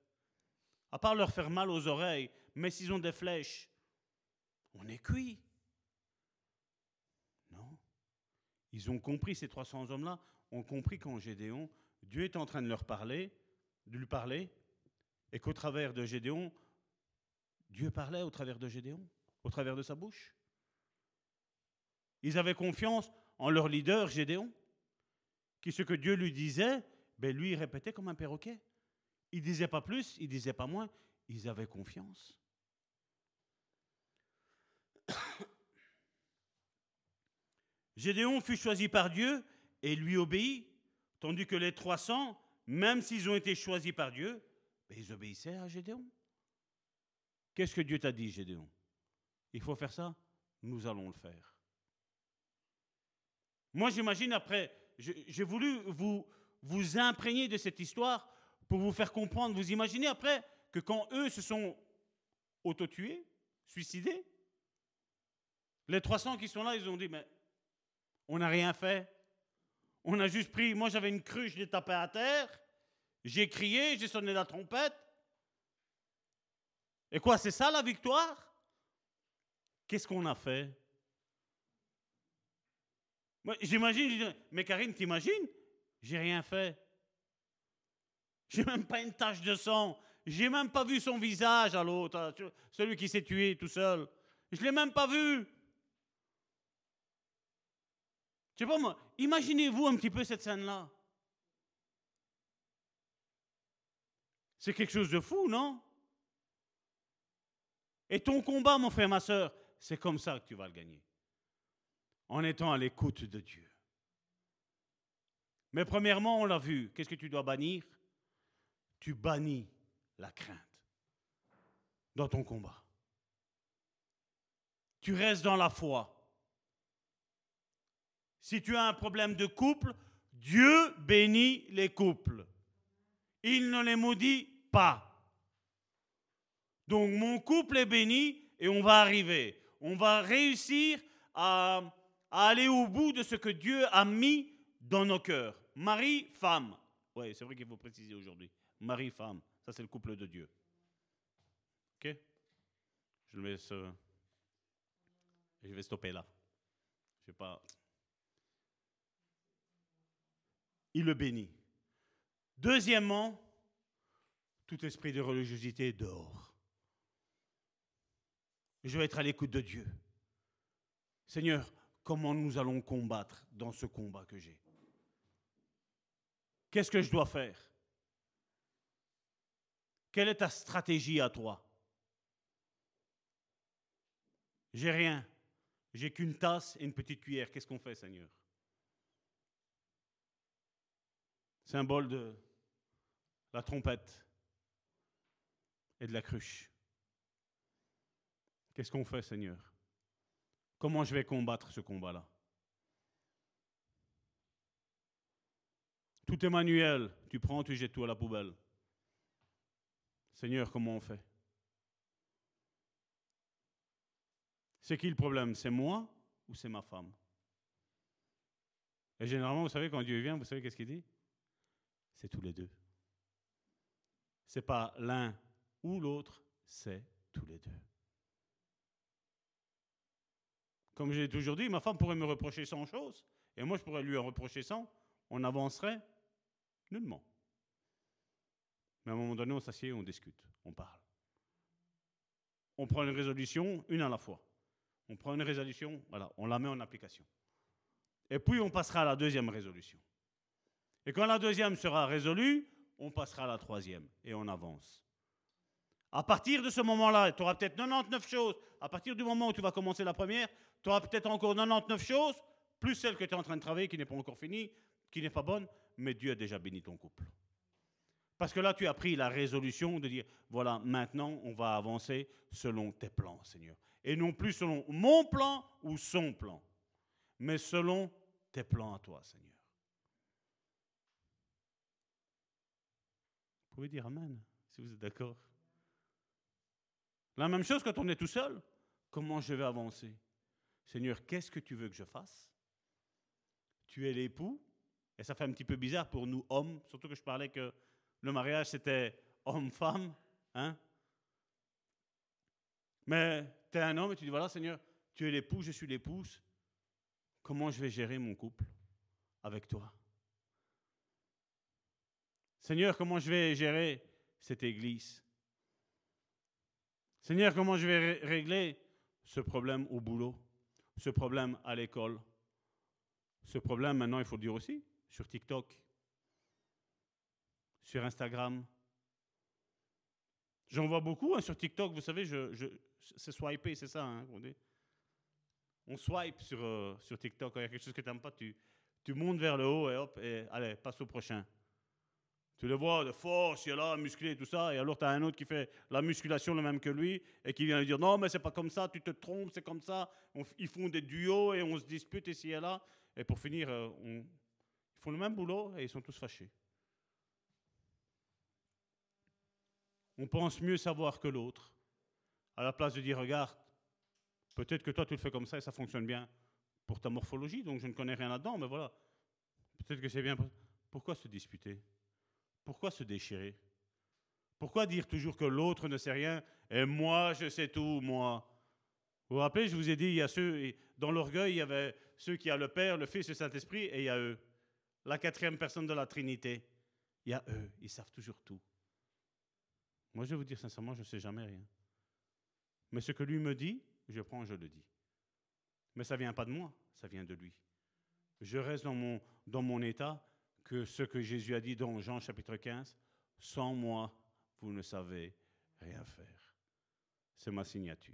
À part leur faire mal aux oreilles, mais s'ils ont des flèches, on est cuit. Non. Ils ont compris, ces 300 hommes-là, ont compris qu'en Gédéon, Dieu est en train de leur parler, de lui parler, et qu'au travers de Gédéon, Dieu parlait au travers de Gédéon, au travers de sa bouche. Ils avaient confiance en leur leader, Gédéon, qui ce que Dieu lui disait, ben lui, répétait comme un perroquet. Il disait pas plus, il disait pas moins, ils avaient confiance. <coughs> Gédéon fut choisi par Dieu et lui obéit, tandis que les 300, même s'ils ont été choisis par Dieu, ben, ils obéissaient à Gédéon. Qu'est-ce que Dieu t'a dit, Gédéon? Il faut faire ça? Nous allons le faire. Moi, j'imagine après, j'ai voulu vous, imprégner de cette histoire pour vous faire comprendre. Vous imaginez après que quand eux se sont auto-tués, suicidés, les 300 qui sont là, ils ont dit, mais on n'a rien fait. On a juste pris, moi j'avais une crue, je l'ai tapé à terre, j'ai crié, j'ai sonné la trompette. Et quoi, c'est ça la victoire? Qu'est-ce qu'on a fait? J'imagine, mais Karine, t'imagines? J'ai rien fait. J'ai même pas une tache de sang. J'ai même pas vu son visage à l'autre, à celui qui s'est tué tout seul. Je l'ai même pas vu. Je sais pas imaginez-vous un petit peu cette scène-là. C'est quelque chose de fou, non? Et ton combat, mon frère, ma soeur, c'est comme ça que tu vas le gagner. En étant à l'écoute de Dieu. Mais premièrement, on l'a vu, qu'est-ce que tu dois bannir? Tu bannis la crainte dans ton combat. Tu restes dans la foi. Si tu as un problème de couple, Dieu bénit les couples. Il ne les maudit pas. Donc mon couple est béni et on va arriver. On va réussir à, aller au bout de ce que Dieu a mis dans nos cœurs. Mari, femme. Oui, c'est vrai qu'il faut préciser aujourd'hui. Mari, femme. Ça, c'est le couple de Dieu. OK? Je vais, je vais stopper là. Je vais pas. Il le bénit. Deuxièmement, tout esprit de religiosité dehors. Je vais être à l'écoute de Dieu. Seigneur, comment nous allons combattre dans ce combat que j'ai? Qu'est-ce que je dois faire? Quelle est ta stratégie à toi? J'ai rien. J'ai qu'une tasse et une petite cuillère. Qu'est-ce qu'on fait, Seigneur? Symbole de la trompette et de la cruche. Qu'est-ce qu'on fait, Seigneur? Comment je vais combattre ce combat-là? Tout est manuel. Tu prends, tu jettes tout à la poubelle. Seigneur, comment on fait? C'est qui le problème? C'est moi ou c'est ma femme? Et généralement, vous savez, quand Dieu vient, vous savez qu'est-ce qu'il dit? C'est tous les deux. C'est pas l'un ou l'autre, c'est tous les deux. Comme j'ai toujours dit, ma femme pourrait me reprocher 100 choses, et moi je pourrais lui en reprocher 100, on avancerait nullement. Mais à un moment donné, on s'assied, on discute, on parle. On prend une résolution, une à la fois. On prend une résolution, voilà, on la met en application. Et puis on passera à la deuxième résolution. Et quand la deuxième sera résolue, on passera à la troisième et on avance. À partir de ce moment-là, tu auras peut-être 99 choses. À partir du moment où tu vas commencer la première, tu auras peut-être encore 99 choses, plus celle que tu es en train de travailler qui n'est pas encore finie, qui n'est pas bonne, mais Dieu a déjà béni ton couple. Parce que là, tu as pris la résolution de dire, voilà, maintenant, on va avancer selon tes plans, Seigneur. Et non plus selon mon plan ou son plan, mais selon tes plans à toi, Seigneur. Vous pouvez dire Amen, si vous êtes d'accord. La même chose quand on est tout seul. Comment je vais avancer? Seigneur, qu'est-ce que tu veux que je fasse? Tu es l'époux, et ça fait un petit peu bizarre pour nous hommes, surtout que je parlais que le mariage c'était homme-femme. Hein? Mais tu es un homme et tu dis voilà, Seigneur, tu es l'époux, je suis l'épouse. Comment je vais gérer mon couple avec toi? Seigneur, comment je vais gérer cette église? Seigneur, comment je vais régler ce problème au boulot, ce problème à l'école, ce problème maintenant, il faut le dire aussi, sur TikTok, sur Instagram. J'en vois beaucoup hein, sur TikTok, vous savez, je, c'est swiper, c'est ça hein, on. On swipe sur, euh, sur TikTok, il y a quelque chose que tu n'aimes pas, tu, tu montes vers le haut et hop, et allez, passe au prochain. Tu le vois de force, il est là, musclé tout ça, et alors tu as un autre qui fait la musculation le même que lui, et qui vient lui dire non, mais c'est pas comme ça, tu te trompes, c'est comme ça. ils font des duos et on se dispute ici et là, et pour finir, euh, ils font le même boulot et ils sont tous fâchés. On pense mieux savoir que l'autre, à la place de dire regarde, peut-être que toi tu le fais comme ça et ça fonctionne bien pour ta morphologie, donc je ne connais rien là-dedans, mais voilà, peut-être que c'est bien. Pourquoi se disputer? Pourquoi se déchirer? Pourquoi dire toujours que l'autre ne sait rien et moi je sais tout, moi? Vous vous rappelez, je vous ai dit, il y a ceux, dans l'orgueil, il y avait ceux qui ont le Père, le Fils le Saint-Esprit, et il y a eux. La quatrième personne de la Trinité. Il y a eux, ils savent toujours tout. Moi, je vais vous dire sincèrement, je ne sais jamais rien. Mais ce que lui me dit, je prends, je le dis. Mais ça ne vient pas de moi, ça vient de lui. je reste dans mon, dans mon état que ce que Jésus a dit dans Jean chapitre 15, sans moi, vous ne savez rien faire. C'est ma signature.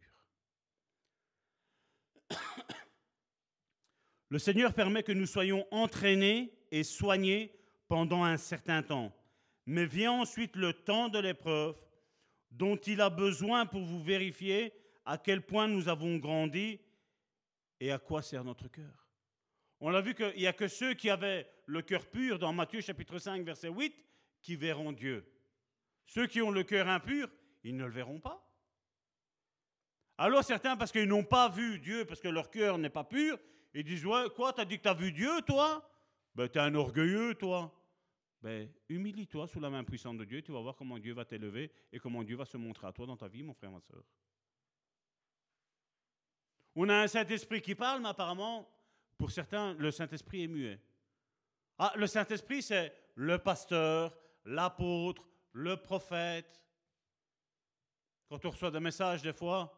Le Seigneur permet que nous soyons entraînés et soignés pendant un certain temps. Mais vient ensuite le temps de l'épreuve dont il a besoin pour vous vérifier à quel point nous avons grandi et à quoi sert notre cœur. On a vu qu'il n'y a que ceux qui avaient le cœur pur dans Matthieu chapitre 5 verset 8 qui verront Dieu. Ceux qui ont le cœur impur, ils ne le verront pas. Alors certains, parce qu'ils n'ont pas vu Dieu, parce que leur cœur n'est pas pur, ils disent, ouais, quoi, t'as dit que t'as vu Dieu, toi? Ben, t'es un orgueilleux, toi. Ben, humilie-toi sous la main puissante de Dieu, tu vas voir comment Dieu va t'élever et comment Dieu va se montrer à toi dans ta vie, mon frère, ma soeur. On a un Saint-Esprit qui parle, mais apparemment, pour certains, le Saint-Esprit est muet. Ah, le Saint-Esprit, c'est le pasteur, l'apôtre, le prophète. Quand on reçoit des messages, des fois,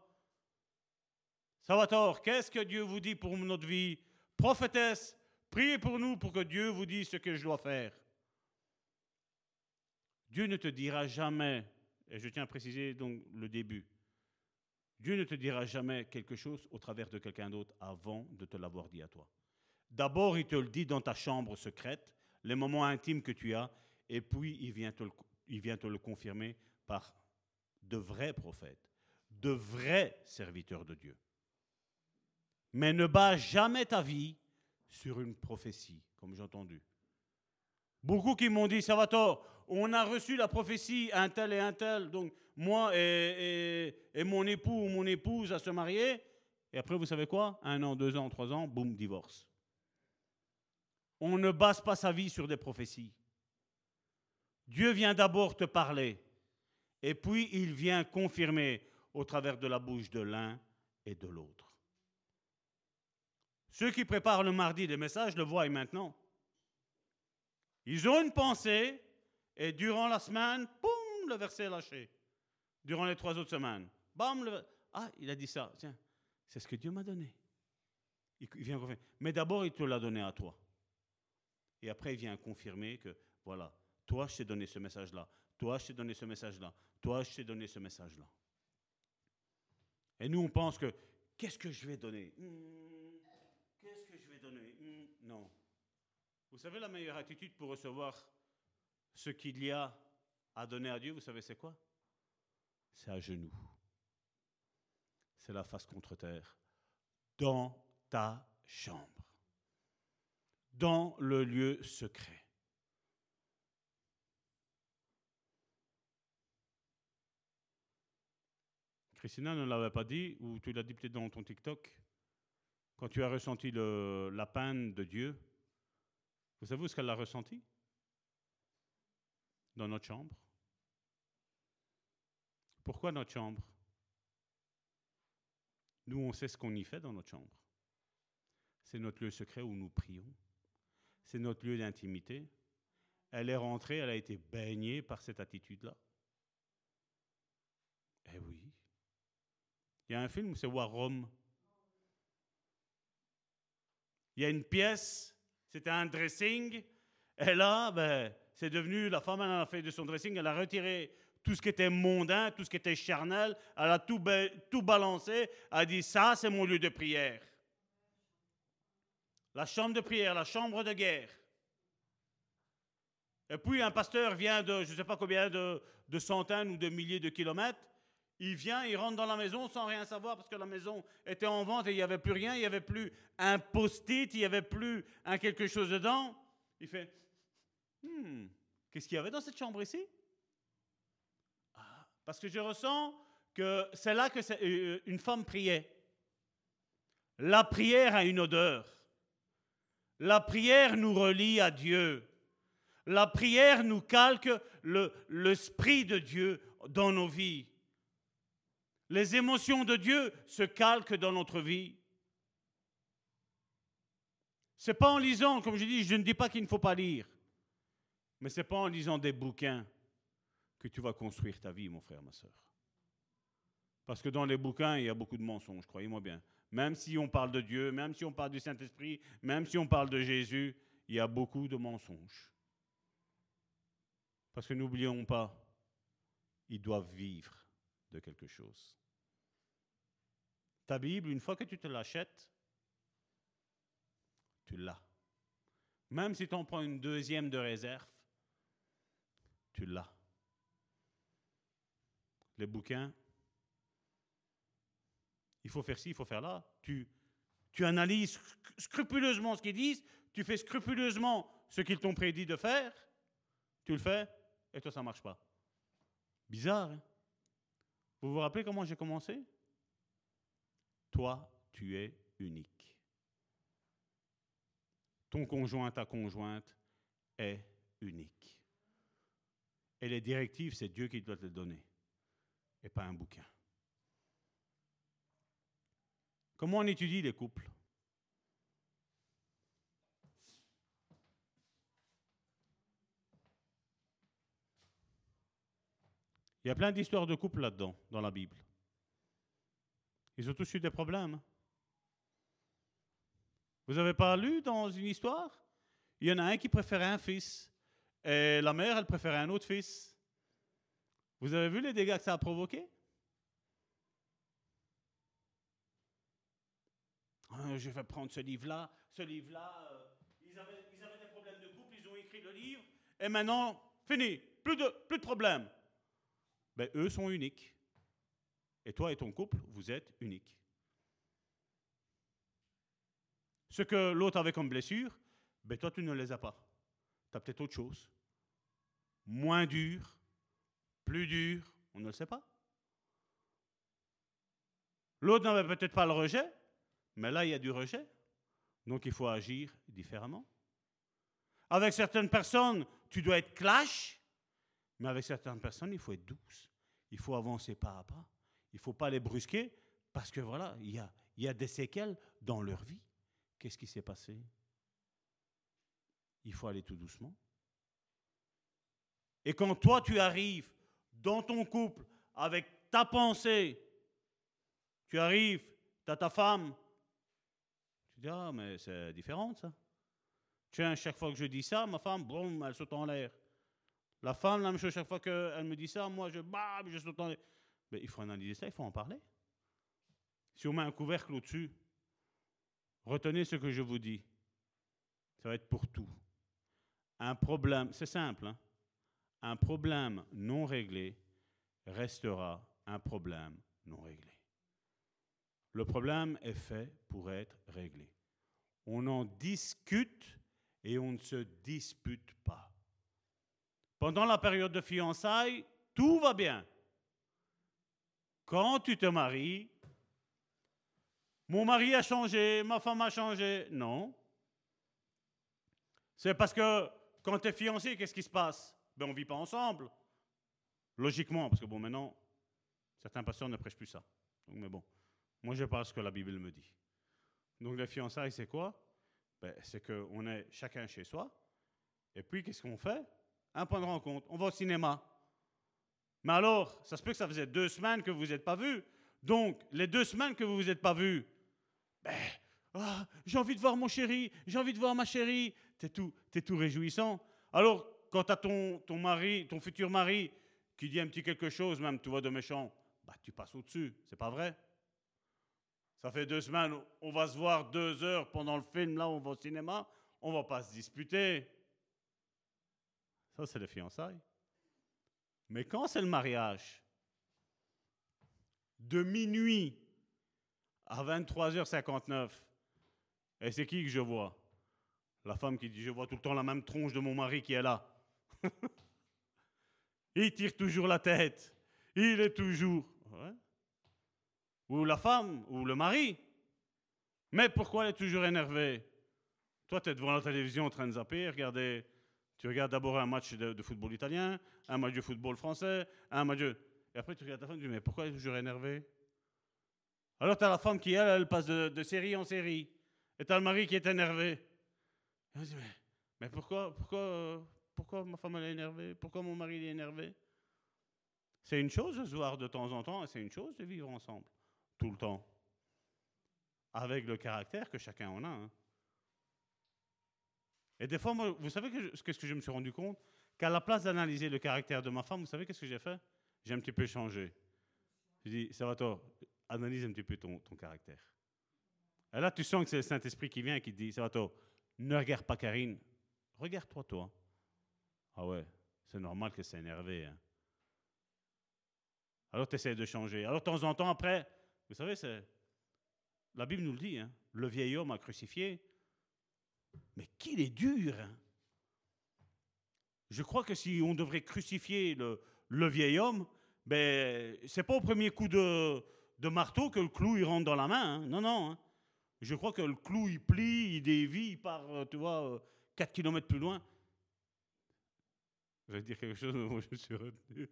Salvatore, qu'est-ce que Dieu vous dit pour notre vie? Prophétesse, priez pour nous pour que Dieu vous dise ce que je dois faire. Dieu ne te dira jamais, et je tiens à préciser donc le début, Dieu ne te dira jamais quelque chose au travers de quelqu'un d'autre avant de te l'avoir dit à toi. D'abord, il te le dit dans ta chambre secrète, les moments intimes que tu as, et puis il vient te le, confirmer par de vrais prophètes, de vrais serviteurs de Dieu. Mais ne bats jamais ta vie sur une prophétie, comme j'ai entendu. Beaucoup qui m'ont dit, Salvatore, on a reçu la prophétie, un tel et un tel, donc moi et, mon époux ou mon épouse à se marier, et après, vous savez quoi? Un an, deux ans, trois ans, boum, divorce. On ne base pas sa vie sur des prophéties. Dieu vient d'abord te parler, et puis il vient confirmer au travers de la bouche de l'un et de l'autre. Ceux qui préparent le mardi des messages le voient maintenant. Ils ont une pensée et durant la semaine, boum, le verset est lâché. Durant les trois autres semaines, bam, le... ah, il a dit ça. Tiens, c'est ce que Dieu m'a donné. Il vient confirmer. Mais d'abord, il te l'a donné à toi. Et après, il vient confirmer que, voilà, toi, je t'ai donné ce message-là. Toi, je t'ai donné ce message-là. Toi, je t'ai donné ce message-là. Et nous, on pense que, qu'est-ce que je vais donner? Hmm. Non. Vous savez la meilleure attitude pour recevoir ce qu'il y a à donner à Dieu, vous savez c'est quoi? C'est à genoux. C'est la face contre terre. Dans ta chambre. Dans le lieu secret. Christina ne l'avait pas dit, ou tu l'as dit peut-être dans ton TikTok. Quand tu as ressenti la peine de Dieu, vous savez ce qu'elle a ressenti? Dans notre chambre? Pourquoi notre chambre? Nous, on sait ce qu'on y fait dans notre chambre. C'est notre lieu secret où nous prions. C'est notre lieu d'intimité. Elle est rentrée, elle a été baignée par cette attitude-là. Eh oui. Il y a un film, c'est War Rome. Il y a une pièce, c'était un dressing, et là, ben, c'est devenu, la femme, elle a fait de son dressing, elle a retiré tout ce qui était mondain, tout ce qui était charnel, elle a tout, tout balancé, elle a dit, ça, c'est mon lieu de prière. La chambre de prière, la chambre de guerre. Et puis un pasteur vient de, je ne sais pas combien de, de centaines ou de milliers de kilomètres, il vient, il rentre dans la maison sans rien savoir parce que la maison était en vente et il n'y avait plus rien, il n'y avait plus un post-it, il n'y avait plus un quelque chose dedans. Il fait hmm, Qu'est-ce qu'il y avait dans cette chambre ici? Ah, Parce que je ressens que c'est là que euh, une femme priait. La prière a une odeur. La prière nous relie à Dieu. La prière nous calque l'esprit de Dieu dans nos vies. Les émotions de Dieu se calquent dans notre vie. C'est pas en lisant, comme je dis, je ne dis pas qu'il ne faut pas lire, mais c'est pas en lisant des bouquins que tu vas construire ta vie, mon frère, ma soeur. Parce que dans les bouquins, il y a beaucoup de mensonges, croyez-moi bien. même si on parle de Dieu, même si on parle du Saint-Esprit, même si on parle de Jésus, il y a beaucoup de mensonges. Parce que n'oublions pas, ils doivent vivre de quelque chose. Ta Bible, une fois que tu te l'achètes, tu l'as. Même si tu en prends une deuxième de réserve, tu l'as. Les bouquins, il faut faire ci, il faut faire là. Tu, analyses scrupuleusement ce qu'ils disent, tu fais scrupuleusement ce qu'ils t'ont prédit de faire, tu le fais, et toi, ça ne marche pas. Bizarre, hein Vous vous rappelez comment j'ai commencé? Toi, tu es unique. Ton conjoint, ta conjointe est unique. Et les directives, c'est Dieu qui doit les donner, et pas un bouquin. Comment on étudie les couples? Il y a plein d'histoires de couples là-dedans, dans la Bible. Ils ont tous eu des problèmes. Hein. Vous n'avez pas lu dans une histoire? Il y en a un qui préférait un fils, et la mère, elle préférait un autre fils. Vous avez vu les dégâts que ça a provoqué? Ah, Je vais prendre ce livre-là, ce livre-là. Euh, ils, avaient, ils avaient des problèmes de couple, ils ont écrit le livre, et maintenant, fini, plus de, plus de problèmes ben, eux sont uniques. Et toi et ton couple, vous êtes uniques. Ce que l'autre avait comme blessure, ben toi tu ne les as pas. Tu as peut-être autre chose. Moins dur, plus dur, on ne le sait pas. L'autre n'avait peut-être pas le rejet, mais là il y a du rejet. Donc il faut agir différemment. Avec certaines personnes, tu dois être clash, mais avec certaines personnes, il faut être douce. Il faut avancer pas à pas. Il ne faut pas les brusquer parce que voilà, il y a, il y a des séquelles dans leur vie. Qu'est-ce qui s'est passé? Il faut aller tout doucement. Et quand toi, tu arrives dans ton couple avec ta pensée, tu arrives, tu as ta femme, tu dis, ah, mais c'est différent ça. Tiens, chaque fois que je dis ça, ma femme, boum, elle saute en l'air. La femme, la même chose, chaque fois qu'elle me dit ça, moi, je bam, je saute Mais il faut analyser ça, il faut en parler. Si on met un couvercle au-dessus, retenez ce que je vous dis. Ça va être pour tout. Un problème, c'est simple, hein. un problème non réglé restera un problème non réglé. Le problème est fait pour être réglé. On en discute et on ne se dispute pas. Pendant la période de fiançailles, tout va bien. Quand tu te maries, mon mari a changé, ma femme a changé. Non. C'est parce que quand tu es fiancé, qu'est-ce qui se passe? Ben, On ne vit pas ensemble. Logiquement, parce que bon, maintenant, certains pasteurs ne prêchent plus ça. Donc, mais bon, moi je parle ce que la Bible me dit. Donc les fiançailles, c'est quoi? Ben, C'est qu'on est chacun chez soi. Et puis, qu'est-ce qu'on fait? Un point de rencontre, on va au cinéma. Mais alors, ça se peut que ça faisait deux semaines que vous vous êtes pas vus. Donc, les deux semaines que vous vous êtes pas vus, ben, ah, j'ai envie de voir mon chéri, j'ai envie de voir ma chérie. T'es tout, es tout réjouissant. Alors, quand tu as ton, ton mari, ton futur mari, qui dit un petit quelque chose, même tu vois de méchant, bah, tu passes au-dessus. C'est pas vrai? Ça fait deux semaines, on va se voir deux heures pendant le film, là, on va au cinéma, on va pas se disputer. Ça, c'est le fiançailles. Mais quand c'est le mariage, de minuit à 23h59, et c'est qui que je vois? La femme qui dit Je vois tout le temps la même tronche de mon mari qui est là. <laughs> il tire toujours la tête. Il est toujours. Ou la femme, ou le mari. Mais pourquoi elle est toujours énervée? Toi, tu es devant la télévision en train de zapper, tu regardes d'abord un match de, football italien, un match de football français, un match de... Et après, tu regardes ta femme tu dis, mais pourquoi elle est toujours énervée? Alors, tu as la femme qui, elle, elle passe de, série en série. Et tu as le mari qui est énervé. Et dit, mais, mais, pourquoi, pourquoi, pourquoi ma femme elle est énervée? Pourquoi mon mari est énervé? C'est une chose de se voir de temps en temps c'est une chose de vivre ensemble, tout le temps. avec le caractère que chacun en a. hein. Et des fois, vous savez je- qu'est-ce que je me suis rendu compte? Qu'à la place d'analyser le caractère de ma femme, vous savez qu'est-ce que j'ai fait? J'ai un petit peu changé. J'ai dit, Salvatore, analyse un petit peu ton, ton caractère. Et là, tu sens que c'est le Saint-Esprit qui vient et qui te dit, Salvatore, ne regarde pas Karine, regarde-toi, toi. Ah ouais, c'est normal que c'est énervé. hein. Alors tu essaies de changer. Alors de temps en temps, après, vous savez. La Bible nous le dit, hein, le vieil homme a crucifié. Mais qu'il est dur hein. Je crois que si on devrait crucifier le, vieil homme, ben, c'est pas au premier coup de, marteau que le clou il rentre dans la main. Non, non. hein. Je crois que le clou il plie, il dévie, il part, euh, tu vois, 4 km plus loin. Je vais dire quelque chose, <laughs> je suis retenu.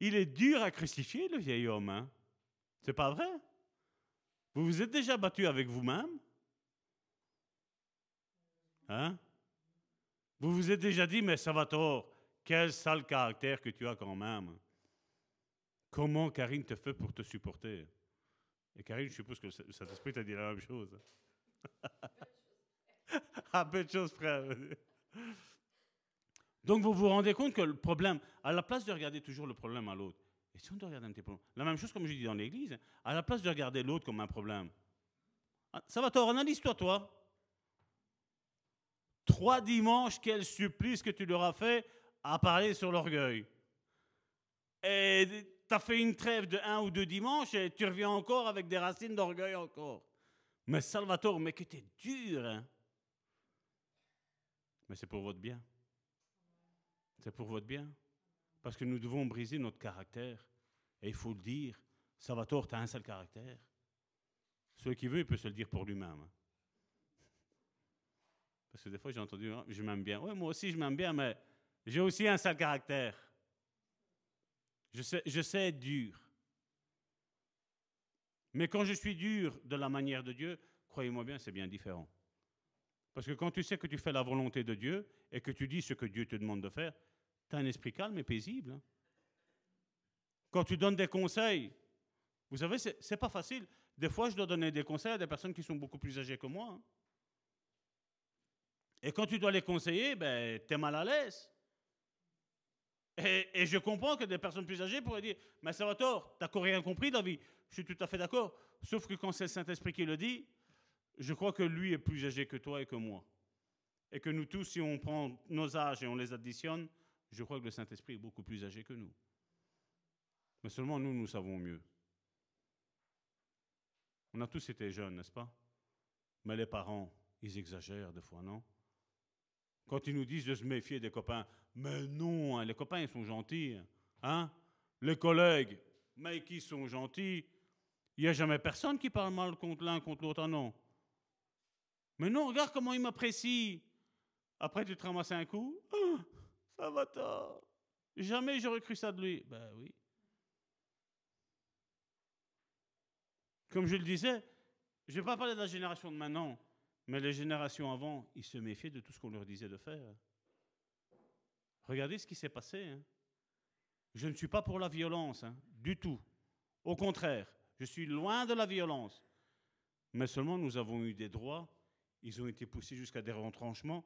Il est dur à crucifier, le vieil homme. Hein? C'est pas vrai? Vous vous êtes déjà battu avec vous-même? Hein? Vous vous êtes déjà dit, mais Salvatore, quel sale caractère que tu as quand même. Comment Karine te fait pour te supporter? Et Karine, je suppose que le Saint-Esprit t'a dit la même chose. <laughs> à peu de choses près. Donc vous vous rendez compte que le problème, à la place de regarder toujours le problème à l'autre, et si on doit regarder un petit la même chose comme je dis dans l'église, à la place de regarder l'autre comme un problème, ah, ça va tort, analyse-toi toi. Trois dimanches, quel supplice que tu leur as fait à parler sur l'orgueil. Et as fait une trêve de un ou deux dimanches et tu reviens encore avec des racines d'orgueil encore. Mais Salvatore, mais que t'es dur, hein. Mais c'est pour votre bien. C'est pour votre bien. Parce que nous devons briser notre caractère. Et il faut le dire. Salvatore, tu as un seul caractère. Celui qui veut, il peut se le dire pour lui-même. hein. Parce que des fois, j'ai entendu, Ah, je m'aime bien. Oui, moi aussi, je m'aime bien, mais j'ai aussi un sale caractère. Je sais, être dur. Mais quand je suis dur de la manière de Dieu, croyez-moi bien, c'est bien différent. Parce que quand tu sais que tu fais la volonté de Dieu et que tu dis ce que Dieu te demande de faire, tu as un esprit calme et paisible. hein. Quand tu donnes des conseils, vous savez, c'est c'est pas facile. Des fois, je dois donner des conseils à des personnes qui sont beaucoup plus âgées que moi. hein. Et quand tu dois les conseiller, ben, tu es mal à l'aise. Et, je comprends que des personnes plus âgées pourraient dire Mais Salvatore, t'as encore rien compris dans la vie. Je suis tout à fait d'accord. Sauf que quand c'est le Saint-Esprit qui le dit, je crois que lui est plus âgé que toi et que moi. Et que nous tous, si on prend nos âges et on les additionne, je crois que le Saint-Esprit est beaucoup plus âgé que nous. Mais seulement nous, nous savons mieux. On a tous été jeunes, n'est-ce pas? Mais les parents, ils exagèrent des fois, non? Quand ils nous disent de se méfier des copains, mais non, hein, les copains, ils sont gentils. Hein Les collègues, mais qui sont gentils? Il n'y a jamais personne qui parle mal contre l'un, contre l'autre, ah non mais non, regarde comment il m'apprécie. Après, tu te ramasses un coup. Ah, ça va tard. Jamais j'aurais cru ça de lui. Ben oui. Comme je le disais, je ne vais pas parler de la génération de maintenant, mais les générations avant, ils se méfiaient de tout ce qu'on leur disait de faire. Regardez ce qui s'est passé. hein. Je ne suis pas pour la violence, hein, du tout. Au contraire, je suis loin de la violence. Mais seulement nous avons eu des droits ils ont été poussés jusqu'à des retranchements,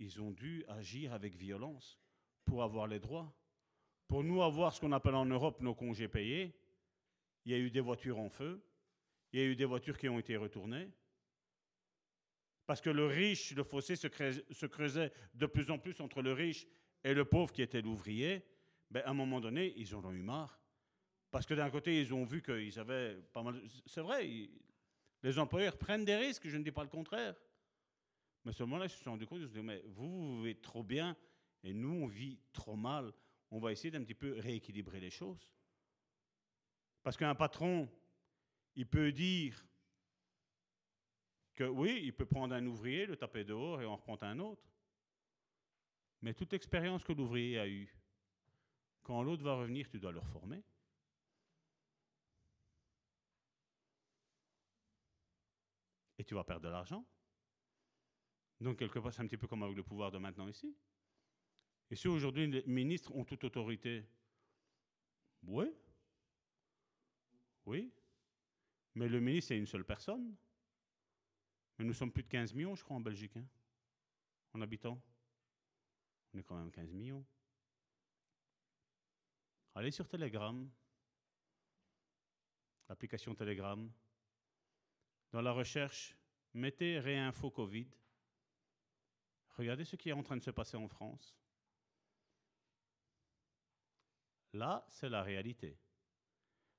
ils ont dû agir avec violence pour avoir les droits. Pour nous avoir ce qu'on appelle en Europe nos congés payés, il y a eu des voitures en feu, il y a eu des voitures qui ont été retournées. Parce que le riche, le fossé se, creu- se creusait de plus en plus entre le riche et le pauvre qui était l'ouvrier. Ben, à un moment donné, ils en ont eu marre. Parce que d'un côté, ils ont vu qu'ils avaient pas mal. C'est vrai, les employeurs prennent des risques, je ne dis pas le contraire. Mais seulement là, ils se sont rendus compte, ils se sont dit, mais vous, vous vivez trop bien et nous, on vit trop mal. On va essayer d'un petit peu rééquilibrer les choses. Parce qu'un patron, il peut dire que oui, il peut prendre un ouvrier, le taper dehors et en reprendre un autre. Mais toute l'expérience que l'ouvrier a eue, quand l'autre va revenir, tu dois le reformer. et tu vas perdre de l'argent. Donc, quelque part, c'est un petit peu comme avec le pouvoir de maintenant ici. Et si aujourd'hui les ministres ont toute autorité, oui, oui. Mais le ministre, c'est une seule personne. Mais nous sommes plus de 15 millions, je crois, en Belgique, hein, en habitants. On est quand même 15 millions. Allez sur Telegram, l'application Telegram. Dans la recherche, mettez réinfo Covid. Regardez ce qui est en train de se passer en France. Là, c'est la réalité.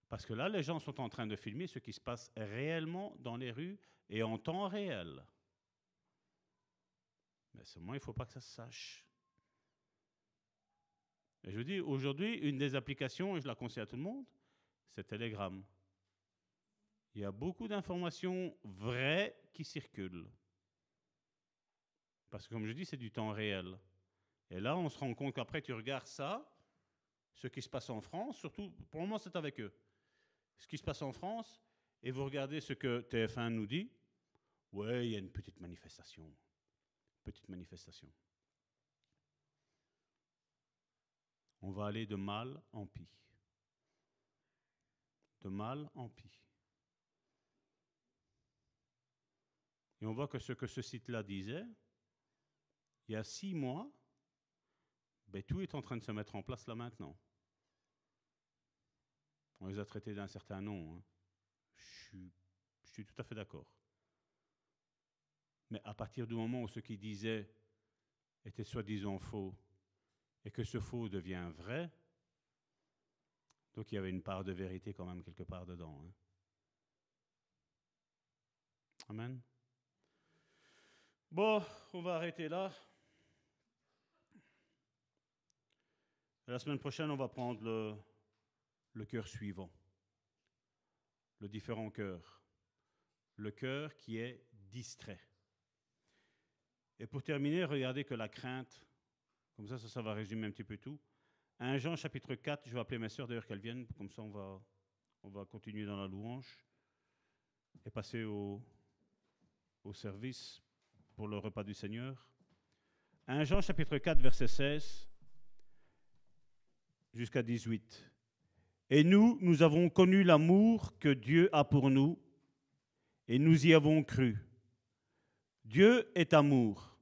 Parce que là, les gens sont en train de filmer ce qui se passe réellement dans les rues et en temps réel. Mais seulement, il ne faut pas que ça se sache. Et je dis, aujourd'hui, une des applications, et je la conseille à tout le monde, c'est Telegram. Il y a beaucoup d'informations vraies qui circulent. Parce que comme je dis, c'est du temps réel. Et là, on se rend compte qu'après, tu regardes ça, ce qui se passe en France, surtout, pour le moment, c'est avec eux. Ce qui se passe en France, et vous regardez ce que TF1 nous dit. Ouais, il y a une petite manifestation. Petite manifestation. On va aller de mal en pis. De mal en pis. Et on voit que ce que ce site-là disait, il y a six mois, ben, tout est en train de se mettre en place là maintenant. On les a traités d'un certain nom. Hein. Je, suis, tout à fait d'accord. Mais à partir du moment où ce qu'ils disaient était soi-disant faux, et que ce faux devient vrai, donc il y avait une part de vérité quand même quelque part dedans. Hein. Amen. Bon, on va arrêter là. La semaine prochaine, on va prendre le, le cœur suivant, le différent cœur, le cœur qui est distrait. Et pour terminer, regardez que la crainte, comme ça, ça, va résumer un petit peu tout. 1 Jean chapitre 4, je vais appeler mes sœurs d'ailleurs qu'elles viennent, comme ça on va, on va continuer dans la louange et passer au, au service pour le repas du Seigneur. 1 Jean chapitre 4, verset 16 jusqu'à 18. Et nous, nous avons connu l'amour que Dieu a pour nous, et nous y avons cru. Dieu est amour,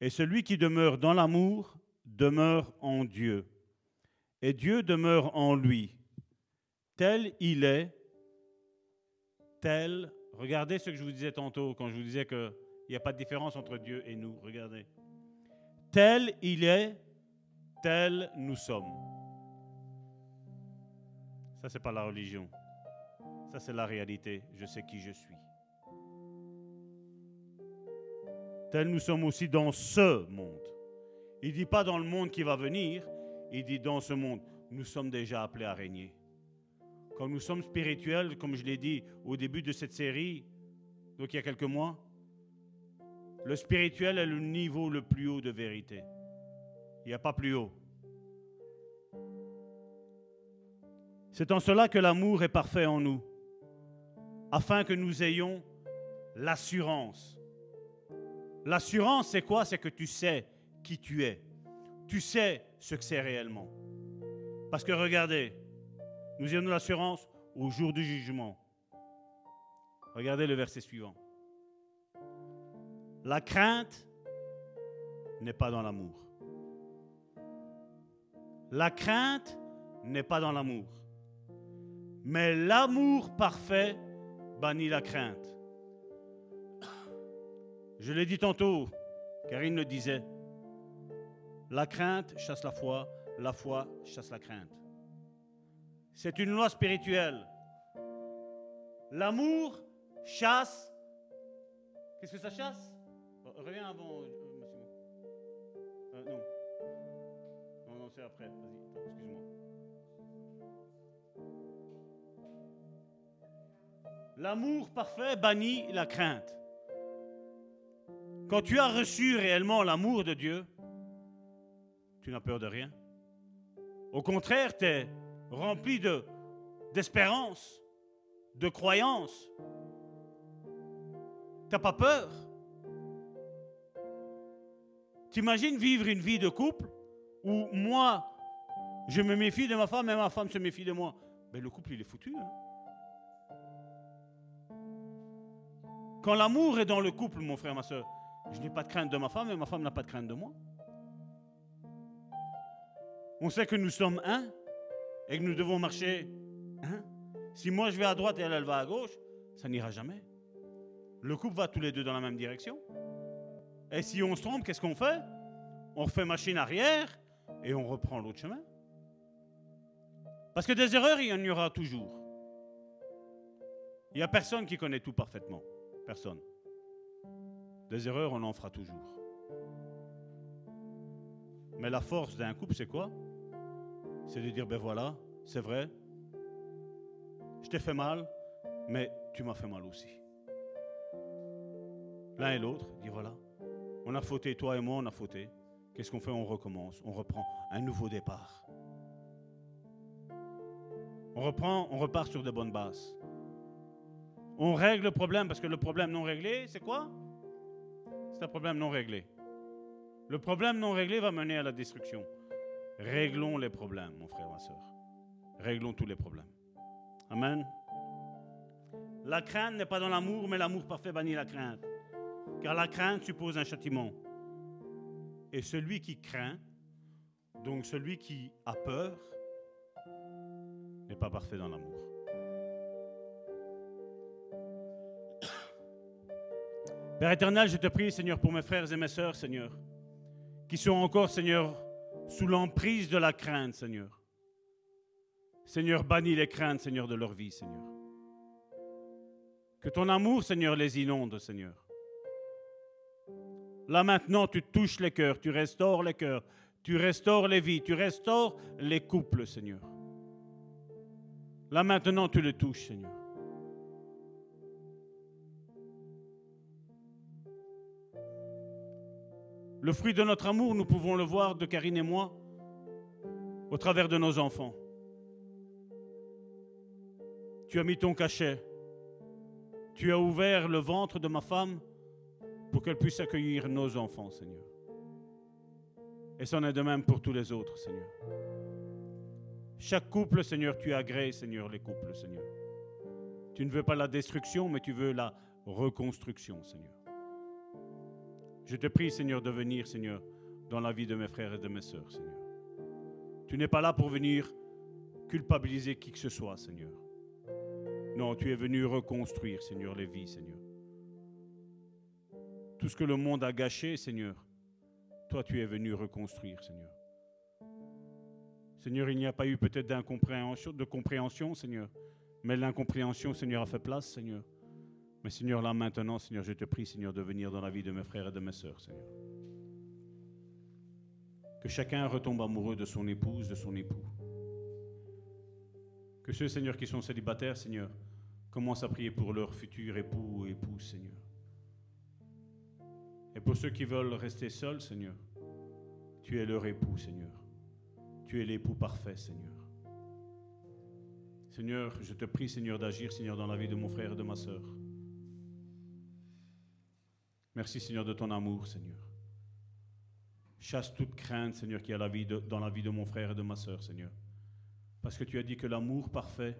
et celui qui demeure dans l'amour demeure en Dieu, et Dieu demeure en lui. Tel il est, tel, regardez ce que je vous disais tantôt quand je vous disais qu'il n'y a pas de différence entre Dieu et nous, regardez. Tel il est, tel nous sommes. Ça, c'est pas la religion. Ça, c'est la réalité. Je sais qui je suis. Tel nous sommes aussi dans ce monde. Il dit pas dans le monde qui va venir, il dit dans ce monde. Nous sommes déjà appelés à régner. Quand nous sommes spirituels, comme je l'ai dit au début de cette série, donc il y a quelques mois, le spirituel est le niveau le plus haut de vérité. Il n'y a pas plus haut. C'est en cela que l'amour est parfait en nous, afin que nous ayons l'assurance. L'assurance, c'est quoi? C'est que tu sais qui tu es. Tu sais ce que c'est réellement. Parce que regardez, nous avons l'assurance au jour du jugement. Regardez le verset suivant. La crainte n'est pas dans l'amour. La crainte n'est pas dans l'amour. Mais l'amour parfait bannit la crainte. Je l'ai dit tantôt, Karine le disait. La crainte chasse la foi, la foi chasse la crainte. C'est une loi spirituelle. L'amour chasse. Qu'est-ce que ça chasse? Reviens avant, euh, monsieur. Euh, non. Non, non, c'est après. Vas-y, excuse-moi. L'amour parfait bannit la crainte. Quand tu as reçu réellement l'amour de Dieu, tu n'as peur de rien. Au contraire, tu es rempli de, d'espérance, de croyance. Tu n'as pas peur? T'imagines vivre une vie de couple où moi, je me méfie de ma femme et ma femme se méfie de moi? Ben, le couple, il est foutu. Hein. Quand l'amour est dans le couple, mon frère, ma soeur, je n'ai pas de crainte de ma femme et ma femme n'a pas de crainte de moi. On sait que nous sommes un et que nous devons marcher un. Si moi je vais à droite et elle, elle va à gauche, ça n'ira jamais. Le couple va tous les deux dans la même direction. Et si on se trompe, qu'est-ce qu'on fait? On refait machine arrière et on reprend l'autre chemin. Parce que des erreurs, il y en aura toujours. Il n'y a personne qui connaît tout parfaitement. Personne. Des erreurs, on en fera toujours. Mais la force d'un couple, c'est quoi? C'est de dire, ben voilà, c'est vrai, je t'ai fait mal, mais tu m'as fait mal aussi. L'un et l'autre, dire voilà, on a fauté, toi et moi, on a fauté. Qu'est-ce qu'on fait? On recommence, on reprend un nouveau départ. On reprend, on repart sur de bonnes bases. On règle le problème parce que le problème non réglé, c'est quoi? C'est un problème non réglé. Le problème non réglé va mener à la destruction. Réglons les problèmes, mon frère, ma soeur. Réglons tous les problèmes. Amen. La crainte n'est pas dans l'amour, mais l'amour parfait bannit la crainte. Car la crainte suppose un châtiment. Et celui qui craint, donc celui qui a peur, n'est pas parfait dans l'amour. Père éternel, je te prie, Seigneur, pour mes frères et mes sœurs, Seigneur, qui sont encore, Seigneur, sous l'emprise de la crainte, Seigneur. Seigneur, bannis les craintes, Seigneur, de leur vie, Seigneur. Que ton amour, Seigneur, les inonde, Seigneur. Là maintenant, tu touches les cœurs, tu restaures les cœurs, tu restaures les vies, tu restaures les couples, Seigneur. Là maintenant, tu les touches, Seigneur. Le fruit de notre amour, nous pouvons le voir de Karine et moi au travers de nos enfants. Tu as mis ton cachet. Tu as ouvert le ventre de ma femme pour qu'elle puisse accueillir nos enfants, Seigneur. Et c'en est de même pour tous les autres, Seigneur. Chaque couple, Seigneur, tu agrées, Seigneur, les couples, Seigneur. Tu ne veux pas la destruction, mais tu veux la reconstruction, Seigneur. Je te prie, Seigneur, de venir, Seigneur, dans la vie de mes frères et de mes sœurs, Seigneur. Tu n'es pas là pour venir culpabiliser qui que ce soit, Seigneur. Non, tu es venu reconstruire, Seigneur, les vies, Seigneur. Tout ce que le monde a gâché, Seigneur, toi, tu es venu reconstruire, Seigneur. Seigneur, il n'y a pas eu peut-être d'incompréhension, de compréhension, Seigneur, mais l'incompréhension, Seigneur, a fait place, Seigneur. Mais Seigneur, là maintenant, Seigneur, je te prie, Seigneur, de venir dans la vie de mes frères et de mes sœurs, Seigneur. Que chacun retombe amoureux de son épouse, de son époux. Que ceux, Seigneur, qui sont célibataires, Seigneur, commencent à prier pour leur futur époux ou épouse, Seigneur. Et pour ceux qui veulent rester seuls, Seigneur, tu es leur époux, Seigneur. Tu es l'époux parfait, Seigneur. Seigneur, je te prie, Seigneur, d'agir, Seigneur, dans la vie de mon frère et de ma sœur. Merci, Seigneur, de ton amour, Seigneur. Chasse toute crainte, Seigneur, qui est la vie dans la vie de mon frère et de ma sœur, Seigneur. Parce que tu as dit que l'amour parfait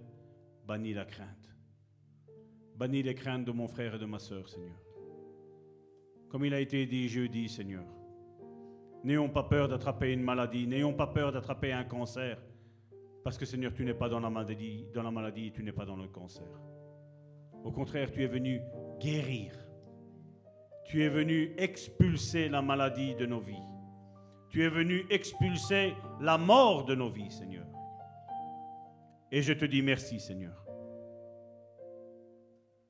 bannit la crainte. Bannis les craintes de mon frère et de ma sœur, Seigneur. Comme il a été dit jeudi, Seigneur. N'ayons pas peur d'attraper une maladie, n'ayons pas peur d'attraper un cancer. Parce que Seigneur, tu n'es pas dans la maladie, dans la maladie tu n'es pas dans le cancer. Au contraire, tu es venu guérir. Tu es venu expulser la maladie de nos vies. Tu es venu expulser la mort de nos vies, Seigneur. Et je te dis merci, Seigneur.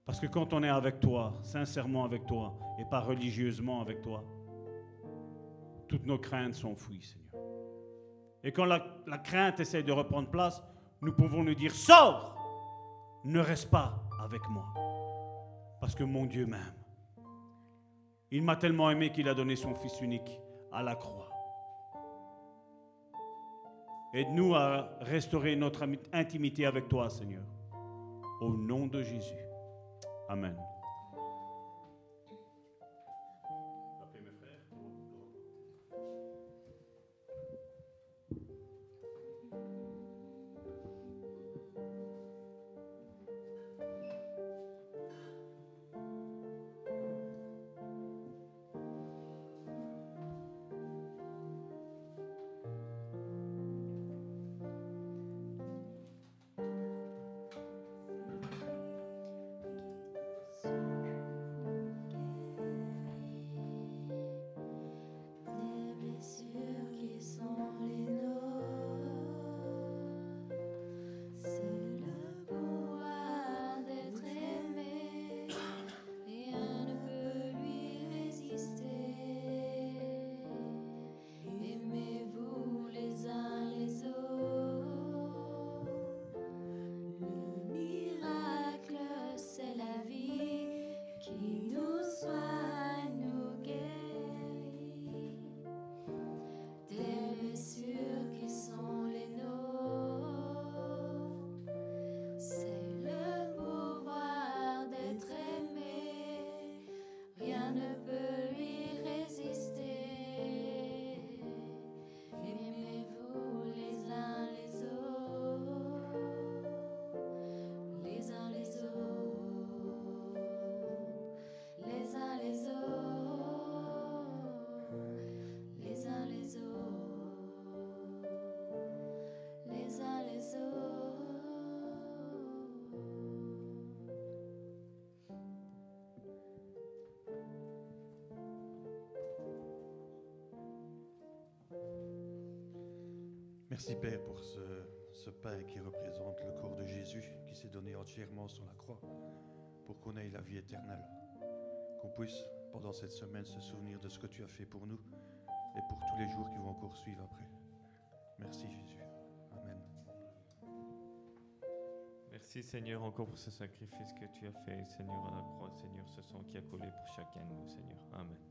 Parce que quand on est avec toi, sincèrement avec toi, et pas religieusement avec toi, toutes nos craintes sont fouilles, Seigneur. Et quand la, la crainte essaie de reprendre place, nous pouvons nous dire, sors, ne reste pas avec moi. Parce que mon Dieu m'aime. Il m'a tellement aimé qu'il a donné son Fils unique à la croix. Aide-nous à restaurer notre intimité avec toi, Seigneur. Au nom de Jésus. Amen. Merci Père pour ce, ce, pain qui représente le corps de Jésus qui s'est donné entièrement sur la croix pour qu'on ait la vie éternelle. Qu'on puisse pendant cette semaine se souvenir de ce que tu as fait pour nous et pour tous les jours qui vont encore suivre après. Merci Jésus. Amen. Merci Seigneur encore pour ce sacrifice que tu as fait, Seigneur à la croix, Seigneur ce sang qui a collé pour chacun de nous, Seigneur. Amen.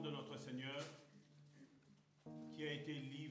de notre Seigneur qui a été liée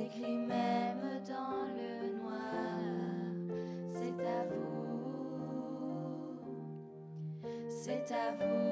s'écrit même dans le noir. C'est à vous, c'est à vous.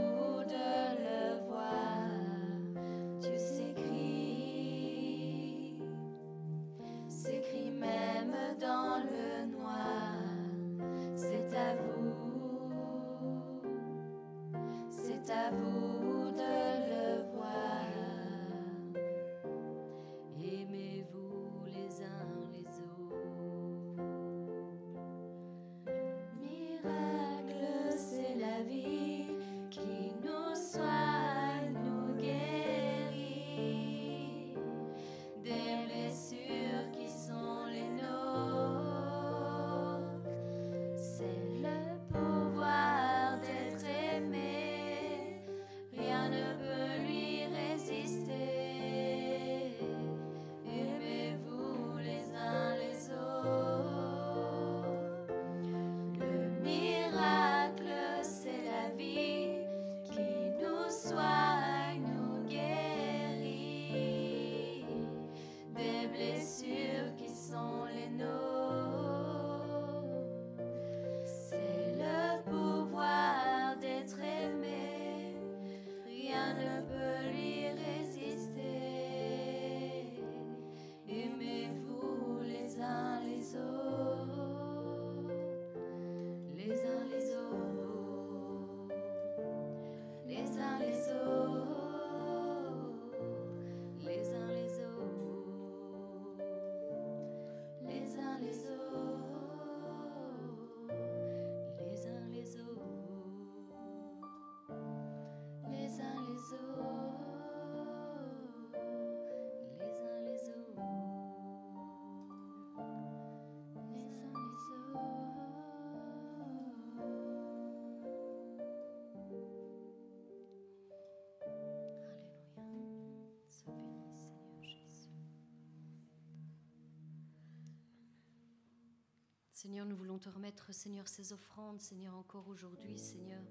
Seigneur, nous voulons te remettre, Seigneur, ces offrandes, Seigneur, encore aujourd'hui, Seigneur,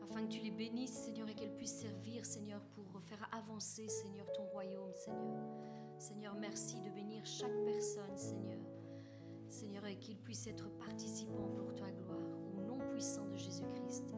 afin que tu les bénisses, Seigneur, et qu'elles puissent servir, Seigneur, pour faire avancer, Seigneur, ton royaume, Seigneur. Seigneur, merci de bénir chaque personne, Seigneur. Seigneur, et qu'ils puissent être participants pour ta gloire, au nom puissant de Jésus-Christ.